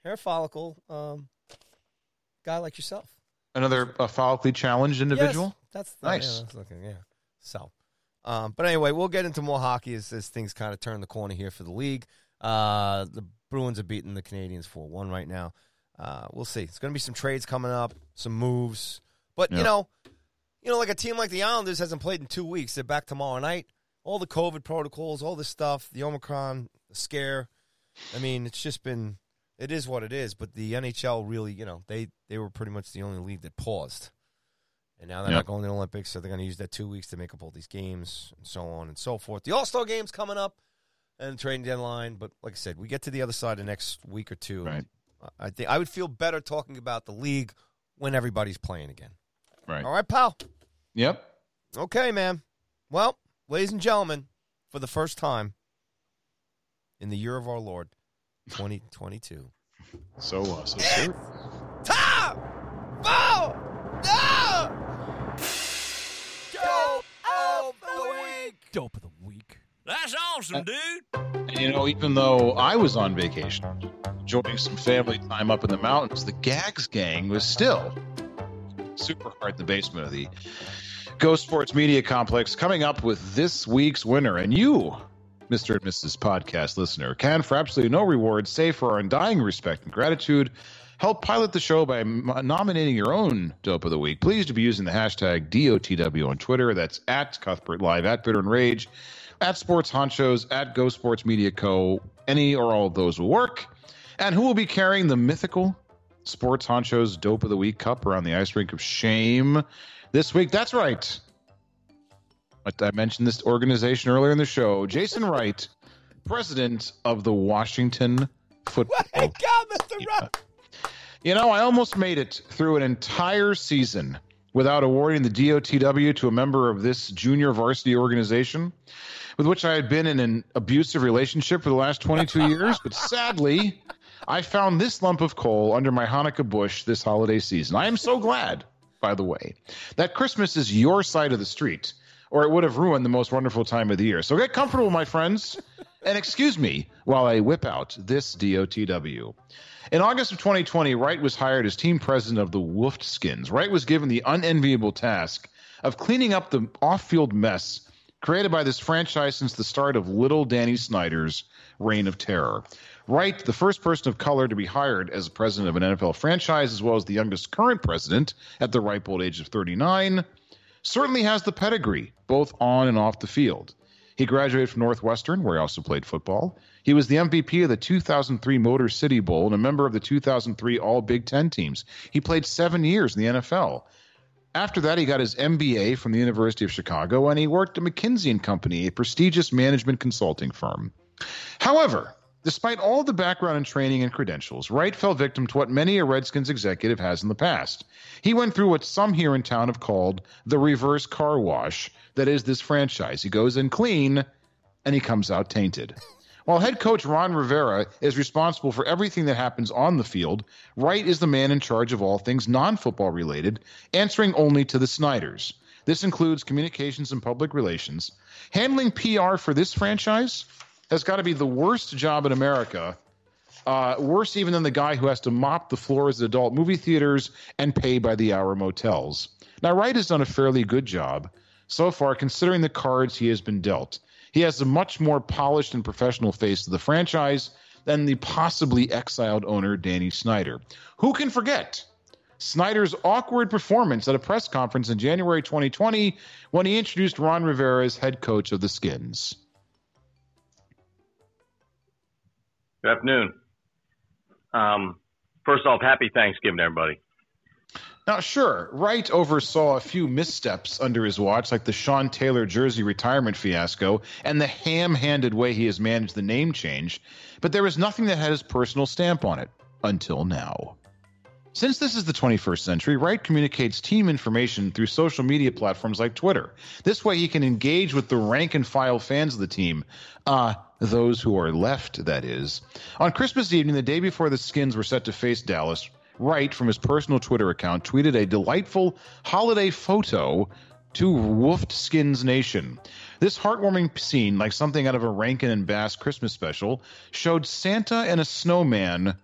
S2: hair follicle um, guy like yourself.
S3: Another uh, follically challenged individual.
S2: Yes, that's
S3: Nice.
S2: Yeah, that's looking, yeah. So, um, but anyway, we'll get into more hockey as, as things kind of turn the corner here for the league. Uh, the Bruins are beating the Canadiens four one right now. Uh, we'll see. It's going to be some trades coming up, some moves, but you know, you know, like a team like the Islanders hasn't played in two weeks. They're back tomorrow night. All the COVID protocols, all this stuff, the Omicron, the scare. I mean, it's just been. It is what it is. But the NHL really, you know, they they were pretty much the only league that paused. And now they're
S3: Yep.
S2: not going to the Olympics, so they're going to use that two weeks to make up all these games and so on and so forth. The All Star game's coming up and the trading deadline. But like I said, we get to the other side the next week or two.
S3: Right.
S2: I think I would feel better talking about the league when everybody's playing again.
S3: Right.
S2: All right, pal.
S3: Yep.
S2: Okay, man. Well, ladies and gentlemen, for the first time in the year of our Lord, 2022.
S3: So uh, so soon.
S2: Top! Four! No! Dope of the week!
S8: Dope of the week.
S9: That's awesome, dude.
S3: You know, even though I was on vacation, enjoying some family time up in the mountains, the Gags gang was still super hard in the basement of the Go Sports Media Complex, coming up with this week's winner. And you, Mr. and Mrs. Podcast listener, can, for absolutely no reward, save for our undying respect and gratitude, help pilot the show by nominating your own Dope of the Week. Please to be using the hashtag DOTW on Twitter. That's at Cuthbert Live, at Bitter and Rage, at Sports Honchos, at Go Sports Media Co. Any or all of those will work. And who will be carrying the mythical Sports Honchos Dope of the Week cup around the ice rink of shame this week? That's right. I mentioned this organization earlier in the show. Jason Wright, president of the Washington Football.
S2: Hey, God, Mr. Rupp!
S3: You know, I almost made it through an entire season without awarding the DOTW to a member of this junior varsity organization with which I had been in an abusive relationship for the last 22 years. But sadly, I found this lump of coal under my Hanukkah bush this holiday season. I am so glad, by the way, that Christmas is your side of the street, or it would have ruined the most wonderful time of the year. So get comfortable, my friends, and excuse me while I whip out this DOTW. In August of 2020, Wright was hired as team president of the Wolfed Skins. Wright was given the unenviable task of cleaning up the off field mess created by this franchise since the start of little Danny Snyder's reign of terror. Wright, the first person of color to be hired as president of an NFL franchise, as well as the youngest current president at the ripe old age of 39, certainly has the pedigree, both on and off the field. He graduated from Northwestern, where he also played football. He was the MVP of the 2003 Motor City Bowl and a member of the 2003 All Big Ten teams. He played seven years in the NFL. After that, he got his MBA from the University of Chicago and he worked at McKinsey and Company, a prestigious management consulting firm. However, despite all the background and training and credentials, Wright fell victim to what many a Redskins executive has in the past. He went through what some here in town have called the reverse car wash that is this franchise. He goes in clean and he comes out tainted. While head coach Ron Rivera is responsible for everything that happens on the field, Wright is the man in charge of all things non football related, answering only to the Snyders. This includes communications and public relations. Handling PR for this franchise has got to be the worst job in America. Uh, worse even than the guy who has to mop the floors at adult movie theaters and pay by the hour motels. Now, Wright has done a fairly good job so far, considering the cards he has been dealt. He has a much more polished and professional face to the franchise than the possibly exiled owner, Danny Snyder. Who can forget Snyder's awkward performance at a press conference in January 2020 when he introduced Ron Rivera as head coach of the Skins?
S10: Good afternoon. Um, first off, happy Thanksgiving, everybody.
S3: Now, sure, Wright oversaw a few missteps under his watch, like the Sean Taylor jersey retirement fiasco and the ham handed way he has managed the name change, but there was nothing that had his personal stamp on it until now. Since this is the 21st century, Wright communicates team information through social media platforms like Twitter. This way, he can engage with the rank and file fans of the team. Uh, those who are left, that is. On Christmas evening, the day before the Skins were set to face Dallas, Wright, from his personal Twitter account, tweeted a delightful holiday photo to Woofed Skins Nation. This heartwarming scene, like something out of a Rankin and Bass Christmas special, showed Santa and a snowman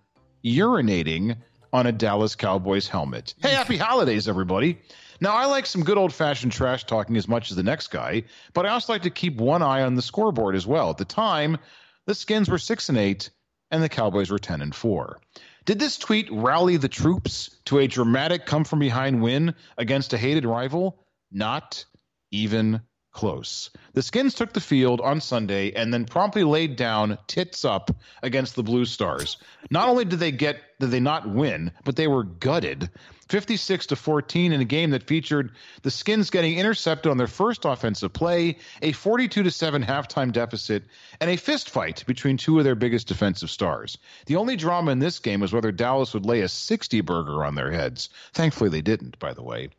S3: urinating on a Dallas Cowboys helmet. Hey, happy holidays, everybody. Now, I like some good old fashioned trash talking as much as the next guy, but I also like to keep one eye on the scoreboard as well. At the time, the Skins were 6 and 8 and the Cowboys were 10 and 4. Did this tweet rally the troops to a dramatic come from behind win against a hated rival? Not even close. The Skins took the field on Sunday and then promptly laid down tits up against the Blue Stars. Not only did they get did they not win, but they were gutted. 56 to 14 in a game that featured the Skins getting intercepted on their first offensive play, a 42 to 7 halftime deficit, and a fist fight between two of their biggest defensive stars. The only drama in this game was whether Dallas would lay a 60 burger on their heads. Thankfully they didn't, by the way.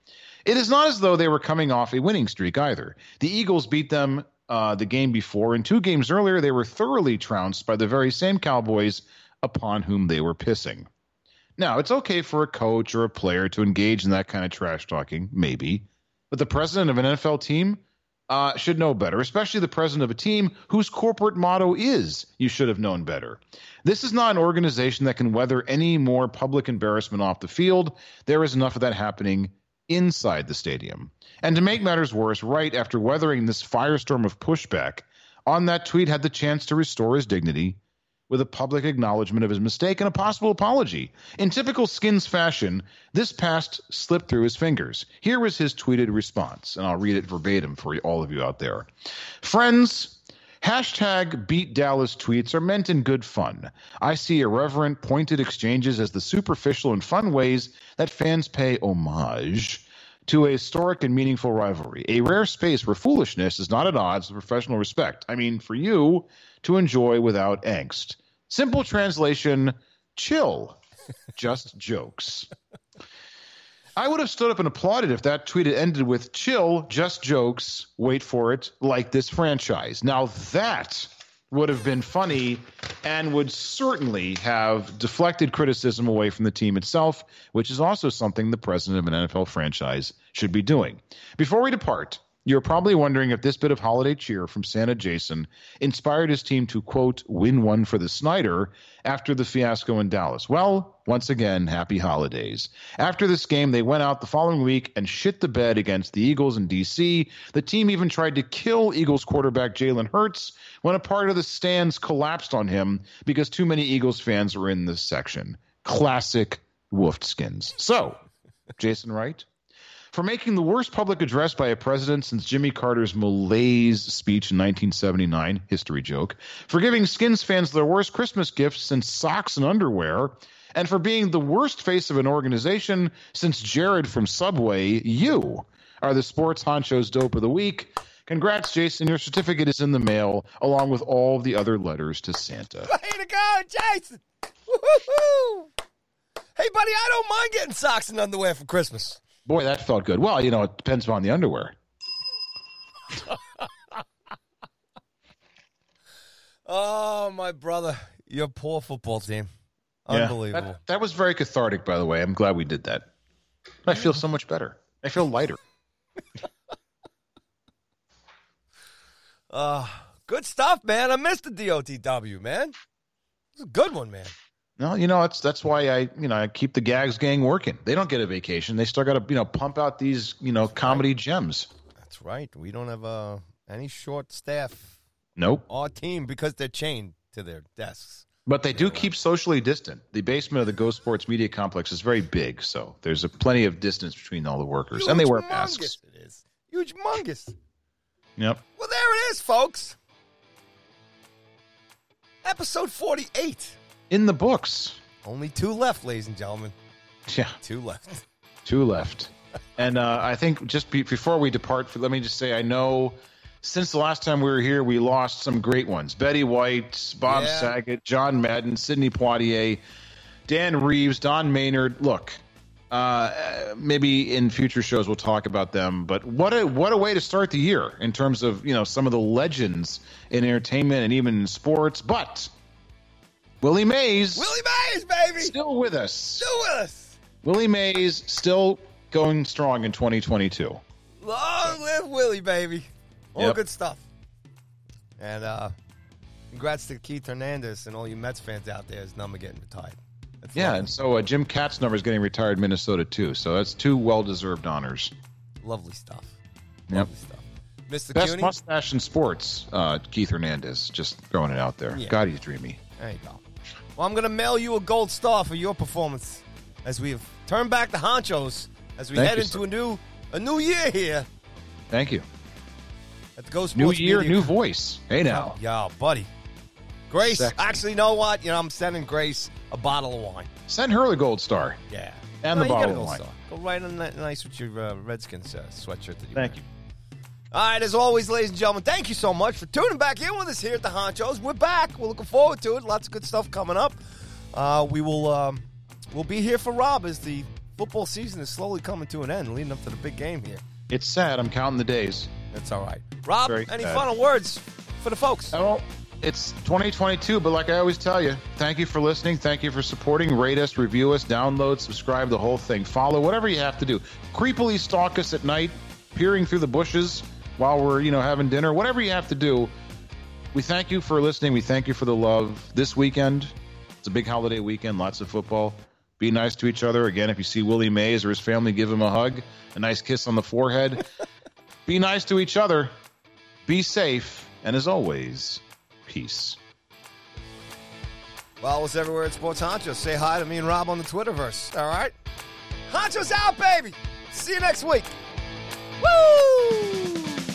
S3: It is not as though they were coming off a winning streak either. The Eagles beat them uh, the game before, and two games earlier, they were thoroughly trounced by the very same Cowboys upon whom they were pissing. Now, it's okay for a coach or a player to engage in that kind of trash talking, maybe, but the president of an NFL team uh, should know better, especially the president of a team whose corporate motto is you should have known better. This is not an organization that can weather any more public embarrassment off the field. There is enough of that happening inside the stadium. And to make matters worse, right after weathering this firestorm of pushback, on that tweet had the chance to restore his dignity with a public acknowledgement of his mistake and a possible apology. In typical Skins fashion, this past slipped through his fingers. Here was his tweeted response, and I'll read it verbatim for all of you out there. Friends, Hashtag beat Dallas tweets are meant in good fun. I see irreverent, pointed exchanges as the superficial and fun ways that fans pay homage to a historic and meaningful rivalry, a rare space where foolishness is not at odds with professional respect. I mean, for you to enjoy without angst. Simple translation chill. Just jokes. I would have stood up and applauded if that tweet had ended with chill, just jokes, wait for it, like this franchise. Now that would have been funny and would certainly have deflected criticism away from the team itself, which is also something the president of an NFL franchise should be doing. Before we depart, you're probably wondering if this bit of holiday cheer from Santa Jason inspired his team to, quote, win one for the Snyder after the fiasco in Dallas. Well, once again, happy holidays. After this game, they went out the following week and shit the bed against the Eagles in D.C. The team even tried to kill Eagles quarterback Jalen Hurts when a part of the stands collapsed on him because too many Eagles fans were in this section. Classic woofed skins. So, Jason Wright, for making the worst public address by a president since Jimmy Carter's malaise speech in 1979, history joke, for giving Skins fans their worst Christmas gifts since socks and underwear, and for being the worst face of an organization since Jared from Subway, you are the sports honcho's dope of the week. Congrats, Jason. Your certificate is in the mail, along with all the other letters to Santa.
S2: Way to go, Jason! Woo-hoo-hoo. Hey, buddy, I don't mind getting socks and underwear for Christmas.
S3: Boy, that felt good. Well, you know, it depends upon the underwear.
S2: oh, my brother, your poor football team.
S3: Yeah,
S2: Unbelievable.
S3: that, that was very cathartic, by the way. I'm glad we did that. I feel so much better. I feel lighter.
S2: Uh, good stuff, man. I missed the DOTW, man. It's a good one, man.
S3: No, you know, it's that's why I, you know, I keep the gags gang working. They don't get a vacation. They still got to, you know, pump out these, you know, comedy gems.
S2: That's right. We don't have uh, any short staff
S3: Nope.
S2: Our team because they're chained to their desks.
S3: But they do keep socially distant. The basement of the Go Sports Media Complex is very big, so there's a plenty of distance between all the workers, and they wear masks.
S2: It is huge, mungus.
S3: Yep.
S2: Well, there it is, folks. Episode forty-eight.
S3: In the books.
S2: Only two left, ladies and gentlemen.
S3: Yeah.
S2: Two left.
S3: Two left. and uh, I think just be, before we depart, let me just say I know since the last time we were here, we lost some great ones Betty White, Bob
S2: Yeah.
S3: Saget, John Madden, Sidney Poitier, Dan Reeves, Don Maynard. Look, uh, maybe in future shows we'll talk about them. But what a what a way to start the year in terms of you know some of the legends in entertainment and even in sports. But Willie Mays
S2: Willie Mays, baby.
S3: still with us.
S2: Still with us.
S3: Willie Mays still going strong in 2022.
S2: Long live Willie, baby. All
S3: Yep.
S2: good stuff. And uh congrats to Keith Hernandez and all you Mets fans out there. His number getting retired. That's
S3: Yeah,
S2: lovely.
S3: and so uh, Jim number is getting retired in Minnesota too. So that's two well-deserved honors.
S2: lovely stuff.
S3: Yep.
S2: Lovely stuff. Mr.
S3: Best
S2: Cuny?
S3: mustache in sports, uh, Keith Hernandez. Just throwing it out there.
S2: Yeah.
S3: God, he's dreamy.
S2: There you go. Well, I'm going to mail you a gold star for your performance as we have turned back the honchos as we
S3: Thank
S2: head
S3: you,
S2: into
S3: sir.
S2: a new a new year here
S3: Thank you.
S2: at the Ghost
S3: New
S2: Sports
S3: year,
S2: Media
S3: new voice. Hey now.
S2: Yo, buddy. Grace,
S3: Sexy.
S2: actually, you know what? You know, I'm sending Grace a bottle of wine.
S3: Send her the gold star.
S2: Yeah.
S3: And
S2: No,
S3: the
S2: you
S3: bottle of wine.
S2: star. Go right on that nice with your uh, Redskins uh, sweatshirt that you
S3: Thank
S2: wear.
S3: you.
S2: All right, as always, ladies and gentlemen, thank you so much for tuning back in with us here at the Honchos. We're back. We're looking forward to it. Lots of good stuff coming up. Uh, we will um, we'll be here for Rob as the football season is slowly coming to an end, leading up to the big game here.
S3: It's sad. I'm counting the days.
S2: That's all right. Rob,
S3: Very
S2: any
S3: sad.
S2: final words for the folks?
S3: Oh, it's 2022, but like I always tell you, thank you for listening. Thank you for supporting. Rate us, review us, download, subscribe, the whole thing. Follow, whatever you have to do. Creepily stalk us at night, peering through the bushes while we're, you know, having dinner. Whatever you have to do. We thank you for listening. We thank you for the love. This weekend, it's a big holiday weekend, lots of football. Be nice to each other. Again, if you see Willie Mays or his family, give him a hug, a nice kiss on the forehead. Be nice to each other. Be safe. And as always, peace.
S2: Follow us everywhere at Sports Honchos. Say hi to me and Rob on the Twitterverse. All right? Honchos out, baby. See you next week. Woo!